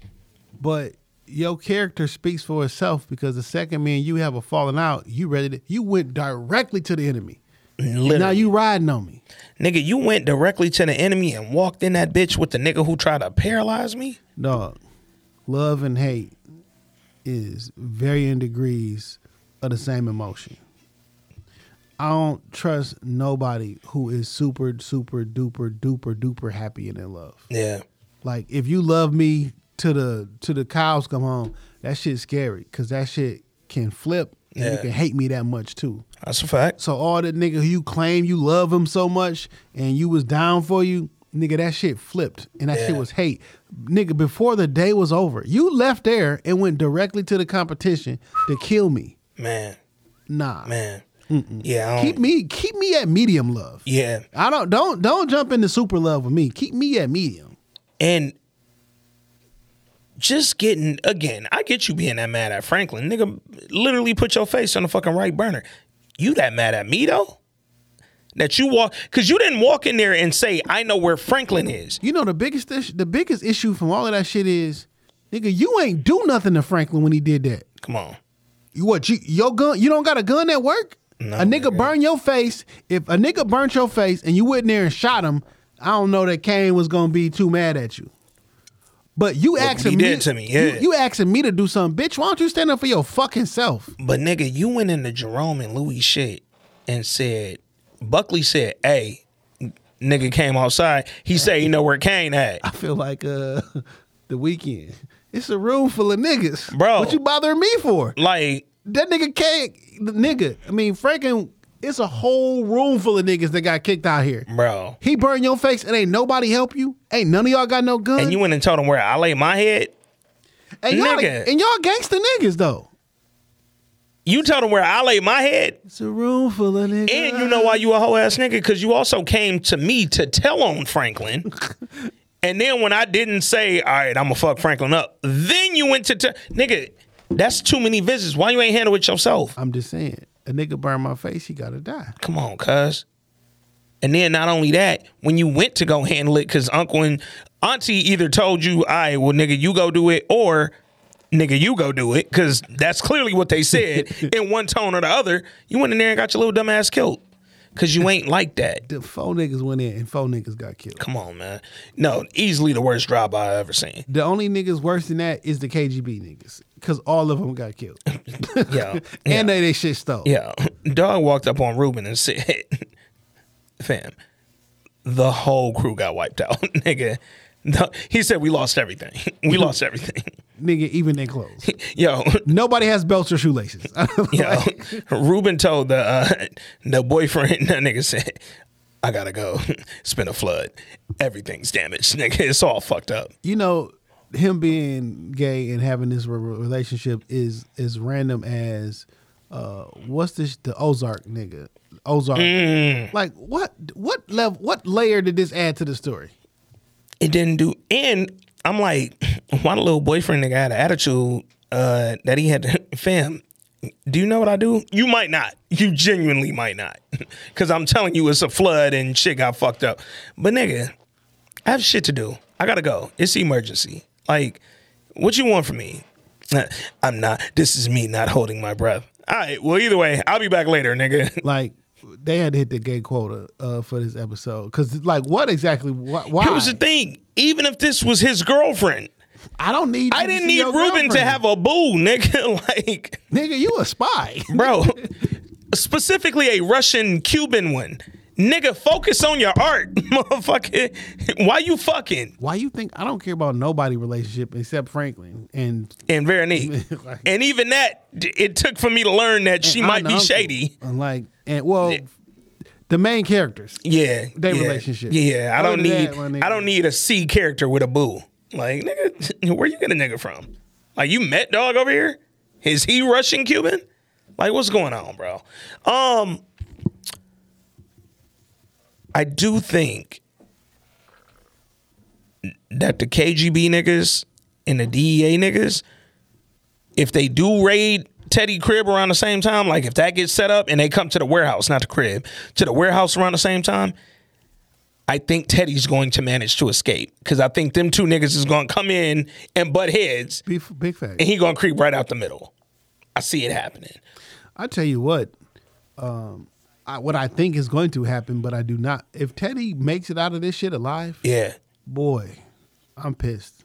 but your character speaks for itself because the second man you have a falling out, you ready to you went directly to the enemy. Literally. Now you riding on me. Nigga, you went directly to the enemy and walked in that bitch with the nigga who tried to paralyze me? Dog, love and hate is varying degrees of the same emotion. I don't trust nobody who is super, super, duper, duper, duper happy and in love. Yeah. Like if you love me to the to the cows come home, that shit's scary because that shit can flip and you can hate me that much too. That's a fact. So all the nigga who you claim you love him so much and you was down for you, nigga, that shit flipped and that shit was hate. Nigga, before the day was over, you left there and went directly to the competition to kill me. Man, Nah. man. Yeah, I don't, Keep me keep me at medium love. yeah. I don't don't don't jump into super love with me. Keep me at medium. And just getting again, I get you being that mad at Franklin. Nigga literally put your face on the fucking right burner. You that mad at me though? That you walk cause you didn't walk in there and say, I know where Franklin is. You know the biggest issue, the biggest issue from all of that shit is, nigga, you ain't do nothing to Franklin when he did that. Come on. You what? You your gun? You don't got a gun at work? No, a nigga nigga. burn your face. If a nigga burnt your face and you went in there and shot him, I don't know that Kane was gonna be too mad at you. But you what asking me, to me, you- yeah. you, asking me to do something, bitch. Why don't you stand up for your fucking self? But nigga, you went into Jerome and Louie shit and said, Buckley said, hey, nigga came outside. He said, you know where Kane at. I feel like uh the weekend. It's a room full of niggas, Bro. What you bothering me for? Like, That nigga can't. The nigga. I mean, Franklin. It's a whole room full of niggas that got kicked out here. bro. He burned your face and ain't nobody help you. Ain't none of y'all got no gun. And you went and told him where I lay my head. And y'all, and y'all gangster niggas though. You tell them where I lay my head. It's a room full of niggas. And you know why you a whole ass nigga? Because you also came to me to tell on Franklin. and then when I didn't say, all right, I'm gonna fuck Franklin up, then you went to tell nigga, that's too many visits. Why you ain't handle it yourself? I'm just saying, a nigga burn my face, he gotta die. Come on, cuz. And then not only that, when you went to go handle it, because uncle and auntie either told you, all right, well, nigga, you go do it, or nigga, you go do it, because that's clearly what they said in one tone or the other. You went in there and got your little dumbass killed. Cause you ain't like that. The four niggas went in and four niggas got killed. Come on, man. No, easily the worst drive I ever seen. The only niggas worse than that is the KGB niggas, because all of them got killed. Yeah. and they they shit stole. Yeah. Dog walked up on Ruben and said, fam, the whole crew got wiped out, nigga. No, he said we lost everything. We lost everything. Nigga, even their clothes. Yo, Nobody has belts or shoelaces. yo, Ruben told the uh, the boyfriend, that nigga said, I gotta go. It's been a flood. Everything's damaged, nigga. It's all fucked up. you know, him being gay and having this relationship is as random as uh what's this the Ozark nigga. Ozark. Mm. Like what what level what layer did this add to the story? it didn't do and I'm like, why the little boyfriend nigga had an attitude uh, that he had to fam. Do you know what I do? You might not. You genuinely might not. Cause I'm telling you it's a flood and shit got fucked up. But nigga, I have shit to do. I gotta go. It's emergency. Like, what you want from me? I'm not this is me not holding my breath. All right, well either way, I'll be back later, nigga. Like they had to hit the gay quota uh, for this episode because like what exactly why, why? Here's the thing. Even if this was his girlfriend, I don't need. I didn't need Ruben to have a boo, nigga. like, nigga. You a spy, bro. specifically a Russian Cuban one. Nigga, focus on your art, motherfucker. Why you fucking? Why you think I don't care about nobody relationship except Franklin and and Veronique? and even that, it took for me to learn that she might be Uncle. shady. And like and well, the main characters. Yeah, Their yeah, relationship. Yeah, I don't need. I don't need a C character with a boo. Like, nigga, where you get a nigga from? Like, you met dog over here? Is he Russian Cuban? Like, what's going on, bro? Um, I do think that the KGB niggas and the DEA niggas, if they do raid Teddy crib around the same time, like if that gets set up and they come to the warehouse, not the crib, to the warehouse around the same time, I think Teddy's going to manage to escape because I think them two niggas is going to come in and butt heads, big, big fact. and he going to creep right out the middle. I see it happening. I tell you what, um, I, what I think is going to happen, but I do not. If Teddy makes it out of this shit alive, Yeah, boy, I'm pissed.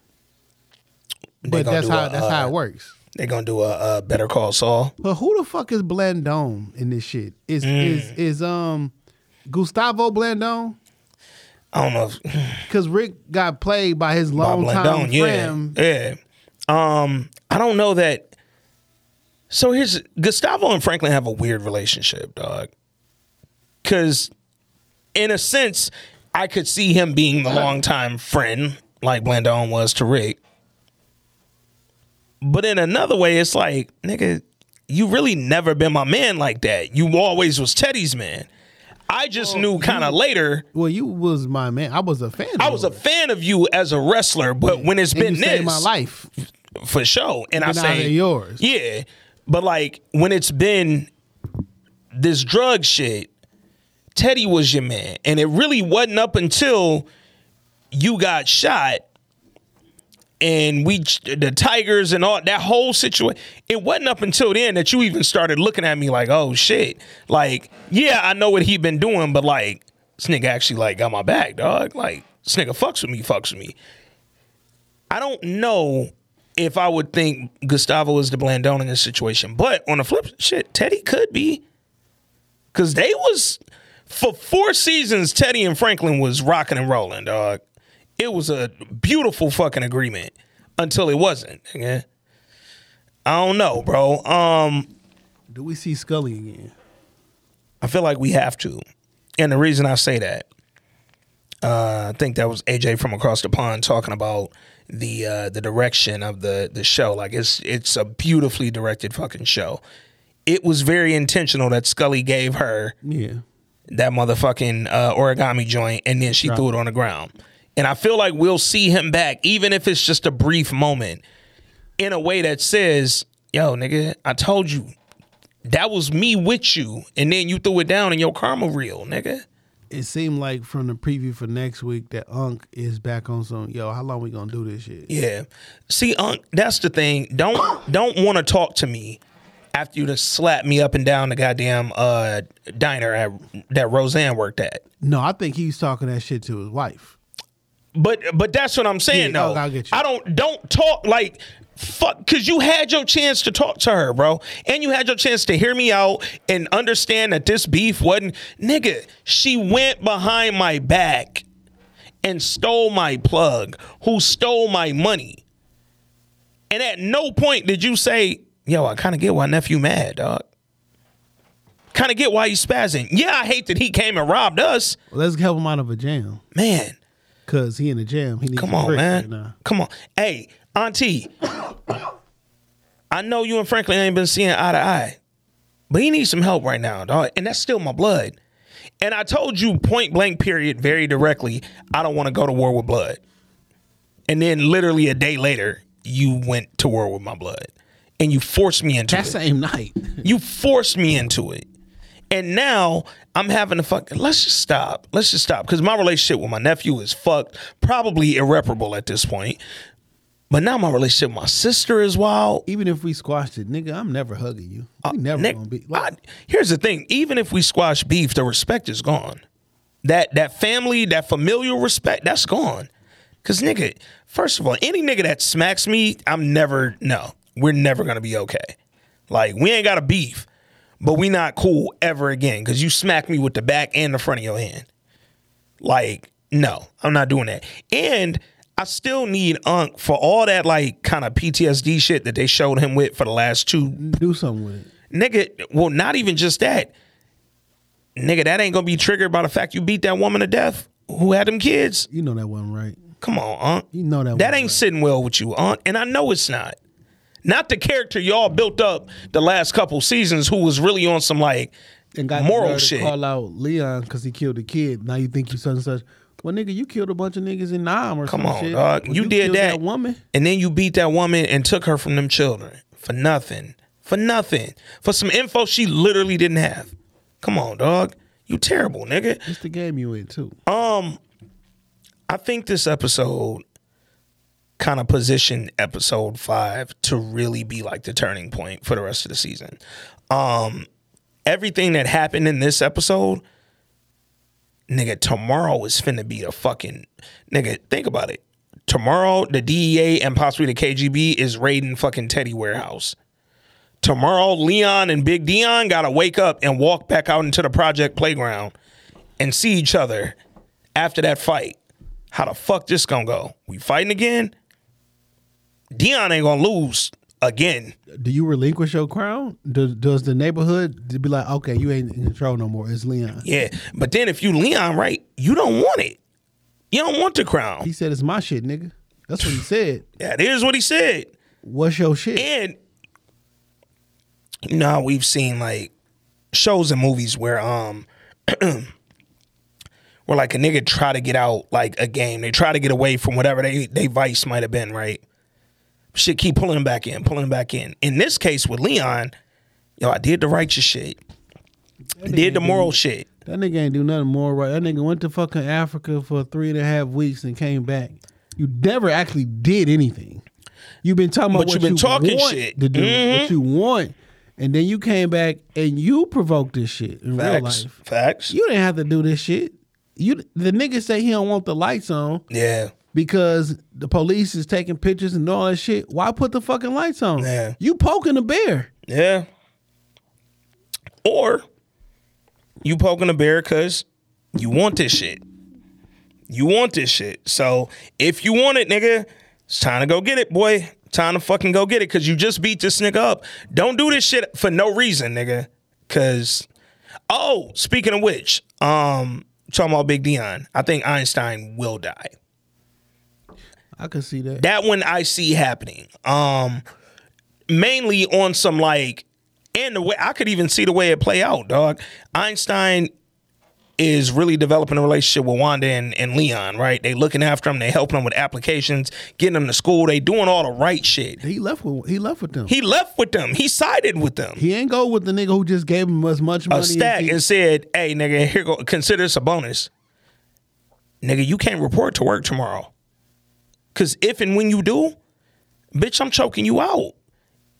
They But that's how a, that's how uh, it works. They're gonna do a, a Better Call Saul. But who the fuck is Blandone in this shit? Is Mm. is is um Gustavo Blandone? I don't know. Because Rick got played by his longtime Blandone, yeah, friend. yeah. Um, I don't know that. So here's Gustavo and Franklin have a weird relationship, dog. Because, in a sense, I could see him being the longtime friend, like Blandone was to Rick. But in another way, it's like, nigga, you really never been my man like that. You always was Teddy's man. I just knew kind of later. Well, you was my man. I was a fan. I was a fan of you as a wrestler, but when it's and been this, my life. for sure. And I say yours. Yeah, but like when it's been this drug shit, Teddy was your man, and it really wasn't up until you got shot. And we, the Tigers and all that whole situation, it wasn't up until then that you even started looking at me like, oh shit. Like, yeah, I know what he been doing, but like, this nigga actually like got my back, dog. Like, this nigga fucks with me, fucks with me. I don't know if I would think Gustavo is the Blandone in this situation, but on the flip, shit, Teddy could be, because they was for four seasons. Teddy and Franklin was rocking and rolling, dog. It was a beautiful fucking agreement until it wasn't. nigga. I don't know, bro. Um, Do we see Scully again? I feel like we have to, and the reason I say that, Uh, I think that was AJ from across the pond talking about the uh, the direction of the the show. Like it's it's a beautifully directed fucking show. It was very intentional that Scully gave her Yeah. that motherfucking uh, origami joint, and then she threw it on the ground. And I feel like we'll see him back, even if it's just a brief moment, in a way that says, "Yo, nigga, I told you that was me with you, and then you threw it down, and your karma real, nigga." It seemed like from the preview for next week that Unk is back on some. Yo, how long we gonna do this shit? Yeah. See, Unc, that's the thing. Don't don't want to talk to me after you just slap me up and down the goddamn uh, diner at, that Roseanne worked at. No, I think he's talking that shit to his wife. But but that's what I'm saying Yeah, though. I'll- I'll get you. I don't don't talk like fuck because you had your chance to talk to her, bro, and you had your chance to hear me out and understand that this beef wasn't nigga. She went behind my back and stole my plug, who stole my money, and at no point did you say, "Yo, I kind of get why nephew mad, dog." Kind of get why he's spazzing. Yeah, I hate that he came and robbed us, Let's help him out of a jam. man. Cause he in the jam. He needs Come on, man. right now. Come on. Hey, Auntie. I know you and Franklin ain't been seeing eye to eye, but he needs some help right now, dog. And that's still my blood. And I told you point blank, period, very directly, I don't want to go to war with blood. And then literally a day later, you went to war with my blood. And you forced me into That it. same night. You forced me into it. And now I'm having to fuck. Let's just stop. Let's just stop. Because my relationship with my nephew is fucked, probably irreparable at this point. But now my relationship with my sister is wild. Even if we squashed it, nigga, I'm never hugging you. We uh, never Nick, gonna be. I- here's the thing: even if we squash beef, the respect is gone. That that family, that familial respect, that's gone. Cause nigga, first of all, any nigga that smacks me, I'm never no. We're never gonna be okay. Like we ain't got a beef, but we not cool ever again. Cause you smack me with the back and the front of your hand. Like no, I'm not doing that. And I still need Unc for all that like kind of PTSD shit that they showed him with for the last two do something with it. nigga, well, not even just that. Nigga, that ain't gonna be triggered by the fact you beat that woman to death who had them kids. You know that wasn't right. Come on, Aunt. You know that. That ain't sitting well with you, Aunt. And I know it's not. Not the character y'all built up the last couple seasons who was really on some like and got moral to shit. Call out Leon because he killed a kid. Now you think you such and such. Well, nigga, you killed a bunch of niggas in Nam or Come some on, shit. dog. Well, You, did killed that. woman. And then you beat that woman and took her from them children for nothing. For nothing. For some info she literally didn't have. Come on, dog. You terrible, nigga. It's the game you in too. Um, I think this episode kind of position episode five to really be like the turning point for the rest of the season. Um, everything that happened in this episode, nigga, tomorrow is finna be a fucking nigga. Think about it. Tomorrow, the DEA and possibly the KGB is raiding fucking Teddy warehouse. Tomorrow, Leon and Big Dion gotta wake up and walk back out into the project playground and see each other after that fight. How the fuck this gonna go? We fighting again? Dion ain't gonna lose again. Do you relinquish your crown? Does, does the neighborhood be like, okay, you ain't in control no more? It's Leon. Yeah, but then if you Leon right, you don't want it. You don't want the crown. He said it's my shit, nigga. That's what he said. Yeah, that is what he said. What's your shit? And you how we've seen like shows and movies where um where like a nigga try to get out like a game. They try to get away from whatever they they vice might have been, right? Shit keep pulling him back in, pulling him back in. In this case with Leon, yo, I did the righteous shit. Did the moral do- shit. That nigga ain't do nothing more right. That nigga went to fucking Africa for three and a half weeks and came back. You never actually did anything. You've been talking about But what you talking want shit. to do, Mhm. what you want, and then you came back and you provoked this shit in real life. Facts. You didn't have to do this shit. You the nigga say he don't want the lights on Yeah. Because the police is taking pictures and all that shit. Why put the fucking lights on? Yeah. You poking the bear. Yeah. Or you poking a bear because you want this shit. You want this shit. So if you want it, nigga, it's time to go get it, boy. Time to fucking go get it because you just beat this nigga up. Don't do this shit for no reason, nigga. Cause oh, speaking of which, um, talking about Big Dion. I think Einstein will die. I could see that. That one I see happening. Um, mainly on some like, and the way I could even see the way it play out, dog. Einstein is really developing a relationship with Wanda and, and Leon, right? They looking after him, they helping him with applications, getting him to school, they doing all the right shit. He left with he left with them. He left with them. He sided with them. He ain't go with the nigga who just gave him as much money. a stack he, and said, "Hey, nigga, here go. Consider this a bonus, nigga. You can't report to work tomorrow, cause if and when you do, bitch, I'm choking you out.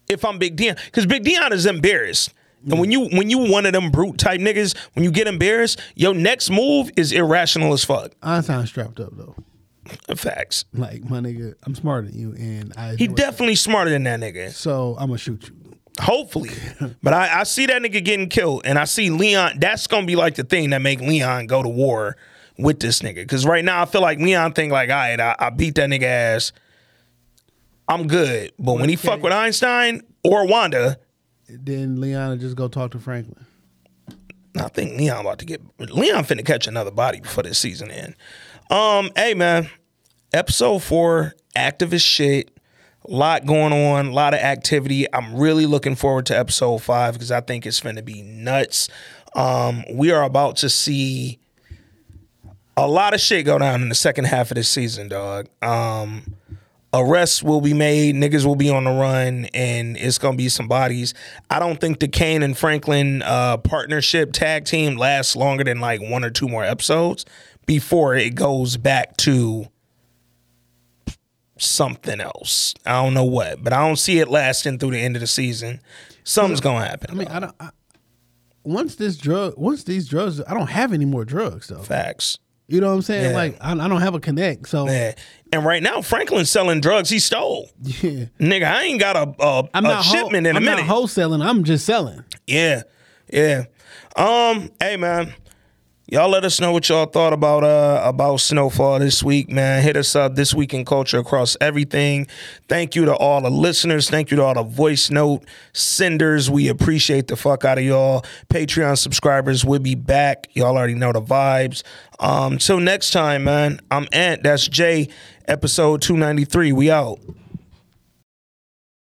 If I'm Big Dion, cause Big Dion is embarrassed." And when you when you one of them brute type niggas, when you get embarrassed, your next move is irrational as fuck. Einstein strapped up though. Facts. Like my nigga, I'm smarter than you, and I. He definitely smarter than that nigga. So I'm gonna shoot you. Hopefully. but I, I see that nigga getting killed. And I see Leon. That's gonna be like the thing that make Leon go to war with this nigga. Cause right now I feel like Leon think like, all right, I, I beat that nigga ass. I'm good. But when he fuck with Einstein or Wanda, Then Leon just go talk to Franklin. I think Leon about to get Leon finna catch another body before this season end. Um, hey man, episode four, activist shit. A lot going on, a lot of activity. I'm really looking forward to episode five because I think it's finna be nuts. Um, we are about to see a lot of shit go down in the second half of this season, dog. Um, arrests will be made, niggas will be on the run, and it's gonna be some bodies. I don't think the Kane and Franklin uh, partnership tag team lasts longer than like one or two more episodes before it goes back to something else. I don't know what, but I don't see it lasting through the end of the season. Something's gonna happen. I mean, I don't. I, once this drug, once these drugs, I don't have any more drugs though. Facts. You know what I'm saying? Yeah. Like I, I don't have a connect. So Yeah. And right now, Franklin's selling drugs he stole. yeah, Nigga, I ain't got a, a, I'm a not shipment in a I'm minute. not wholesaling. I'm just selling. Yeah, yeah. Um, hey man, y'all let us know what y'all thought about uh about Snowfall this week, man. Hit us up this week in culture across everything. Thank you to all the listeners. Thank you to all the voice note senders. We appreciate the fuck out of y'all. Patreon subscribers, we'll be back. Y'all already know the vibes. Um, till next time, man. I'm Ant. That's Jay. Episode two ninety three. We out.